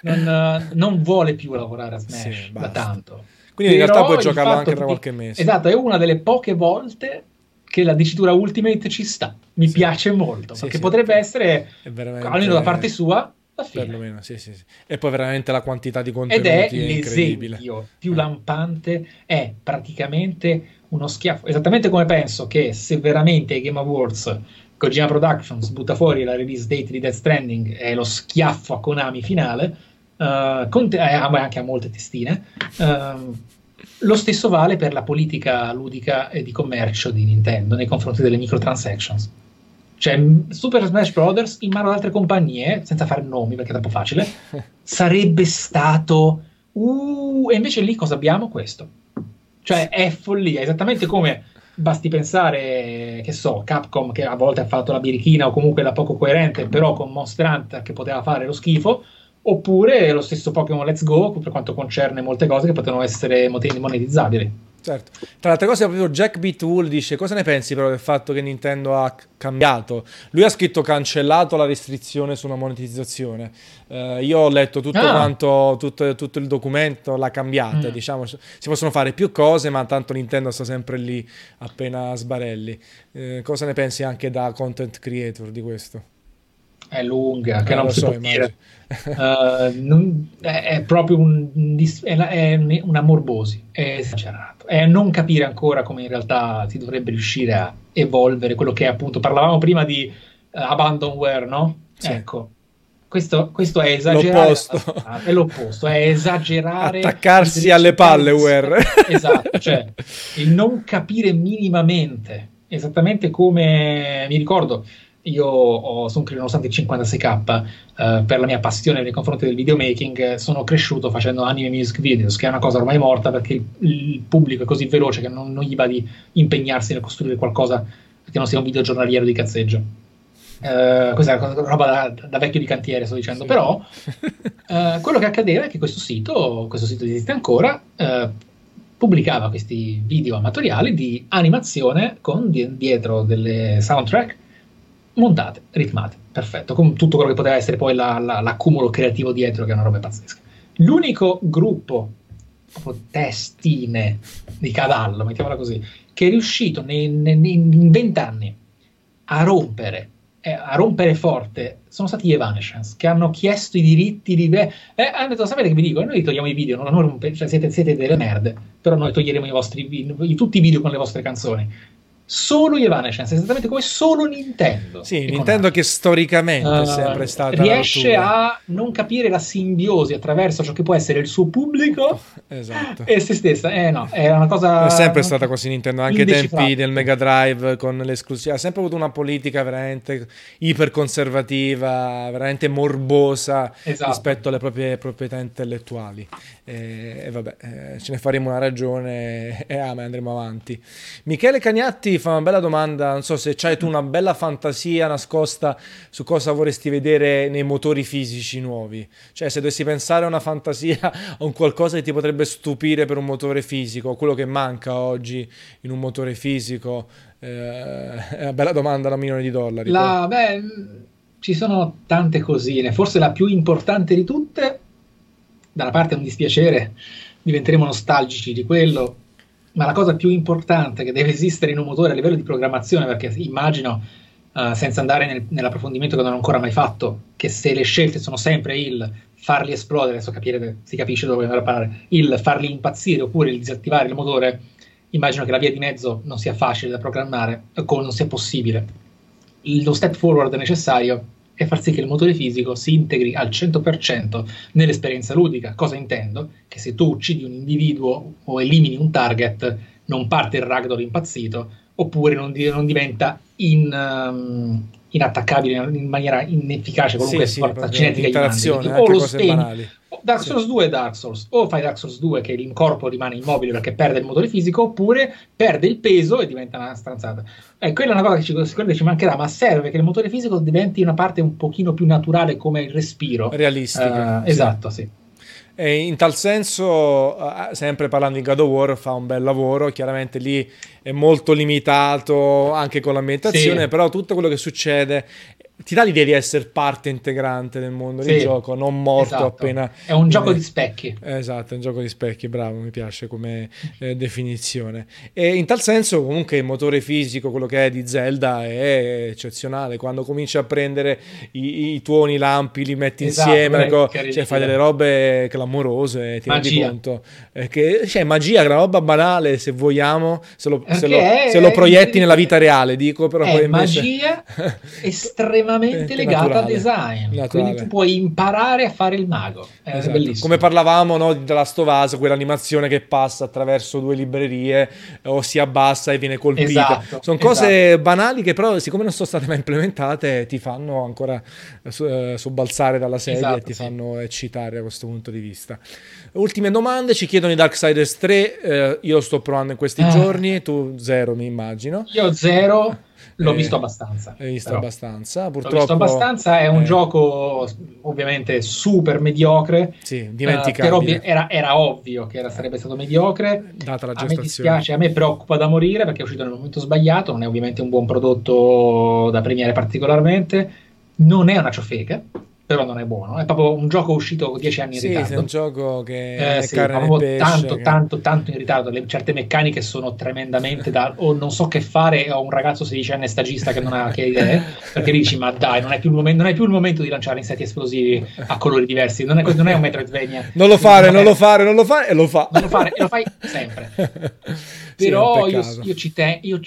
non, non, vuole più lavorare a Smash sì, da tanto. Quindi Però in realtà puoi giocarlo anche tra qualche mese. Esatto, è una delle poche volte che la dicitura Ultimate ci sta, mi sì. piace molto, sì, perché potrebbe essere, almeno da parte sua, Perlomeno, sì, sì, sì. E poi veramente la quantità di contenuti Ed è, è l'esempio più lampante, è praticamente uno schiaffo. Esattamente come penso che se veramente ai Game Awards Kojima Productions butta fuori la release date di Death Stranding è lo schiaffo a Konami finale, uh, te- eh, anche a molte testine, uh, lo stesso vale per la politica ludica e di commercio di Nintendo nei confronti delle microtransactions cioè Super Smash Brothers in mano ad altre compagnie, senza fare nomi perché è troppo facile, sarebbe stato... Uh, e invece lì cosa abbiamo? Questo. Cioè è follia, esattamente come basti pensare, che so, Capcom che a volte ha fatto la birichina o comunque la poco coerente, però con Monster Hunter che poteva fare lo schifo, oppure lo stesso Pokémon Let's Go per quanto concerne molte cose che potevano essere monetizzabili. Certo. Tra le altre cose, proprio Jack Beatwool dice: Cosa ne pensi però del fatto che Nintendo ha cambiato? Lui ha scritto cancellato la restrizione sulla monetizzazione. Uh, io ho letto tutto ah. quanto, tutto, tutto, il documento, l'ha cambiata. Mm. Diciamo, si possono fare più cose, ma tanto Nintendo sta sempre lì appena sbarelli. Uh, cosa ne pensi anche da content creator di questo? È lunga, che eh, non, non si so, dire. Uh, non, è, è, proprio un, è, è una morbosi, è esagerato. È non capire ancora come in realtà si dovrebbe riuscire a evolvere quello che è appunto, parlavamo prima di uh, abandonware, no? Sì. Ecco, questo, questo, è esagerare. L'opposto. È l'opposto, è esagerare. Attaccarsi alle palle, Ware. Esatto, cioè il non capire minimamente, esattamente come mi ricordo io sono nonostante il 56k eh, per la mia passione nei confronti del videomaking sono cresciuto facendo anime music videos che è una cosa ormai morta perché il, il pubblico è così veloce che non, non, gli va di impegnarsi nel costruire qualcosa che non sia un video giornaliero di cazzeggio uh, questa è una roba da, da, vecchio di cantiere sto dicendo sì. però uh, quello che accadeva è che questo sito questo sito esiste ancora uh, pubblicava questi video amatoriali di animazione con di- dietro delle soundtrack montate, ritmate, perfetto, con tutto quello che poteva essere poi la, la, l'accumulo creativo dietro, che è una roba pazzesca. L'unico gruppo, proprio testine di cavallo, mettiamola così, che è riuscito nei, nei, in vent'anni a rompere, eh, a rompere forte, sono stati gli Evanescence, che hanno chiesto i diritti di... Eh, hanno detto, sapete che vi dico? Noi togliamo i video, non, non, cioè siete, siete, delle merde, però noi toglieremo i vostri, tutti i video con le vostre canzoni solo gli Evanescence, esattamente come solo Nintendo. Sì, Nintendo che storicamente uh, è sempre stata riesce a non capire la simbiosi attraverso ciò che può essere il suo pubblico esatto. e se stessa. Eh no, è una cosa È sempre stata così Nintendo, anche ai tempi del Mega Drive con l'esclusiva, ha sempre avuto una politica veramente iperconservativa, veramente morbosa esatto. rispetto alle proprie proprietà intellettuali. E, e vabbè, eh, ce ne faremo una ragione e ah, andremo avanti. Michele Cagnatti fa una bella domanda, non so se c'hai tu una bella fantasia nascosta su cosa vorresti vedere nei motori fisici nuovi. Cioè, se dovessi pensare a una fantasia, a un qualcosa che ti potrebbe stupire per un motore fisico, quello che manca oggi in un motore fisico, eh, è una bella domanda da un milione di dollari. La, beh, ci sono tante cosine, forse la più importante di tutte da una parte è un dispiacere, diventeremo nostalgici di quello, ma la cosa più importante che deve esistere in un motore a livello di programmazione, perché immagino, uh, senza andare nel, nell'approfondimento che non ho ancora mai fatto, che se le scelte sono sempre il farli esplodere, adesso capire, si capisce dove andare a parare, il farli impazzire oppure il disattivare il motore, immagino che la via di mezzo non sia facile da programmare, o non sia possibile. Lo step forward necessario e far sì che il motore fisico si integri al 100% nell'esperienza ludica. Cosa intendo? Che se tu uccidi un individuo o elimini un target, non parte il ragdoll impazzito, oppure non, di- non diventa in, um, inattaccabile in maniera inefficace qualunque sì, forza sì, cinetica. O lo spegni, Dark Souls sì. 2 è Dark Souls, o fai Dark Souls 2 che il corpo rimane immobile perché perde il motore fisico, oppure perde il peso e diventa una stranzata. Eh, quella è una cosa che ci, sicuramente ci mancherà, ma serve che il motore fisico diventi una parte un pochino più naturale come il respiro. Realistica. Uh, esatto, sì. E in tal senso, eh, sempre parlando di God of War, fa un bel lavoro, chiaramente lì è molto limitato anche con l'ambientazione, sì. però tutto quello che succede ti dà l'idea di essere parte integrante del mondo sì, del gioco, non morto esatto. appena... È un gioco di specchi. Esatto, è un gioco di specchi, bravo, mi piace come eh, definizione. E in tal senso comunque il motore fisico, quello che è di Zelda, è eccezionale. Quando cominci a prendere i, i tuoni, i lampi, li metti esatto, insieme, ecco, cioè fai delle robe clamorose, ti magia. rendi conto. Eh, che, cioè, magia, una roba banale, se vogliamo, se lo, se lo, se lo proietti nella vita reale, dico, però è poi invece... magia estremamente estremamente legata naturale, al design. Naturale. Quindi tu puoi imparare a fare il mago. È esatto. bellissimo. Come parlavamo no, della Stovasa, quell'animazione che passa attraverso due librerie o si abbassa e viene colpita. Esatto, sono cose esatto. banali che però, siccome non sono state mai implementate, ti fanno ancora eh, sobbalzare dalla sedia e esatto, ti sì. fanno eccitare da questo punto di vista. Ultime domande, ci chiedono i Darksiders 3, eh, io sto provando in questi ah. giorni, tu zero mi immagino. Io zero. L'ho eh, visto abbastanza. Hai visto però. abbastanza? Purtroppo, L'ho visto abbastanza. È un eh. gioco ovviamente super mediocre. Sì, dimenticabile. Uh, però era, era, ovvio che era, sarebbe stato mediocre. Data la gestazione. A me dispiace, a me preoccupa da morire perché è uscito nel momento sbagliato. Non è ovviamente un buon prodotto da premiare particolarmente. Non è una ciofeca però non è buono. È proprio un gioco uscito dieci anni sì, in ritardo. Sì, è un gioco che eh, è sì, pesce, tanto, che... tanto, tanto in ritardo. Le, certe meccaniche sono tremendamente da o non so che fare. Ho un ragazzo sedicenne stagista che non ha che idee perché dici: Ma dai, non è, più il momento, non è più il momento di lanciare insetti esplosivi a colori diversi. Non è, non è un Metroidvania. Non lo fare, non, non lo fare, non lo fare e lo fa. Non lo fare e lo fai sempre. Però io, io, ci tengo. Io,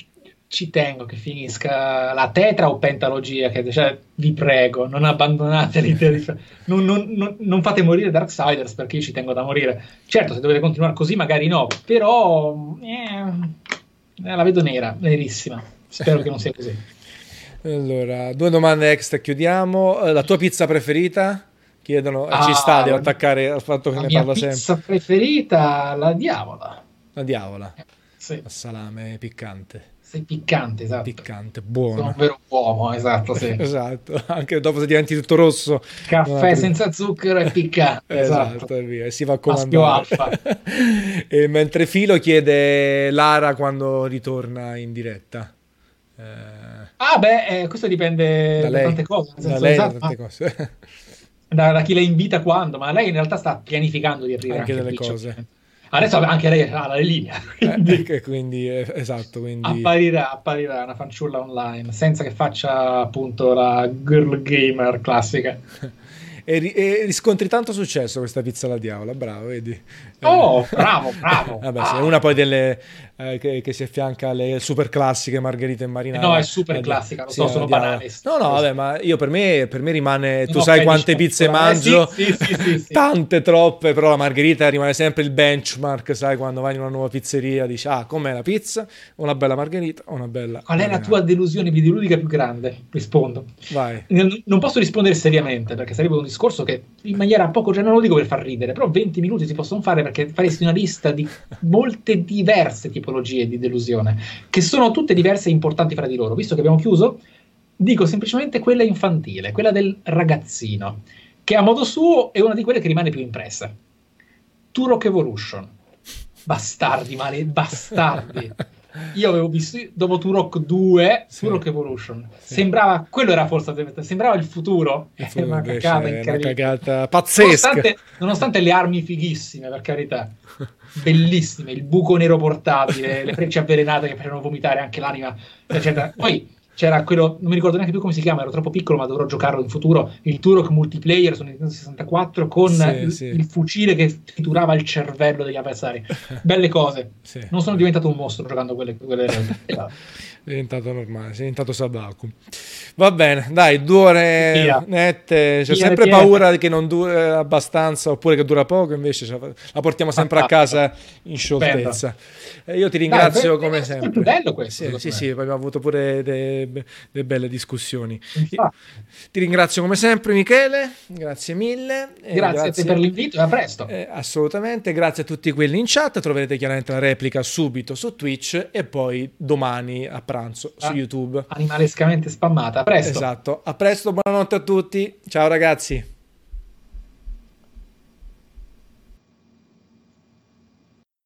ci tengo che finisca la tetra o pentalogia, che, cioè, vi prego, non abbandonate l'idea di... Non, non, non, non, fate morire Darksiders perché io ci tengo da morire. Certo, se dovete continuare così magari no, però eh, la vedo nera, nerissima. Spero che non sia così. Allora, due domande extra, chiudiamo. Eh, la tua pizza preferita? Chiedono, ah, ci sta, devo attaccare al fatto che ne parla sempre. La pizza preferita, la diavola. La diavola? Sì. La salame piccante. Sei piccante, esatto. Piccante, buono. Sono un vero uomo, esatto, sì. esatto, anche dopo se diventi tutto rosso. Caffè senza zucchero e piccante. esatto, esatto. e via, si va comandare. alfa. e mentre Filo chiede Lara quando ritorna in diretta. Eh... Ah beh, eh, questo dipende da, da tante cose. Da lei esatto. da tante cose. Da, da, chi la invita quando, ma lei in realtà sta pianificando di arrivare anche, anche delle cose. Adesso anche lei ha la linea. Quindi, eh, quindi eh, esatto. Quindi... Apparirà, apparirà una fanciulla online senza che faccia appunto la girl gamer classica. e, e, riscontri tanto successo questa pizza alla diavola, bravo, vedi? Oh, bravo, bravo. Vabbè, ah. sì, è una poi delle eh, che, che, si affianca alle super classiche margherite e marinara. No, è super classica, lo so, sono banali. No, no, vabbè, ma io per me, per me rimane, tu no, sai quante pizze mangio, eh, sì, sì, sì, tante, troppe, però la margherita rimane sempre il benchmark, sai, quando vai in una nuova pizzeria dici, ah, com'è la pizza? Una bella margherita, una bella... Qual è la tua delusione videoludica più grande? Rispondo. Vai. Non posso rispondere seriamente, perché sarebbe un discorso che in maniera poco, cioè non lo dico per far ridere, però 20 minuti si possono fare perché faresti una lista di molte diverse tipologie di delusione, che sono tutte diverse e importanti fra di loro. Visto che abbiamo chiuso, dico semplicemente quella infantile, quella del ragazzino, che a modo suo è una di quelle che rimane più impressa. Turok Evolution. Bastardi, male, bastardi. Io avevo visto dopo Turok 2, sì. Turok Evolution. Sì. Sembrava, quello era forse, sembrava il futuro. Il futuro una cagata Una cagata pazzesca. Nonostante, nonostante, le armi fighissime, per carità. Bellissime, il buco nero portabile, le frecce avvelenate che facevano vomitare anche l'anima, eccetera. Poi c'era quello, non mi ricordo neanche più come si chiama, ero troppo piccolo, ma dovrò giocarlo in futuro. Il Turok multiplayer su Nintendo 64 con sì, il, sì. il, fucile che triturava il cervello degli avversari. Belle cose. Sì. Non sono diventato un mostro giocando quelle, quelle è diventato normale, sei diventato Sabaku. Va bene, dai, due ore Via. nette. C'è Via, sempre Via. paura che non dura abbastanza oppure che dura poco, invece la portiamo sempre a casa in scioltezza. Eh, io ti ringrazio dai, come sempre. È bello questo. Sì, sì, sì, abbiamo avuto pure delle belle discussioni. Ti ringrazio come sempre, Michele. Grazie mille. Grazie, grazie, a te per l'invito e a presto. Eh, assolutamente. Grazie a tutti quelli in chat. Troverete chiaramente la replica subito su Twitch e poi domani a pranzo ah, su YouTube. Animalescamente spammata. A presto. Esatto. A presto, buonanotte a tutti. Ciao ragazzi.